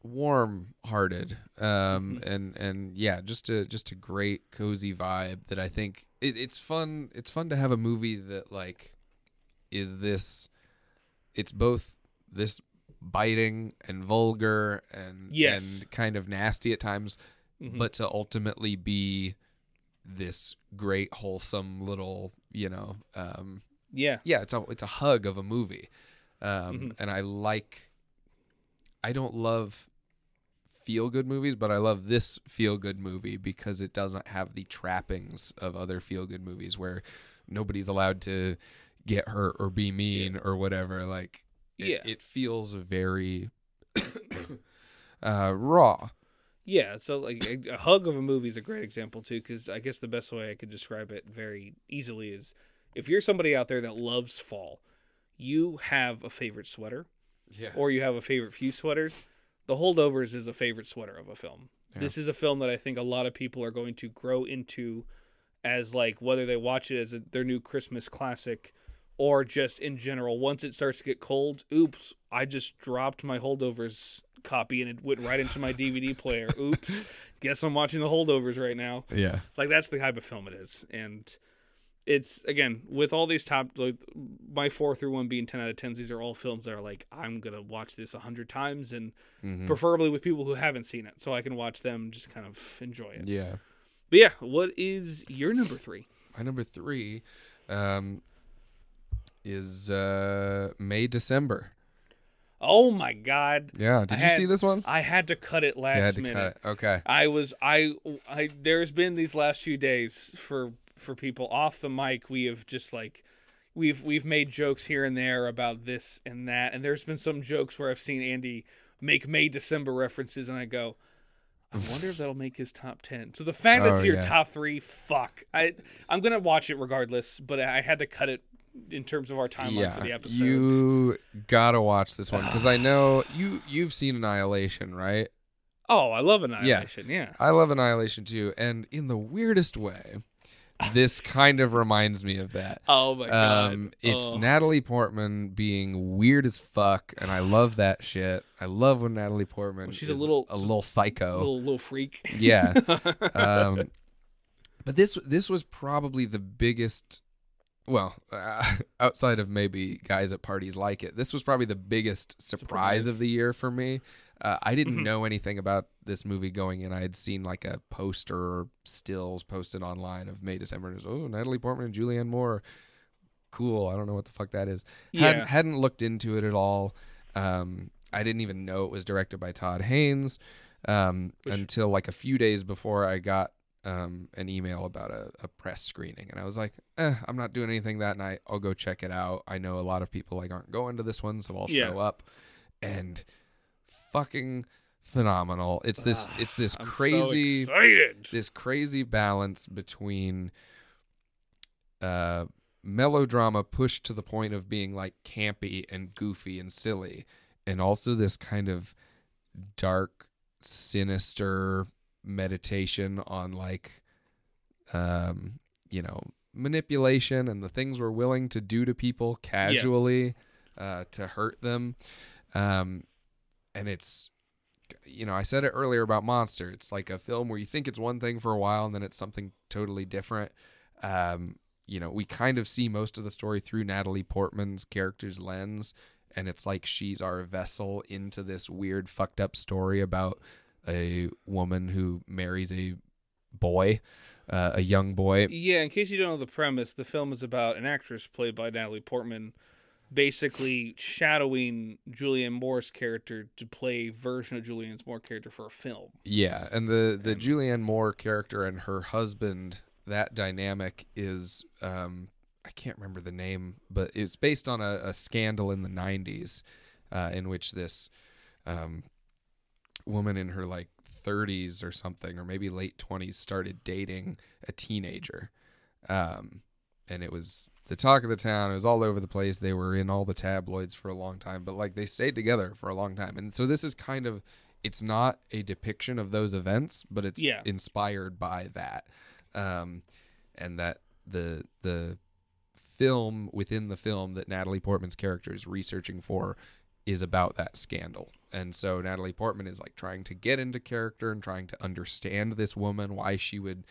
warm-hearted. Um, and and yeah, just a just a great cozy vibe that I think it, it's fun. It's fun to have a movie that like is this. It's both this biting and vulgar and Yes. and kind of nasty at times, Mhm. but to ultimately be this great wholesome little you know um Yeah. yeah it's a it's a hug of a movie um Mhm. and i like i don't love feel good movies but i love this feel good movie because it doesn't have the trappings of other feel good movies where nobody's allowed to get hurt or be mean or whatever like it, Yeah. it feels very uh raw Yeah. So like a, a hug of a movie is a great example too, because I guess the best way I could describe it very easily is if you're somebody out there that loves fall, you have a favorite sweater yeah or you have a favorite few sweaters. The Holdovers is a favorite sweater of a film. Yeah. This is a film that I think a lot of people are going to grow into as like whether they watch it as a, their new Christmas classic or just in general. Once it starts to get cold, oops, I just dropped my Holdovers copy and it went right into my DVD player. Oops. guess I'm watching the holdovers right now. Yeah. Like that's the type of film it is, and it's again with all these top like my four through one being ten out of tens. These are all films that are like I'm gonna watch this a hundred times, and Mhm. preferably with people who haven't seen it, so I can watch them just kind of enjoy it. Yeah. But yeah, what is your number three? My number three um, is uh, May December. Oh my god, Yeah. Did I you had- see this one? I had to cut it last You had to minute. cut it. Okay. I was I I there's been these last few days for for people off the mic we have just like we've we've made jokes here and there about this and that and there's been some jokes where I've seen Andy make May December references and I go I wonder if that'll make his top 10. So the fact that Oh, your yeah. top 3 fuck. I I'm going to watch it regardless, but I had to cut it in terms of our timeline for the episode. You gotta watch this one because I know you you've seen Annihilation, right? oh, I love Annihilation. Yeah. I love Annihilation too, and in the weirdest way, this kind of reminds me of that. Oh my god. Um, it's Oh. Natalie Portman being weird as fuck, and I love that shit. I love when Natalie Portman Well, she's a little- a little psycho. little little freak. Yeah. um, but this this was probably the biggest. Well, uh, outside of maybe guys at parties like it, this was probably the biggest surprise, Surprise. of the year for me. Uh, I didn't Mhm. know anything about this movie going in. I had seen like a poster or stills posted online of May December, and it was oh Natalie Portman and Julianne Moore. Cool. I don't know what the fuck that is. Hadn't yeah. hadn't looked into it at all. Um, I didn't even know it was directed by Todd Haynes um, Which- until like a few days before I got um, an email about a, a press screening, and I was like, eh, I'm not doing anything that night. I'll go check it out. I know a lot of people like aren't going to this one, so I'll Yeah. show up. And fucking phenomenal. It's this. It's this I'm so crazy excited. this crazy balance between uh melodrama pushed to the point of being like campy and goofy and silly and also this kind of dark sinister meditation on like um you know manipulation and the things we're willing to do to people casually uh to hurt them um and it's you know, I said it earlier about Monster. It's like a film where you think it's one thing for a while and then it's something totally different. Um, you know, we kind of see most of the story through Natalie Portman's character's lens, and it's like she's our vessel into this weird, fucked up story about a woman who marries a boy, uh, a young boy. Yeah, in case you don't know the premise, the film is about an actress played by Natalie Portman basically shadowing Julianne Moore's character to play a version of Julianne Moore's character for a film. Yeah, and the the And- Julianne Moore character and her husband, that dynamic is um I can't remember the name, but it's based on a, a scandal in the '90s, uh, in which this um, woman in her like 30s or something, or maybe late 20s, started dating a teenager, um, and it was the talk of the town. It was all over the place. They were in all the tabloids for a long time, but like they stayed together for a long time, and so this is kind of it's not a depiction of those events, but it's Yeah. inspired by that, um, and that the the film within the film that Natalie Portman's character is researching for is about that scandal. And so Natalie Portman is like trying to get into character and trying to understand this woman, why she would,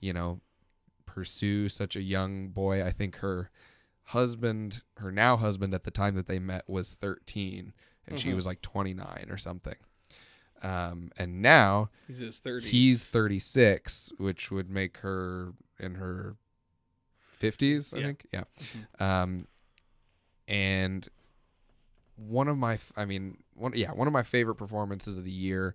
you know, pursue such a young boy. I think her husband, her now husband at the time that they met was 13 and she Mhm. was like 29 or something. Um, and now He's in his 30s. he's 36, which would make her in her 50s, I Yeah. think. Yeah. Mhm. Um, and one of my, I mean, one, yeah, one of my favorite performances of the year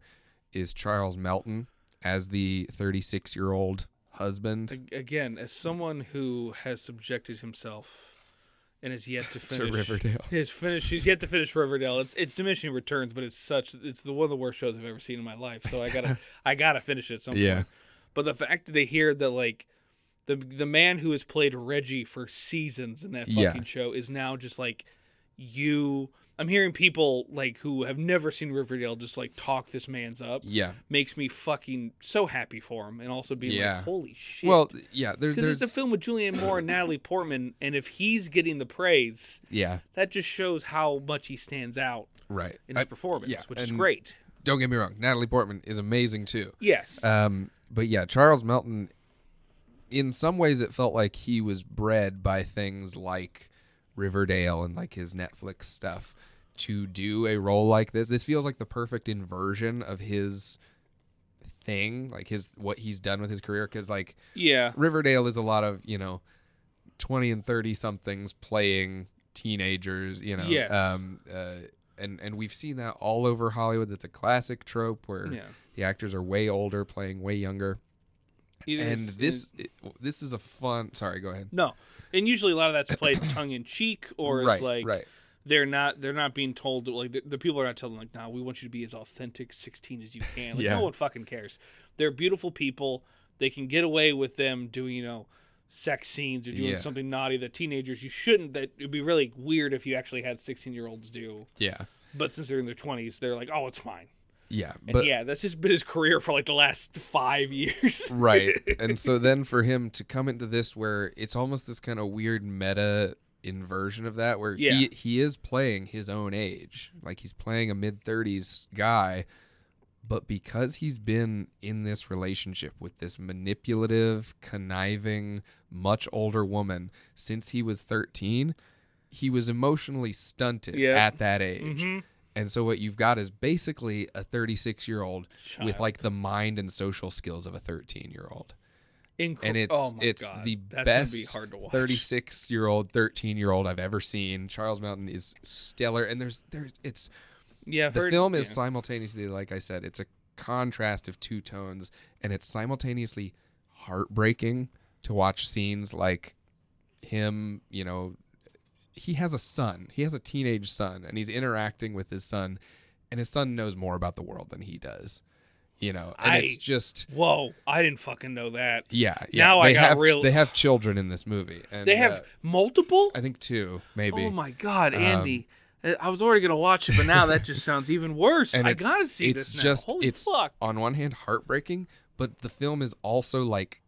is Charles Melton as the 36 year old husband Ag- again, as someone who has subjected himself and is yet to to finish Riverdale. His finish. He's yet to finish Riverdale. It's it's diminishing returns, but it's such. It's the one of the worst shows I've ever seen in my life. So I gotta I gotta finish it at some Yeah. But the fact that they hear that like the the man who has played Reggie for seasons in that fucking Yeah. show is now just like you. I'm hearing people like who have never seen Riverdale just like talk this man's up. Yeah. Makes me fucking so happy for him, and also be Yeah. like, holy shit. Well, yeah, there, because there's, it's a film with Julianne Moore and Natalie Portman, and if he's getting the praise, yeah, that just shows how much he stands out right. in I- his performance, yeah, which is great. don't get me wrong, Natalie Portman is amazing too. Yes. Um, but yeah, Charles Melton. In some ways, it felt like he was bred by things like Riverdale and like his Netflix stuff to do a role like this. This feels like the perfect inversion of his thing, like his what he's done with his career. Because like yeah. Riverdale is a lot of you know, twenty and thirty somethings playing teenagers. You know, Yes. um, uh, and and we've seen that all over Hollywood. That's a classic trope where Yeah. the actors are way older playing way younger. It and is- this it- this is a fun. Sorry, go ahead. No, and usually a lot of that's played tongue in cheek, or right, it's like right. they're not they're not being told like the, the people are not telling like, nah, we want you to be as authentic sixteen as you can. Like Yeah. no one fucking cares. They're beautiful people. They can get away with them doing you know sex scenes or doing Yeah. something naughty that teenagers you shouldn't. That it'd be really weird if you actually had sixteen year olds do. Yeah, But since they're in their twenties, they're like, oh, it's fine. Yeah, And but yeah, that's just been his career for like the last five years. right. And so then for him to come into this where it's almost this kind of weird meta inversion of that where Yeah. he he is playing his own age. Like he's playing a mid 30s guy, but because he's been in this relationship with this manipulative, conniving, much older woman since he was 13, he was emotionally stunted Yeah. at that age. hmm And so what you've got is basically a 36 year old with like the mind and social skills of a 13 year old. Incre- And it's oh it's God. the That's be best watch. 36 year old, 13 year old I've ever seen. Charles Melton is stellar and there's there's it's Yeah, I've the heard- film is yeah. simultaneously like I said, it's a contrast of two tones and it's simultaneously heartbreaking to watch scenes like him, you know, he has a son. He has a teenage son and he's interacting with his son and his son knows more about the world than he does. You know, and I- it's just Whoa, I didn't fucking know that. yeah, yeah. Now I got have real- they have children in this movie. And They have uh, multiple. I think two, maybe. Oh my god, Um, Andy! Uh, I was already gonna watch it, but now that just sounds even worse. I gotta see it's this now. just Holy it's fuck! on one hand heartbreaking but the film is also like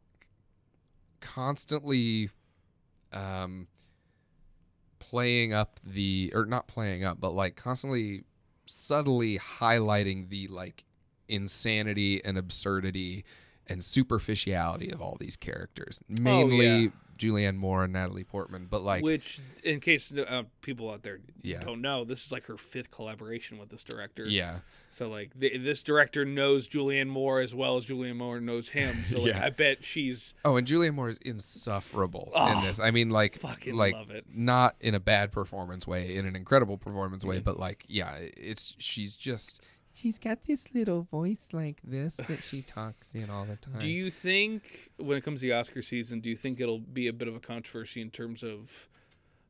constantly um playing up the or not playing up but like constantly subtly highlighting the like insanity and absurdity and superficiality of all these characters mainly Oh, yeah. Julianne Moore and Natalie Portman but like Which, in case uh, people out there Yeah. don't know, this is like her fifth collaboration with this director. yeah So like, th- this director knows Julianne Moore as well as Julianne Moore knows him. So like, Yeah. I bet she's Oh, and Julianne Moore is insufferable Oh, in this. I mean, like, fucking like love it. not in a bad performance way, in an incredible performance way, Yeah. but like, yeah, it's she's just she's got this little voice like this that she talks in all the time. Do you think when it comes to the Oscar season, do you think it'll be a bit of a controversy in terms of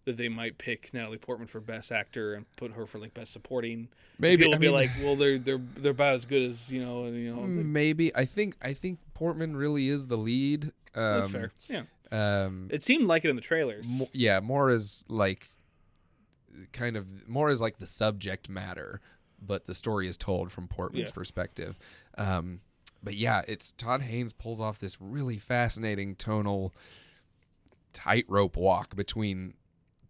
that they might pick Natalie Portman for Best Actor and put her for like Best Supporting? maybe it'll be mean, like, well, they're they're they're about as good as you know, and you know. like, maybe I think I think Portman really is the lead. Um, that's fair. Yeah, Um, it seemed like it in the trailers. mo- yeah, Moore is like kind of Moore is like the subject matter, but the story is told from Portman's Yeah. perspective. Um, but yeah, it's Todd Haynes pulls off this really fascinating tonal tightrope walk between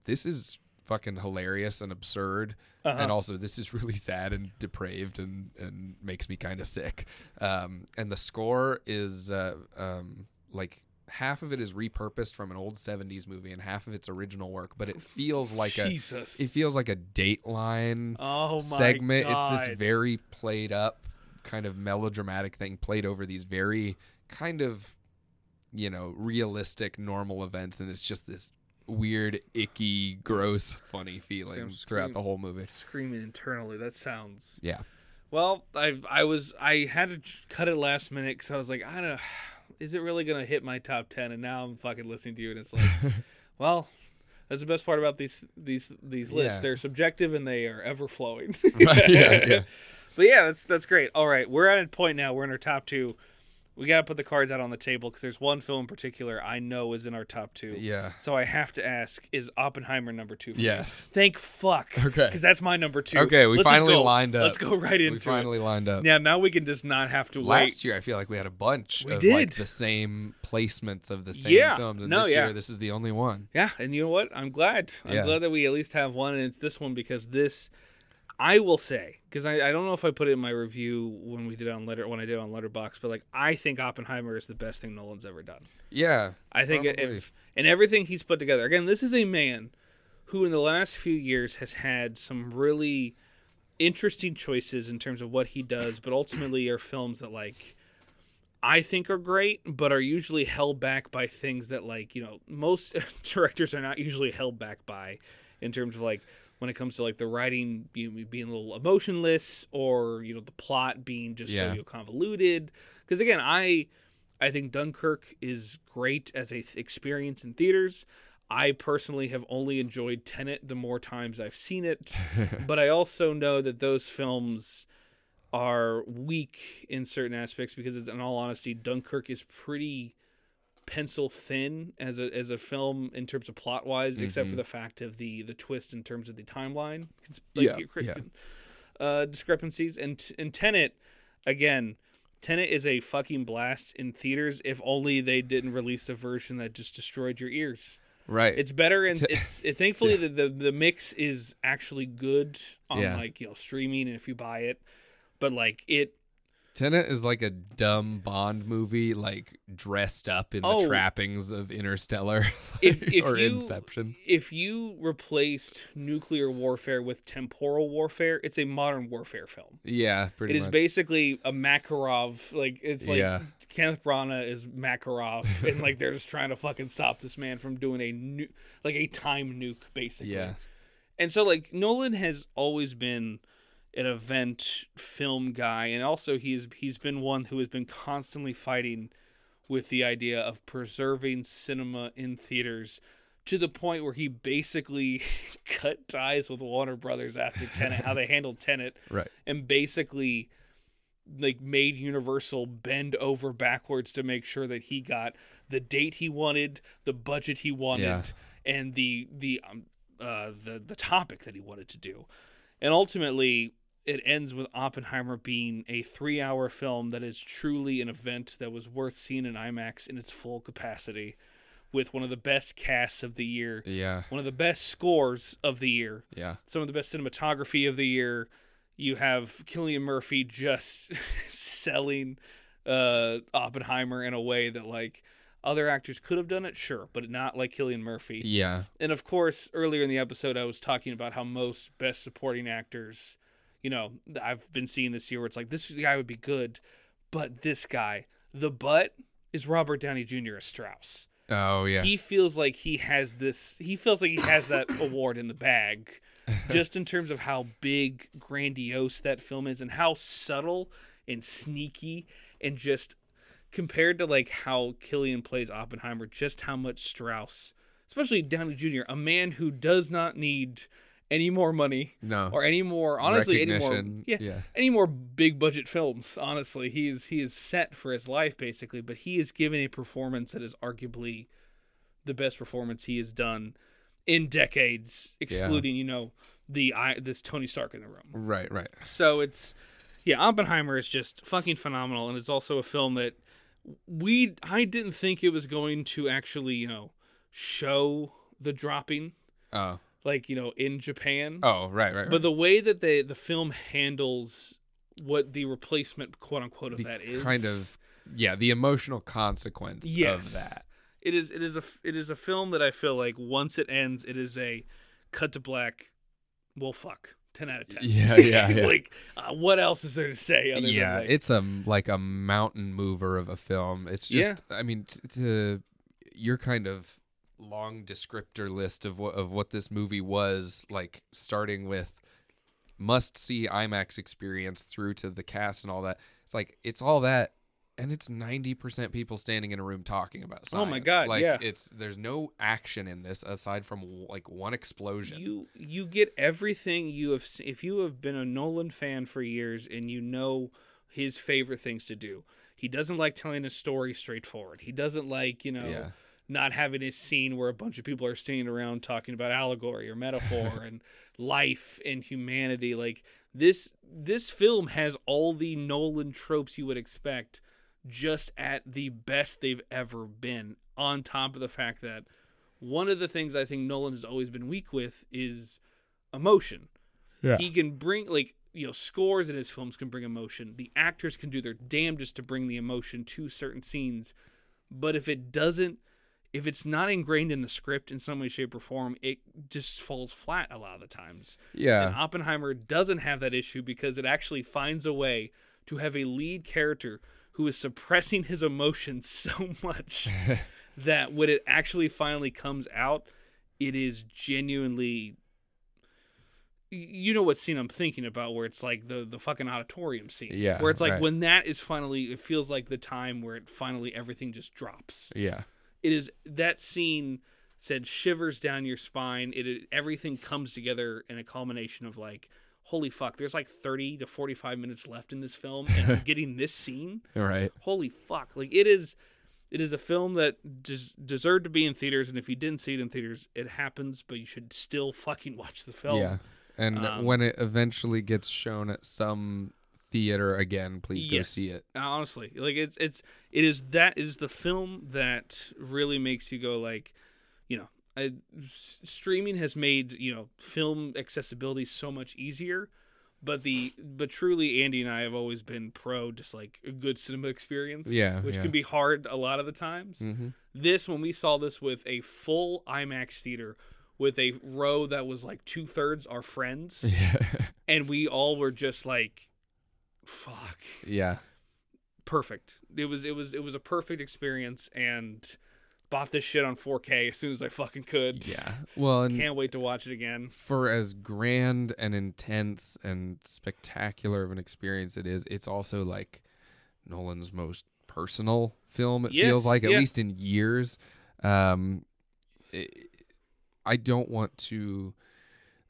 this is fucking hilarious and absurd Uh-huh. and also this is really sad and depraved and and makes me kind of sick um and the score is uh um like half of it is repurposed from an old 70s movie and half of it's original work but it feels like a it feels like a dateline oh my segment God. it's this very played up kind of melodramatic thing played over these very kind of you know realistic normal events and it's just this weird icky gross funny feeling throughout the whole movie screaming internally. That sounds. yeah Well, I I was I had to cut it last minute because I was like, I don't. Is it really gonna hit my top ten? And now I'm fucking listening to you, and it's like, well, that's the best part about these these these lists. Yeah. They're subjective and they are ever flowing. Right, yeah, yeah. But yeah, that's that's great. All right, we're at a point now. We're in our top two. We gotta put the cards out on the table because there's one film in particular I know is in our top two. yeah So I have to ask: Is Oppenheimer number two? For you? Yes. Thank fuck. Okay. Because that's my number two. Okay, we Let's finally lined up. Let's go right into we it. finally lined up Yeah, now we can just not have to last wait. year i feel like we had a bunch We of did. like the same placements of the same Yeah. films and No, this yeah. year this is the only one Yeah, and you know what? I'm glad. I'm Yeah. glad that we at least have one, and it's this one because this. I will say because I, I don't know if I put it in my review when we did it on letter when I did it on Letterboxd, but like I think Oppenheimer is the best thing Nolan's ever done. Yeah. I think Probably. if and everything he's put together. Again, this is a man who in the last few years has had some really interesting choices in terms of what he does, but ultimately are films that like I think are great, but are usually held back by things that like, you know, most directors are not usually held back by in terms of like when it comes to like the writing being, being a little emotionless or, you know, the plot being just so Yeah. you know, convoluted. Because again, I I think Dunkirk is great as a th- experience in theaters. I personally have only enjoyed Tenet the more times I've seen it, but I also know that those films are weak in certain aspects because, it's, in all honesty, Dunkirk is pretty pencil thin as a as a film in terms of plot wise, except for the fact of the the twist in terms of the timeline, It's like Yeah, yeah. uh, discrepancies. And and Tenet, again, Tenet is a fucking blast in theaters. If only they didn't release a version that just destroyed your ears. Right. It's better, and it's it, thankfully the, the the mix is actually good on Yeah. like you know streaming and if you buy it. But like it, Tenet is like a dumb Bond movie, like dressed up in Oh. the trappings of Interstellar If- if or you- Inception. if you replaced nuclear warfare with temporal warfare, it's a modern warfare film. Yeah, It pretty is basically a Makarov. Like it's like Yeah. Kenneth Branagh is Makarov, and like they're just trying to fucking stop this man from doing a nu- like a time nuke, basically. yeah. And so like Nolan has always been an event film guy, and also he's he's been one who has been constantly fighting with the idea of preserving cinema in theaters to the point where he basically cut ties with Warner Brothers after Tenet, how they handled Tenet, Right. and basically like made Universal bend over backwards to make sure that he got the date he wanted, the budget he wanted, Yeah. and the the um, uh, the the topic that he wanted to do. And ultimately, it ends with Oppenheimer being a three-hour film that is truly an event that was worth seeing in IMAX in its full capacity, with one of the best casts of the year, Yeah. one of the best scores of the year, Yeah. some of the best cinematography of the year. You have Cillian Murphy just selling uh, Oppenheimer in a way that like other actors could have done it, sure, but not like Cillian Murphy. Yeah. And of course, earlier in the episode, I was talking about how most best supporting actors, you know, I've been seeing this year where it's like this guy would be good, but this guy, the butt is Robert Downey Jr. as Strauss Oh yeah. he feels like he has this he feels like he has that award in the bag just in terms of how big grandiose that film is and how subtle and sneaky and just compared to like how Cillian plays Oppenheimer just how much Strauss especially Downey Jr. a man who does not need any more money no. or any more honestly any more yeah, yeah. any more big budget films honestly he is he is set for his life basically but he is given a performance that is arguably the best performance he has done in decades excluding you know the I this Tony Stark in the room Right. Right. so it's yeah, Oppenheimer is just fucking phenomenal, and it's also a film that we I didn't think it was going to actually you know show the dropping Oh. Like you know in Japan. Oh. Right. Right. right. But the way that they the film handles what the replacement quote unquote of The that is kind of yeah the emotional consequence Yes. of that. it is it is a it is a film that I feel like once it ends it is a cut to black. Well, fuck, ten out of ten. Yeah, yeah, yeah. like uh, what else is there to say? Other yeah, than, like, it's a like a mountain mover of a film. It's Yeah. just I mean t- to your kind of long descriptor list of what of what this movie was like starting with must see IMAX experience through to the cast and all that. It's like it's all that and it's 90% people standing in a room talking about science. Oh my God, Like yeah. it's there's no action in this aside from like one explosion. You you get everything you have. If you have been a Nolan fan for years and you know his favorite things to do, he doesn't like telling a story straightforward. He doesn't like you know Yeah. Not having a scene where a bunch of people are standing around talking about allegory or metaphor and life and humanity. Like this this film has all the Nolan tropes you would expect, just at the best they've ever been. On top of the fact that one of the things I think Nolan has always been weak with is emotion. Yeah. He can bring like you know scores in his films can bring emotion. The actors can do their damnedest to bring the emotion to certain scenes, but if it doesn't, if it's not ingrained in the script in some way, shape, or form, it just falls flat a lot of the times. Yeah. And. Oppenheimer doesn't have that issue because it actually finds a way to have a lead character who is suppressing his emotions so much that when it actually finally comes out, it is genuinely. You know what scene I'm thinking about, where it's like the the fucking auditorium scene, Yeah, where it's like right. when that is finally, it feels like the time where it finally everything just drops yeah. It is that scene said shivers down your spine it, it everything comes together in a culmination of like holy fuck there's like 30 to 45 minutes left in this film and getting this scene Right. holy fuck like it is it is a film that des- deserved to be in theaters and if you didn't see it in theaters it happens but you should still fucking watch the film Yeah. And Um, when it eventually gets shown at some theater again, please go Yes. see it. honestly like it's it's it is that is the film that really makes you go like you know I, streaming has made you know film accessibility so much easier but the but truly andy and i have always been pro just like a good cinema experience Yeah, which yeah. can be hard a lot of the times Mm-hmm. this when we saw this with a full imax theater with a row that was like two-thirds our friends Yeah. and we all were just like fuck yeah. perfect. It was it was it was a perfect experience and bought this shit on 4K as soon as I fucking could. Yeah. Well, and Can't wait to watch it again. for as grand and intense and spectacular of an experience it is, it's also like Nolan's most personal film. It Yes, feels like, at yeah. least in years. Um, it, I don't want to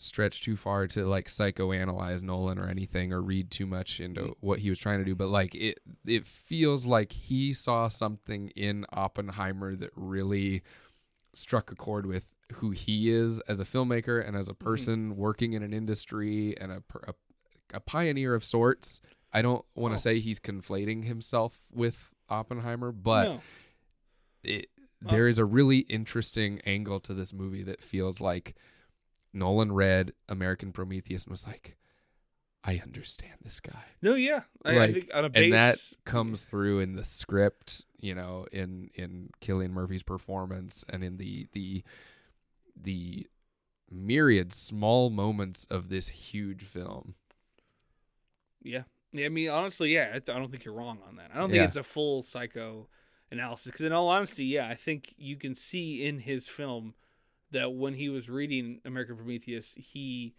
stretch too far to like psychoanalyze Nolan or anything or read too much into what he was trying to do, but like it, it feels like he saw something in Oppenheimer that really struck a chord with who he is as a filmmaker and as a mm-hmm. person working in an industry and a, a, a pioneer of sorts. I don't want to Oh. say he's conflating himself with Oppenheimer, but no. it, Oh. there is a really interesting angle to this movie that feels like Nolan read American Prometheus and was like, I understand this guy. No, yeah. I, I think on a base and that comes through in the script, you know, in in Cillian Murphy's performance and in the the the myriad small moments of this huge film. Yeah. Yeah, I mean, honestly, yeah, I, th- I don't think you're wrong on that. I don't Yeah. think it's a full psycho analysis because, in all honesty, yeah, I think you can see in his film that when he was reading American Prometheus, he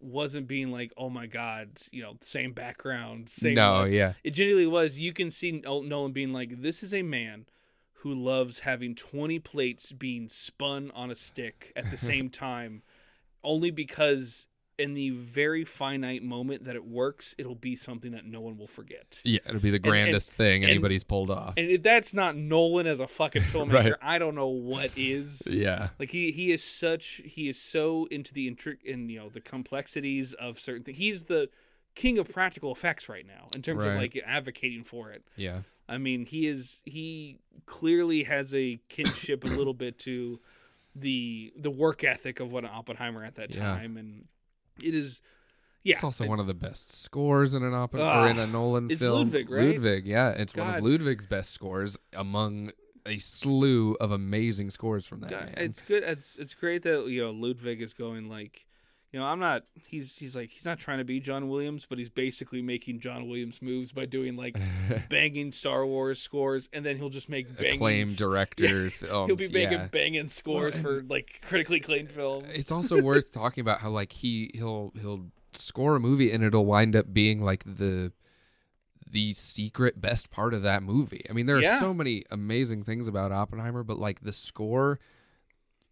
wasn't being like, "Oh my God," you know, same background, same. no, life. yeah. It genuinely was. You can see Nol- oh, Nolan being like, "This is a man who loves having twenty plates being spun on a stick at the same time, only because in the very finite moment that it works, it'll be something that no one will forget." Yeah, it'll be the grandest thing and- anybody's pulled off. And if that's not Nolan as a fucking filmmaker, Right. I don't know what is. yeah. Like he he is such he is so into the intric in you know the complexities of certain things. He's the king of practical effects right now in terms of like advocating for it. Yeah. I mean, he is he clearly has a kinship a little bit to the the work ethic of what Oppenheimer at that Yeah. time, and it is yeah. it's also one of the best scores in an Oppen or Ah, in a Nolan it's film. Ludwig, right? Ludwig, yeah, it's one of Ludwig's best scores among a slew of amazing scores from that God, man. it's good. It's it's great that you know Ludwig is going like. You know, I'm not. He's he's like he's not trying to be John Williams, but he's basically making John Williams moves by doing like banging Star Wars scores, and then he'll just make banging acclaimed s- director films. He'll be making yeah. banging scores and- for like critically acclaimed films. It's also worth talking about how like he he'll he'll score a movie and it'll wind up being like the the secret best part of that movie. I mean, there are Yeah. so many amazing things about Oppenheimer, but like the score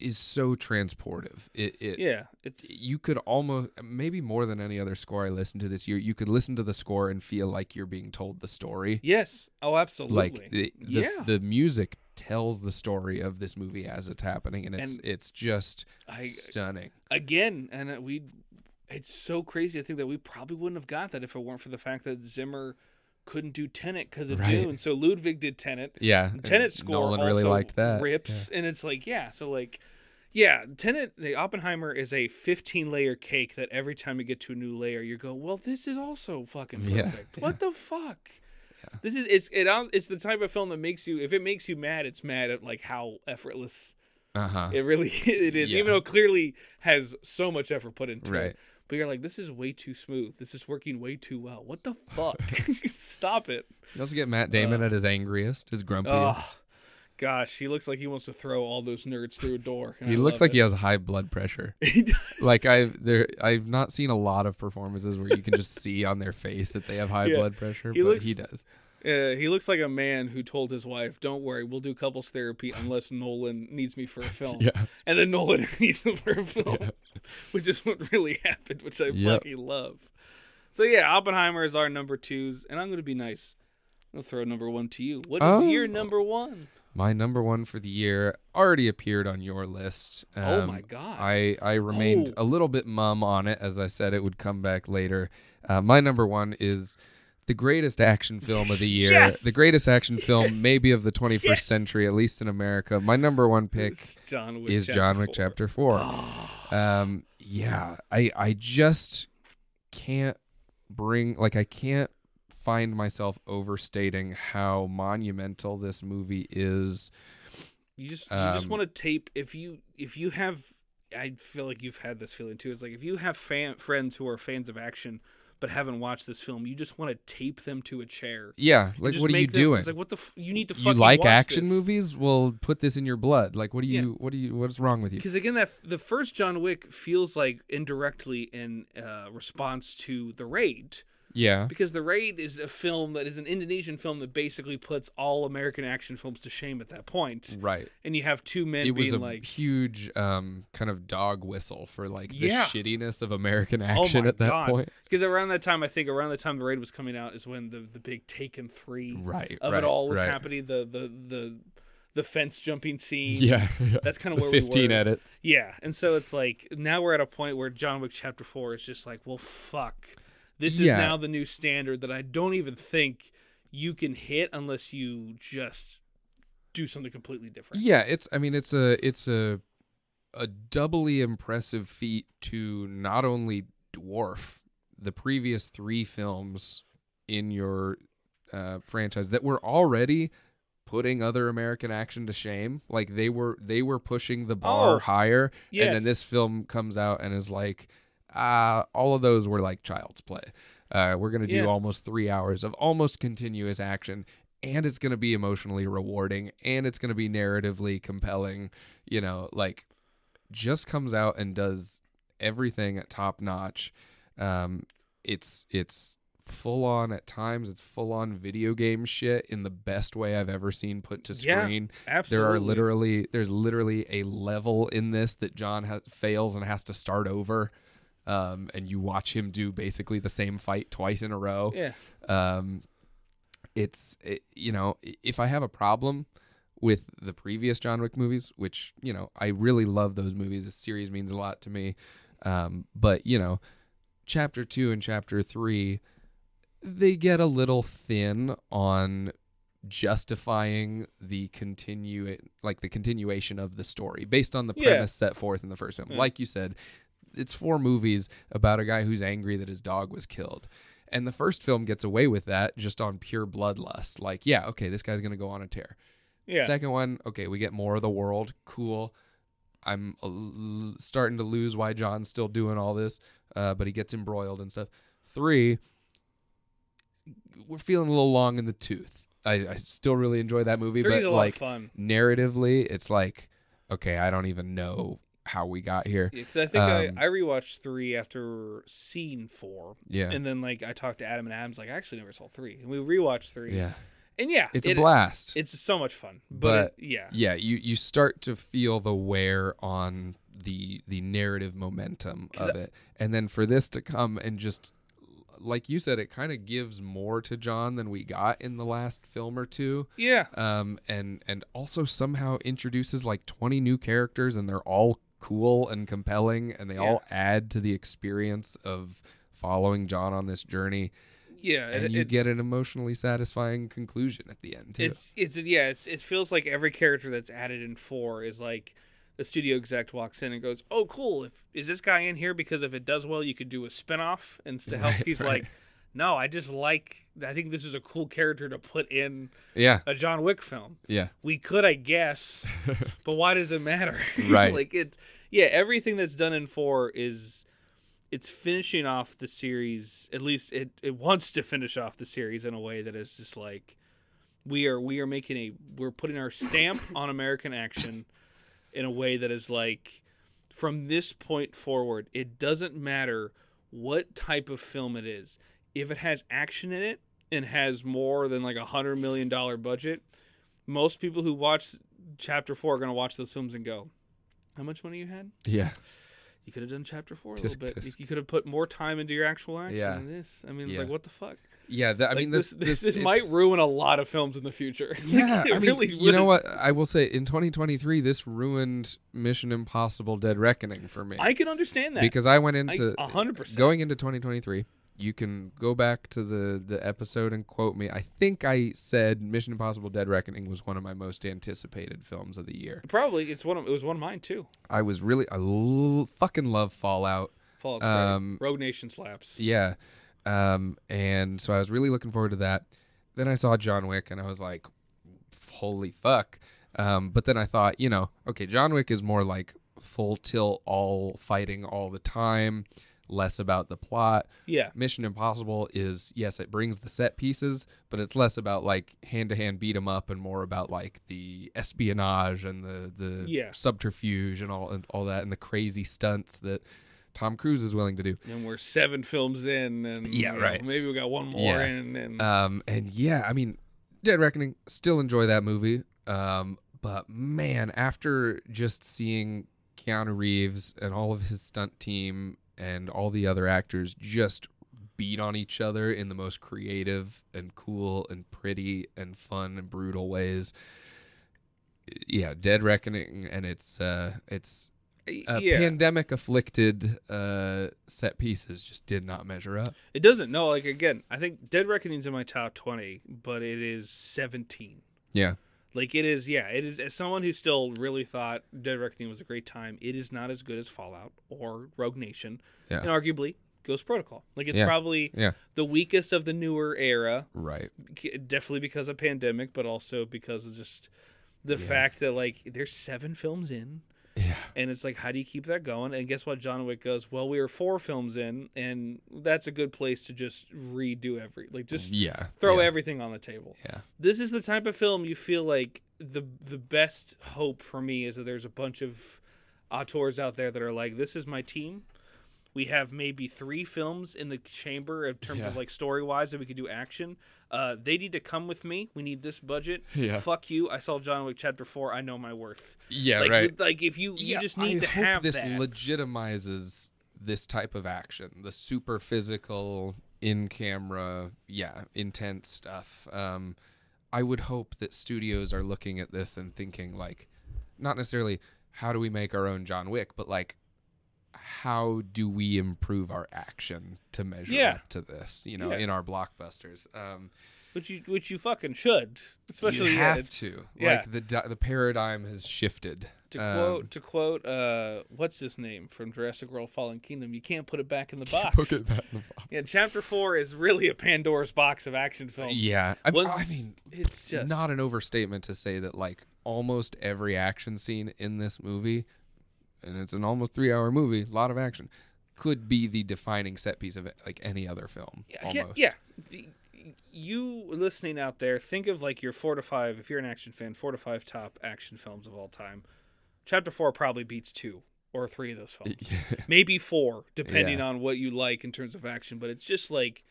is so transportive. It it yeah, it's you could almost maybe more than any other score I listened to this year, you could listen to the score and feel like you're being told the story. yes. Oh, absolutely. Like the the, yeah, the music tells the story of this movie as it's happening and it's And it's just I stunning. again, and we. It's so crazy to think that we probably wouldn't have got that if it weren't for the fact that Zimmer couldn't do Tenet because of Right. Dune. So Ludwig did Tenet. Yeah. Tenet score Nolan also really liked that. rips, and it's like yeah, so like Yeah, Tenet, the Oppenheimer is a 15 layer cake that every time you get to a new layer, you go, well, this is also fucking Yeah, perfect. What the fuck? This is it's it it's the type of film that makes you if it makes you mad, it's mad at like how effortless Uh huh. it really it is. Yeah. Even though it clearly has so much effort put into Right. it. But you're like, this is way too smooth. This is working way too well. What the fuck? Stop it. You also get Matt Damon uh, at his angriest, his grumpiest. Oh, gosh, he looks like he wants to throw all those nerds through a door. he I looks like he has high blood pressure. He does. like I've there I've not seen a lot of performances where you can just see on their face that they have high Yeah. blood pressure, He but looks- he does. Uh, he looks like a man who told his wife, "Don't worry, we'll do couples therapy unless Nolan needs me for a film." Yeah. And then Nolan needs him for a film, Yeah. which is what really happened, which I Yep. fucking love. So yeah, Oppenheimer is our number twos, and I'm gonna be nice. I'll throw number one to you. What is Oh. your number one? My number one for the year already appeared on your list. oh Um, my god! I, I remained Oh. a little bit mum on it, as I said it would come back later. Uh, my number one is the greatest action film of the year, Yes! the greatest action film Yes! maybe of the 21st Yes! century, at least in America. My number one pick John Wick. is Chapter John Wick four. Chapter Four. Oh, Um, yeah, I I just can't bring like I can't find myself overstating how monumental this movie is. you just you just um, want to tape if you if you have. I feel like you've had this feeling too. It's like if you have fan friends who are fans of action but haven't watched this film, you just want to tape them to a chair. Yeah, like what are you them- doing? It's like what the f- you need to you like action this. movies? Well, put this in your blood. Like, what do Yeah. you? What do you? What's wrong with you? Because again, that the first John Wick feels like indirectly in uh, response to the Raid, Yeah, because the Raid is a film that is an Indonesian film that basically puts all American action films to shame at that point. right. And you have two men It was being a like, huge um, kind of dog whistle for like the Yeah. shittiness of American Oh action my at that God. point. because around that time, I think around the time the Raid was coming out is when the the big Taken three Right. of right, it all was right. happening. The the the the fence jumping scene. Yeah, yeah. That's kind of where we 15 were. edits. Yeah, and so it's like now we're at a point where John Wick Chapter Four is just like, well, fuck, this is now the new standard that I don't even think you can hit unless you just do something completely different. Yeah, it's. I mean, it's a it's a a doubly impressive feat to not only dwarf the previous three films in your uh, franchise that were already putting other American action to shame. Like they were they were pushing the bar Oh, higher, Yes. and then this film comes out and is like, ah, all of those were like child's play. Uh, we're gonna do Yeah. almost three hours of almost continuous action, and it's gonna be emotionally rewarding, and it's gonna be narratively compelling. You know, like just comes out and does everything at top notch. Um, it's it's full on at times. It's full on video game shit in the best way I've ever seen put to screen. Yeah. Absolutely. There are literally there's literally a level in this that John ha- fails and has to start over, um, and you watch him do basically the same fight twice in a row. Yeah. Um, it's it, you know if I have a problem with the previous John Wick movies, which you know I really love those movies. The series means a lot to me, um, but you know, chapter two and chapter three, they get a little thin on justifying the continue like the continuation of the story based on the Yeah. premise set forth in the first film. Yeah. Like you said, it's four movies about a guy who's angry that his dog was killed. And the first film gets away with that just on pure bloodlust. Like, yeah, okay, this guy's going to go on a tear. Yeah. Second one, okay, we get more of the world. Cool. I'm l- starting to lose why John's still doing all this, uh, but he gets embroiled and stuff. Three, we're feeling a little long in the tooth. I, I still really enjoy that movie, Three's but like narratively, it's like, okay, I don't even know how we got here. Because I think um, I, I rewatched three after seeing four, Yeah. and then like I talked to Adam, and Adam's like, I actually never saw three, and we rewatched three. Yeah. And yeah, It's it- a blast. It's so much fun, but, But- it- yeah, yeah you you start to feel the wear on the the narrative momentum of it and then for this to come and just like you said it kind of gives more to john than we got in the last film or two yeah, um and and also somehow introduces like 20 new characters and they're all cool and compelling and they all add to the experience of following john on this journey yeah. and it- you it- get an emotionally satisfying conclusion at the end too It's it's yeah, it's it feels like every character that's added in four is like the studio exec walks in and goes, "Oh, cool! If is this guy in here because if it does well, you could do a spinoff." And Stahelski's right. like, "No, I just like. I think this is a cool character to put in Yeah. a John Wick film. Yeah. We could, I guess, but why does it matter? Right. like it. Yeah, everything that's done in four is." It's finishing off the series. At least it, it wants to finish off the series in a way that is just like we are we are making a we're putting our stamp on American action in a way that is like from this point forward, it doesn't matter what type of film it is. If it has action in it and has more than like a hundred million dollar budget, most people who watch chapter four are gonna watch those films and go, How much money you had? Yeah. You could have done chapter four a little bit. You could have put more time into your actual action Yeah. than this. I mean, it's Yeah. like what the fuck? Yeah. That, I Like, mean, this this this, it's- might ruin a lot of films in the future. Yeah, it I mean, really you know what? I will say in 2023, this ruined Mission Impossible: Dead Reckoning for me I can understand that because I went into a hundred percent. going into 2023. You can go back to the the episode and quote me. I think I said Mission Impossible: Dead Reckoning was one of my most anticipated films of the year. Probably it's one of it was one of mine too. I was really I l- fucking love Fallout. Fallout's Um, great. Rogue Nation slaps. Yeah. Um, and so I was really looking forward to that. Then I saw John Wick and I was like, holy fuck. Um, but then I thought, you know, okay, John Wick is more like full tilt, all fighting all the time, less about the plot. Yeah, Mission Impossible is, yes, it brings the set pieces, but it's less about like hand to hand beat 'em up and more about like the espionage and the, the Yeah. subterfuge and all, and all that and the crazy stunts that Tom Cruise is willing to do. and we're seven films in, and Yeah, you know, right. maybe we got one more Yeah. in, and Um, and yeah, I mean, Dead Reckoning, still enjoy that movie. Um, but man, after just seeing Keanu Reeves and all of his stunt team and all the other actors just beat on each other in the most creative and cool and pretty and fun and brutal ways. Yeah, Dead Reckoning, and it's uh, it's uh, yeah, pandemic afflicted uh, set pieces just did not measure up. it doesn't. No, like again, I think Dead Reckoning's in my top twenty, but it is seventeen. Yeah, Like it is, yeah. It is. As someone who still really thought Dead Reckoning was a great time, it is not as good as Fallout or Rogue Nation, Yeah. and arguably Ghost Protocol. Like it's Yeah. probably yeah, the weakest of the newer era. right. Definitely because of pandemic, but also because of just the fact that like there's seven films in, Yeah. and it's like how do you keep that going? And guess what? John Wick goes. Well, we are four films in, and that's a good place to just redo every like just Yeah. throw yeah, everything on the table Yeah. this is the type of film you feel like the the best hope for me is that there's a bunch of auteurs out there that are like this is my team we have maybe three films in the chamber in terms of like story wise that we could do action uh, they need to come with me we need this budget Yeah. fuck you i saw john wick chapter 4 i know my worth Yeah. like, right. like if you you yeah, just need I to hope have this that legitimizes this type of action, the super physical, in camera, yeah, intense stuff. Um, I would hope that studios are looking at this and thinking like, not necessarily how do we make our own John Wick, but like. How do we improve our action to measure Yeah. up to this? You know, Yeah. in our blockbusters. Um, which you which you fucking should especially you have to. yeah. Like the the paradigm has shifted. To Um, quote, to quote, uh, what's his name from Jurassic World: Fallen Kingdom? You can't put it back in the box. Put it back in the box. Yeah, Chapter Four is really a Pandora's box of action films. Yeah, I, I mean, it's just not an overstatement to say that like almost every action scene in this movie, and it's an almost three-hour movie, a lot of action, could be the defining set piece of it, like any other film. yeah, yeah, almost. yeah. The- you listening out there, think of like your four to five. If you're an action fan, four to five top action films of all time. Chapter Four probably beats two or three of those films. maybe four, depending Yeah. on what you like in terms of action. But it's just like,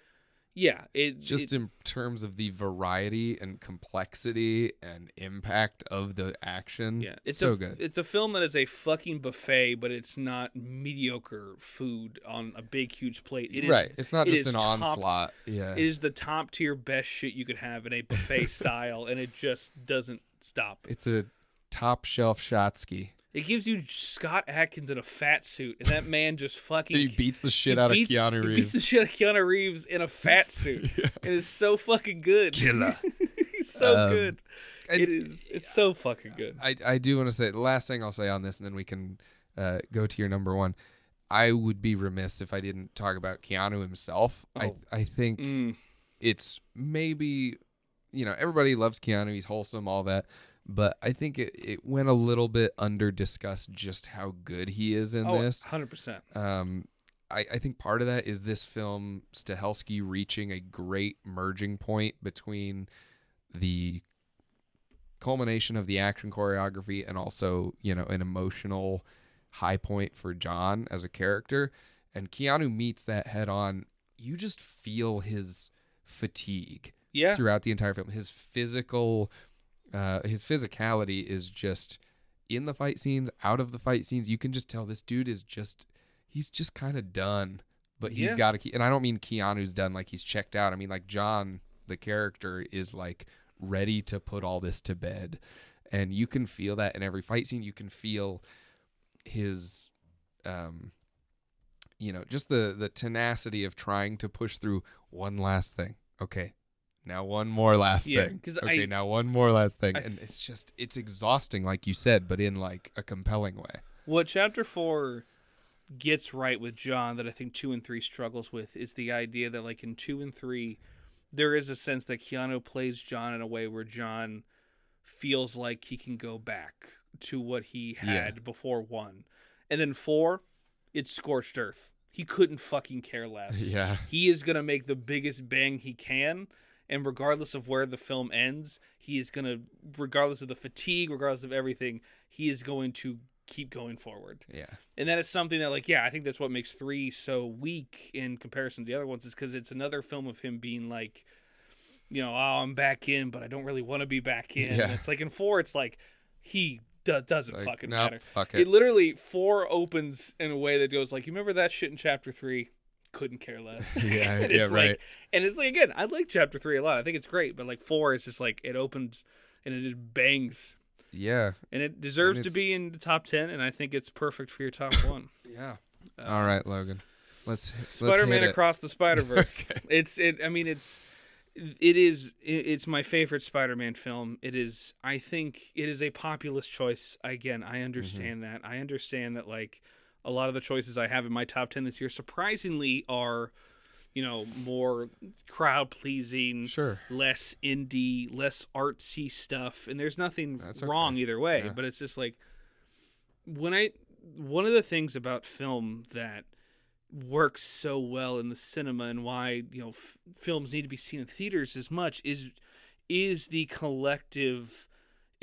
yeah, it Just it- in terms of the variety and complexity and impact of the action, Yeah, it's so a, good. It's a film that is a fucking buffet, but it's not mediocre food on a big, huge plate. It is right, it's not it just an topped- onslaught. Yeah, It is the top tier best shit you could have in a buffet style, and it just doesn't stop. it's a top shelf Shotsky. It gives you Scott Adkins in a fat suit, and that man just fucking He beats the shit out beats- of Keanu Reeves. he beats the shit out of Keanu Reeves in a fat suit. Yeah. It is so fucking good. Killer. He's so Um, good. and- It is. It's so fucking good. I, I do want to say the last thing I'll say on this, and then we can uh, go to your number one. I would be remiss if I didn't talk about Keanu himself. I Oh. I think Mm, it's maybe you know everybody loves Keanu. He's wholesome, all that. But I think it, it went a little bit under discussed just how good he is in oh, this. 100%. Um, I, I think part of that is this film Stahelski reaching a great merging point between the culmination of the action choreography and also you know an emotional high point for John as a character and Keanu meets that head on you just feel his fatigue Yeah. throughout the entire film his physical uh his physicality is just in the fight scenes out of the fight scenes. You can just tell this dude is just he's just kind of done but he's Yeah. got to keep and I don't mean Keanu's done like he's checked out. I mean like John the character is like ready to put all this to bed. And you can feel that in every fight scene. You can feel his um you know just the the tenacity of trying to push through one last thing. Okay now one more last Yeah, thing okay I- now one more last thing I and it's just it's exhausting like you said but in like a compelling way What chapter four gets right with John that I think two and three struggles with is the idea that like in two and three, there is a sense that Keanu plays John in a way where John feels like he can go back to what he Yeah. had before one, and then four, it's scorched earth. He couldn't fucking care less. yeah He is gonna make the biggest bang he can, and regardless of where the film ends, he is gonna, regardless of the fatigue, regardless of everything, he is going to keep going forward. yeah And that is something that, like, yeah, I think that's what makes three so weak in comparison to the other ones, is because it's another film of him being like, you know, oh, I'm back in, but I don't really want to be back in. Yeah. It's like in four, it's like he do- doesn't like, fucking nope, matter. fuck It it literally four opens in a way that goes like, you remember that shit in chapter three? Couldn't care less. Yeah, And yeah, it's right. Like, and it's like again, I like chapter three a lot. I think it's great, but like four, it's just like it opens and it just bangs, yeah and it deserves to be in the top ten. And I think it's perfect for your top one. yeah Uh, all right logan let's let's Spider-Man. Across the Spider-Verse. Okay. It's it. I mean, it's it is it's my favorite Spider-Man film. It is. I think it is a populist choice. Again, I understand Mm-hmm. that. I understand that. Like a lot of the choices I have in my top ten this year, surprisingly, are you know more crowd pleasing, sure less indie, less artsy stuff. And there's nothing That's wrong okay. either way. Yeah. But it's just like when I one of the things about film that works so well in the cinema and why you know f- films need to be seen in theaters as much is is the collective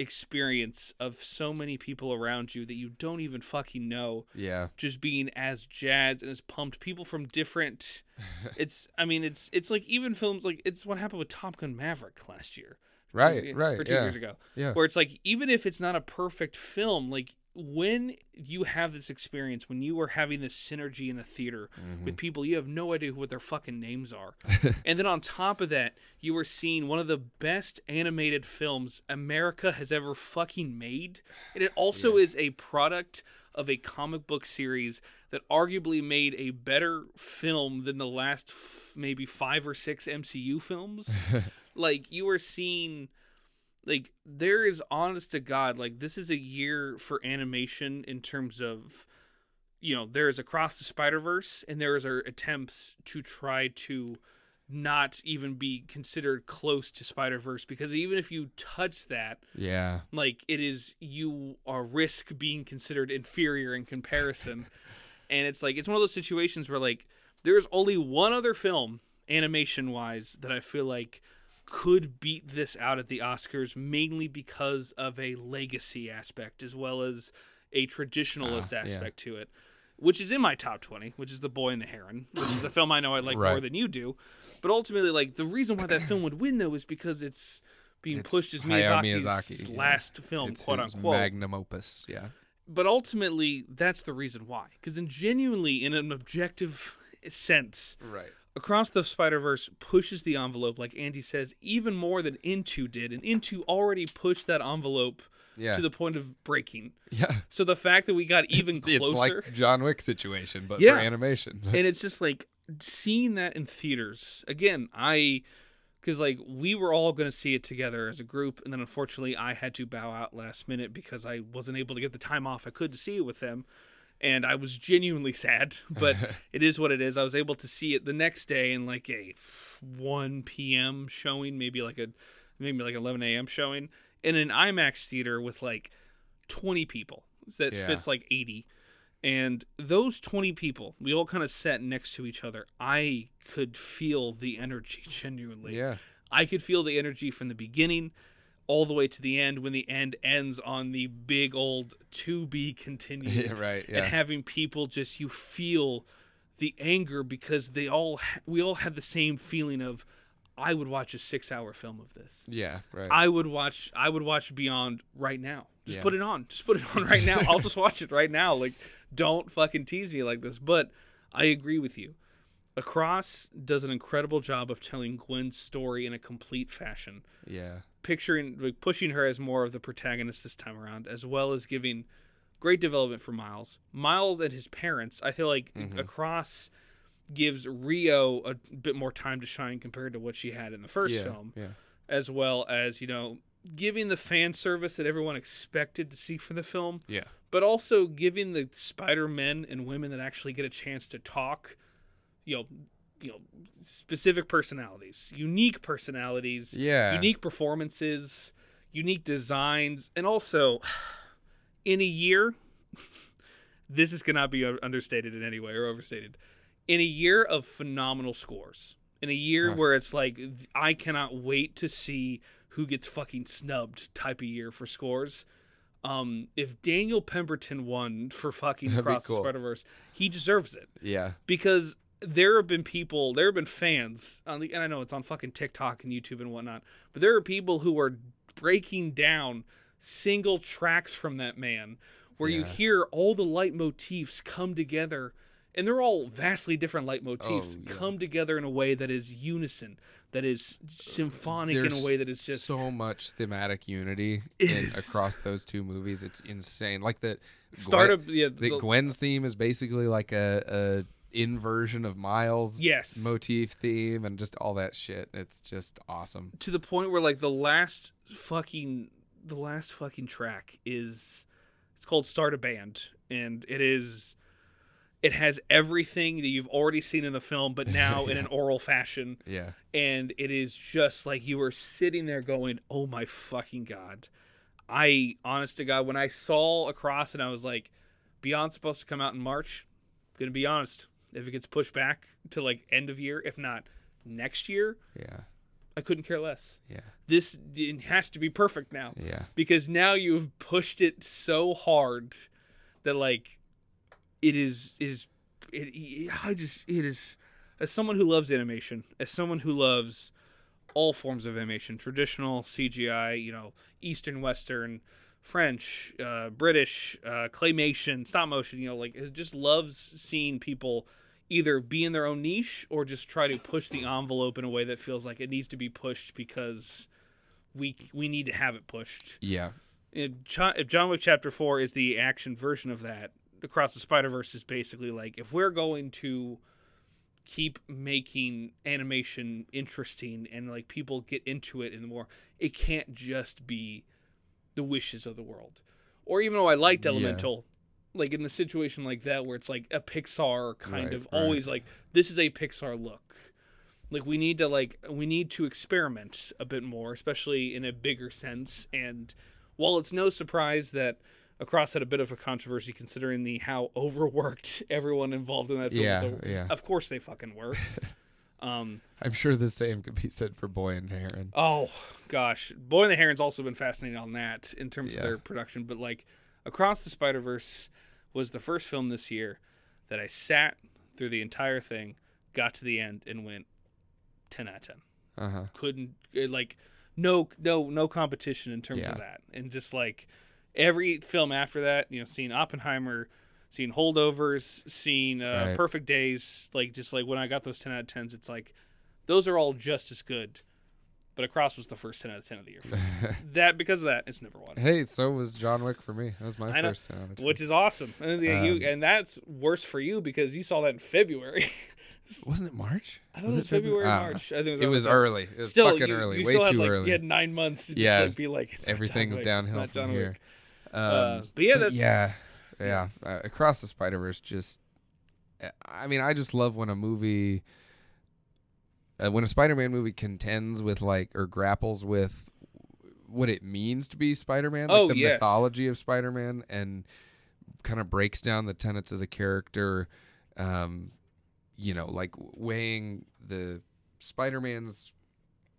experience of so many people around you that you don't even fucking know. Yeah. Just being as jazzed and as pumped. People from different it's i mean it's it's like even films like it's what happened with top gun maverick last year. Right or right two yeah years ago. yeah. Where it's like even if it's not a perfect film like when you have this experience when you are having this synergy in a theater Mhm. with people you have no idea what their fucking names are. And then on top of that you are seeing one of the best animated films america has ever fucking made. And it also is a product of a comic book series that arguably made a better film than the last f- maybe five or six mcu films. Like you are seeing like there is honest to god like this is a year for animation in terms of you know there is across the spider verse and there is our attempts to try to not even be considered close to spider verse because even if you touch that yeah. like it is you are risk being considered inferior in comparison. And it's like it's one of those situations where like there's only one other film animation wise that i feel like could beat this out at the oscars mainly because of a legacy aspect as well as a traditionalist ah, yeah. aspect to it which is in my top 20 which is the boy and the heron which is a film i know i like more than you do but ultimately like the reason why that film would win though is because it's being It's pushed as Miyazaki's Miyazaki, yeah. last film, it's quote unquote. magnum opus yeah but ultimately, that's the reason why. Because in genuinely, in an objective sense, right Across the Spider Verse pushes the envelope, like Andy says, even more than Into did, and Into already pushed that envelope yeah to the point of breaking. yeah So the fact that we got even it's, it's like John Wick situation but Yeah. for animation and it's just like seeing that in theaters again. I because like we were all going to see it together as a group and then unfortunately i had to bow out last minute because i wasn't able to get the time off i could to see it with them and i was genuinely sad but it is what it is. I was able to see it the next day in like a 1 p.m showing maybe like a maybe like 11 a.m showing in an imax theater with like 20 people. That Yeah. fits like 80 and those 20 people we all kind of sat next to each other. I could feel the energy genuinely. Yeah. I could feel the energy from the beginning all the way to the end when the end ends on the big old to be continued. Yeah, right. And having people just you feel the anger because they all we all had the same feeling of I would watch a 6-hour film of this. yeah. Right. I would watch I would watch Beyond right now. Just Yeah. put it on. Just put it on right now. I'll just watch it right now. Like don't fucking tease me like this. But I agree with you. Across does an incredible job of telling Gwen's story in a complete fashion, yeah. Picturing like pushing her as more of the protagonist this time around, as well as giving great development for Miles. Miles and his parents, I feel like Mhm. Across gives Rio a bit more time to shine compared to what she had in the first yeah. film Yeah. as well as you know giving the fan service that everyone expected to see for the film Yeah. but also giving the spider men and women that actually get a chance to talk you know you know specific personalities unique personalities Yeah. unique performances unique designs and also in a year this is cannot be understated in any way or overstated in a year of phenomenal scores in a year Huh. where it's like i cannot wait to see who gets fucking snubbed type of year for scores um if daniel pemberton won for fucking That'd be across cool. the spider-verse he deserves it Yeah. because there have been people, there have been fans, on the, and I know it's on fucking TikTok and YouTube and whatnot, but there are people who are breaking down single tracks from that man where you hear all the leitmotifs come together, and they're all vastly different leitmotifs Oh, yeah. come together in a way that is unison, that is symphonic in a way that is just so much thematic unity in, across those two movies. It's insane. Like that. start of yeah, the the- Gwen's theme is basically like a, a inversion of Miles' Yes. motif theme and just all that shit. It's just awesome. to the point where like the last fucking the last fucking track is it's called start a band and it is it has everything that you've already seen in the film but now in an oral fashion Yeah. and it is just like you were sitting there going oh my fucking god i honest to god when i saw across and i was like beyond's supposed to come out in march gonna be honest if it gets pushed back to like end of year if not next year Yeah. i couldn't care less Yeah. this it has to be perfect now Yeah. because now you've pushed it so hard that like it is is it, I just it is as someone who loves animation as someone who loves all forms of animation traditional CGI you know eastern western French uh, British uh, claymation stop motion you know like it just loves seeing people either be in their own niche or just try to push the envelope in a way that feels like it needs to be pushed because we we need to have it pushed. Yeah. If John Wick Chapter Four is the action version of that, Across the Spider Verse is basically like if we're going to keep making animation interesting and like people get into it and more, it can't just be the wishes of the world. Or even though I liked. Elemental, like in the situation like that where it's like a Pixar kind Right, of right. always like this is a Pixar look like we need to like we need to experiment a bit more especially in a bigger sense and while it's no surprise that across had a bit of a controversy considering the how overworked everyone involved in that film Yeah, was. yeah. of course they fucking were um I'm sure the same could be said for Boy and Heron. oh gosh boy and the heron's also been fascinating on that in terms Yeah. of their production but like across the spider verse was the first film this year that i sat through the entire thing got to the end and went 10 out of 10 Uh huh. couldn't uh, like no no no competition in terms Yeah. of that and just like every film after that you know seeing oppenheimer seeing holdovers seeing uh, Right. perfect days like just like when i got those 10 out of 10s it's like those are all just as good but across was the first 10 out of 10 of the year for me. that because of that it's number one hey, so was John Wick for me. That was my I know, first time. which is awesome and, yeah, you, Um, and that's worse for you because you saw that in february wasn't it March? I thought it was Febru- February, don't. March. I think It was that time. early. It was Still, fucking you, early. you Way too like, early. You had nine months to Yeah, just like, be like, it's not John Everything's downhill from here. Um, Uh, but yeah, that's yeah, yeah. Uh, Across the Spider Verse, just I mean, I just love when a movie, uh, when a Spider Man movie contends with like or grapples with what it means to be Spider Man, like Oh, the yes. mythology of Spider Man, and kind of breaks down the tenets of the character. Um, you know, like weighing the Spider Man's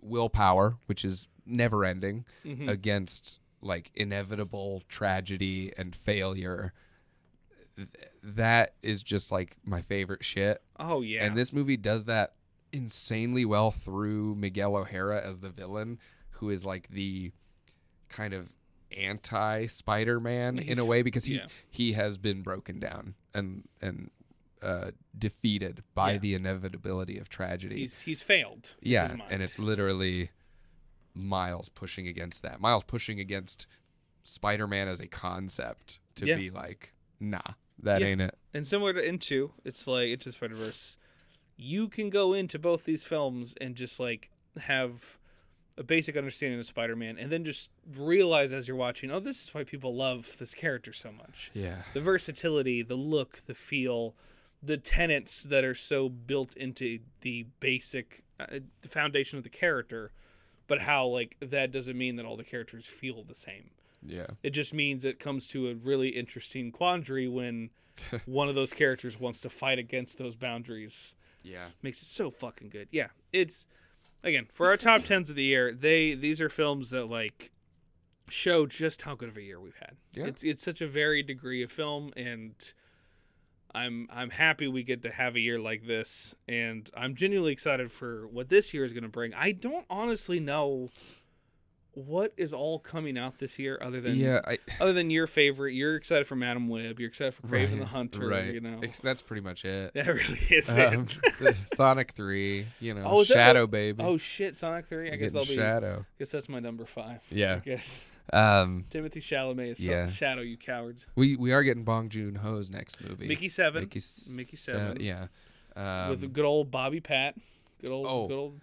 willpower, which is never ending, Mhm. against like inevitable tragedy and failure. Th- That is just like my favorite shit. oh yeah, And this movie does that insanely well through Miguel O'Hara as the villain, who is like the kind of anti Spider Man in a way because he's yeah. he has been broken down and and uh, defeated by Yeah. the inevitability of tragedy. he's he's failed. Yeah, and it's literally Miles pushing against that. Miles pushing against Spider-Man as a concept to Yeah. be like, nah, that ain't it. And similar to Into, it's like Into Spider Verse. You can go into both these films and just like have a basic understanding of Spider Man, and then just realize as you're watching, oh, this is why people love this character so much. Yeah, The versatility, the look, the feel, the tenets that are so built into the basic uh, the foundation of the character, but how like that doesn't mean that all the characters feel the same. yeah, It just means it comes to a really interesting quandary when one of those characters wants to fight against those boundaries. Yeah, Makes it so fucking good. Yeah, it's again for our top tens of the year. They these are films that like show just how good of a year we've had. Yeah. It's it's such a varied degree of film, and I'm I'm happy we get to have a year like this, and I'm genuinely excited for what this year is going to bring. I don't honestly know what is all coming out this year other than yeah. I, other than your favorite, you're excited for Madame Web. You're excited for Kraven the Hunter. right. You know, Ex- that's pretty much it. that really is Um, it. Sonic Three, you know, Oh, Shadow what- Baby. oh shit, Sonic Three. I guess that'll be. Shadow. I guess that's my number five. Yeah. I guess Um, Timothée Chalamet is Yeah. Shadow. You cowards. we we are getting Bong Joon Ho's next movie. Mickey Seven Mickey, Mickey Seven. yeah. Um, with good old Bobby Pat. Good old. oh. Good old.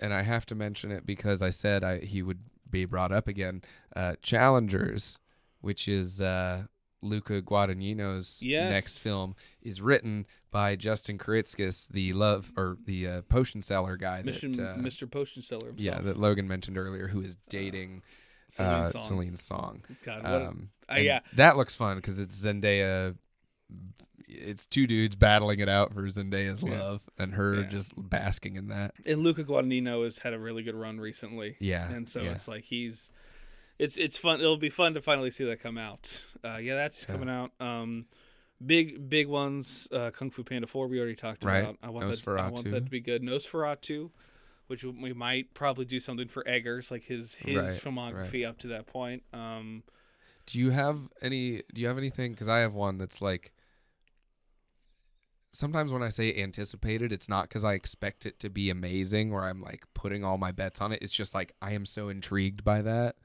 and I have to mention it because I said I he would be brought up again. Uh, Challengers, which is uh, Luca Guadagnino's Yes. next film, is written by Justin Kuritzkes, the love or the uh, potion seller guy Mission, that uh, Mr. Potion Seller himself. yeah that Logan mentioned earlier, who is dating Celine uh, Song. Celine's song. God, a- Um, uh, yeah. that looks fun because it's Zendaya. It's two dudes battling it out for Zendaya's Yeah. love, and her Yeah. just basking in that. and Luca Guadagnino has had a really good run recently. Yeah, and so yeah. it's like he's it's it's fun it'll be fun to finally see that come out uh yeah that's coming out um big big ones uh kung fu panda 4 we already talked Right. about i want that i want that to be good nosferatu which we might probably do something for eggers like his his Right, filmography up to that point um Do you have any? Do you have anything? Because I have one that's like. Sometimes when I say anticipated, it's not because I expect it to be amazing or I'm like putting all my bets on it. It's just like I am so intrigued by that.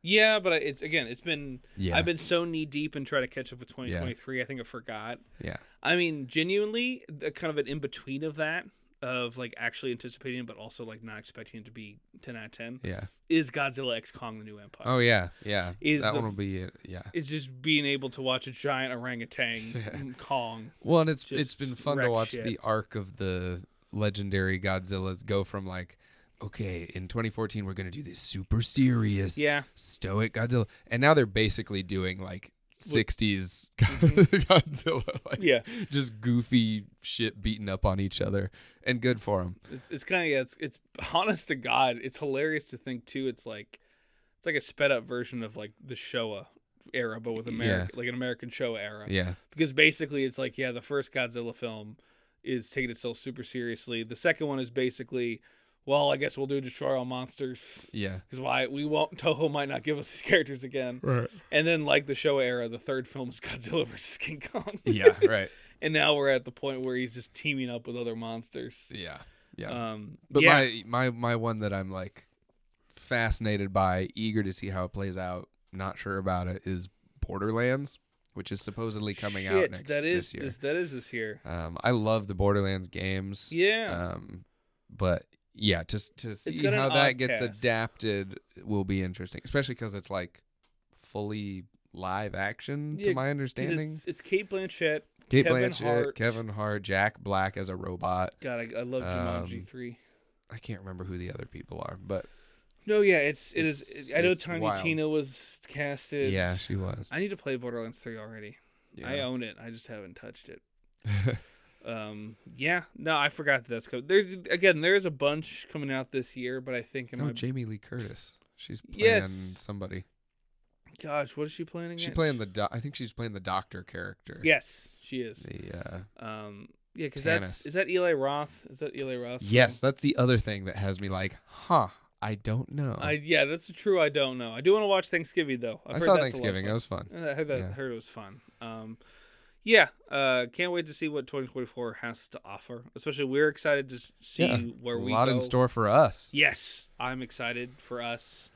yeah but it's again it's been Yeah, i've been so knee deep and try to catch up with 2023 i think i forgot yeah, I mean, genuinely, the, kind of an in between of that, of like actually anticipating, but also like not expecting it to be ten out of ten, yeah. is Godzilla X Kong: The New Empire. Oh yeah, yeah. Is that the- one will be it. Yeah. It's just being able to watch a giant orangutan Kong. Well, and it's it's been fun to watch shit. the arc of the legendary Godzillas go from like, okay, in 2014 we're gonna do this super serious, Yeah. stoic Godzilla, and now they're basically doing like 60s mm-hmm. Godzilla, like Yeah, just goofy shit beating up on each other, and good for them. it's it's kind of yeah, it's it's honest to God, it's hilarious to think too. It's like it's like a sped up version of like the Showa era, but with America, like an American Showa era. Yeah, because basically it's like yeah the first godzilla film is taking itself super seriously the second one is basically well i guess we'll do destroy all monsters yeah, because why we won't toho might not give us these characters again right. and then like the Showa era the third film is godzilla versus king kong Yeah, right. and now we're at the point where he's just teaming up with other monsters Yeah, yeah. um But yeah my my my one that I'm like fascinated by, eager to see how it plays out, not sure about it, is Borderlands, which is supposedly coming Shit, out next that is this year. This, that is this year. Um, I love the Borderlands games. Yeah. Um, but yeah, just to see how that gets cast. adapted will be interesting, especially because it's like fully live action, Yeah, to my understanding. It's, it's Cate Blanchett. Cate Kevin Blanchett, Hart. Kevin Hart, Jack Black as a robot. God, I, I love Jumanji Um, three. I can't remember who the other people are, but No, yeah, it's it it's- is. I know Tiny wild. Tina was casted. yeah, she was. I need to play Borderlands three already. I own it. I just haven't touched it. Um, yeah, no, I forgot that that's coming. There's again, there's a bunch coming out this year, but I think in oh, Jamie Lee Curtis. She's playing Yes. somebody. gosh, what is she playing again? She playing the. Do- I think she's playing the doctor character. Yes, she is. The uh, Um, yeah, because that's is that Eli Roth? Is that Eli Roth? yes, that's the other thing that has me like, huh? I don't know. I yeah, that's true. I don't know. I do want to watch Thanksgiving though. I've I heard saw that's a lot of Thanksgiving. It was fun. I heard that. Yeah. Heard it was fun. Um, yeah. Uh, can't wait to see what 2024 has to offer. Especially, we're excited to see yeah, where we a lot go. in store for us. Yes, I'm excited for us.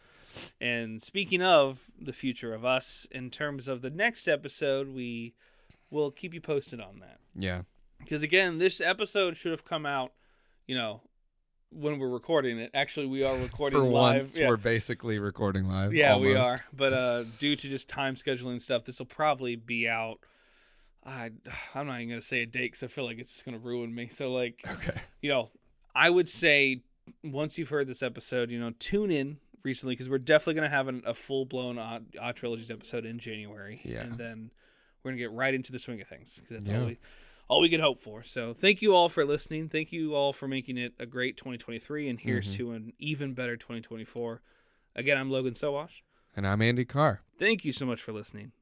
And speaking of the future of us, in terms of the next episode, we will keep you posted on that. Yeah, Because again, this episode should have come out, you know, when we're recording it. Actually, we are recording for live. once yeah. we're basically recording live. Yeah, we are. But uh, due to just time scheduling stuff, this will probably be out. I I'm not even gonna say a date because I feel like it's just gonna ruin me. So like, Okay. you know, I would say once you've heard this episode, you know, tune in recently because we're definitely gonna have an, a full blown odd, odd trilogies episode in January. Yeah. and then we're gonna get right into the swing of things 'cause that's all we all we could hope for. So thank you all for listening. Thank you all for making it a great 2023, and here's Mhm. to an even better 2024. Again, I'm Logan Sowash. And I'm Andy Carr. Thank you so much for listening.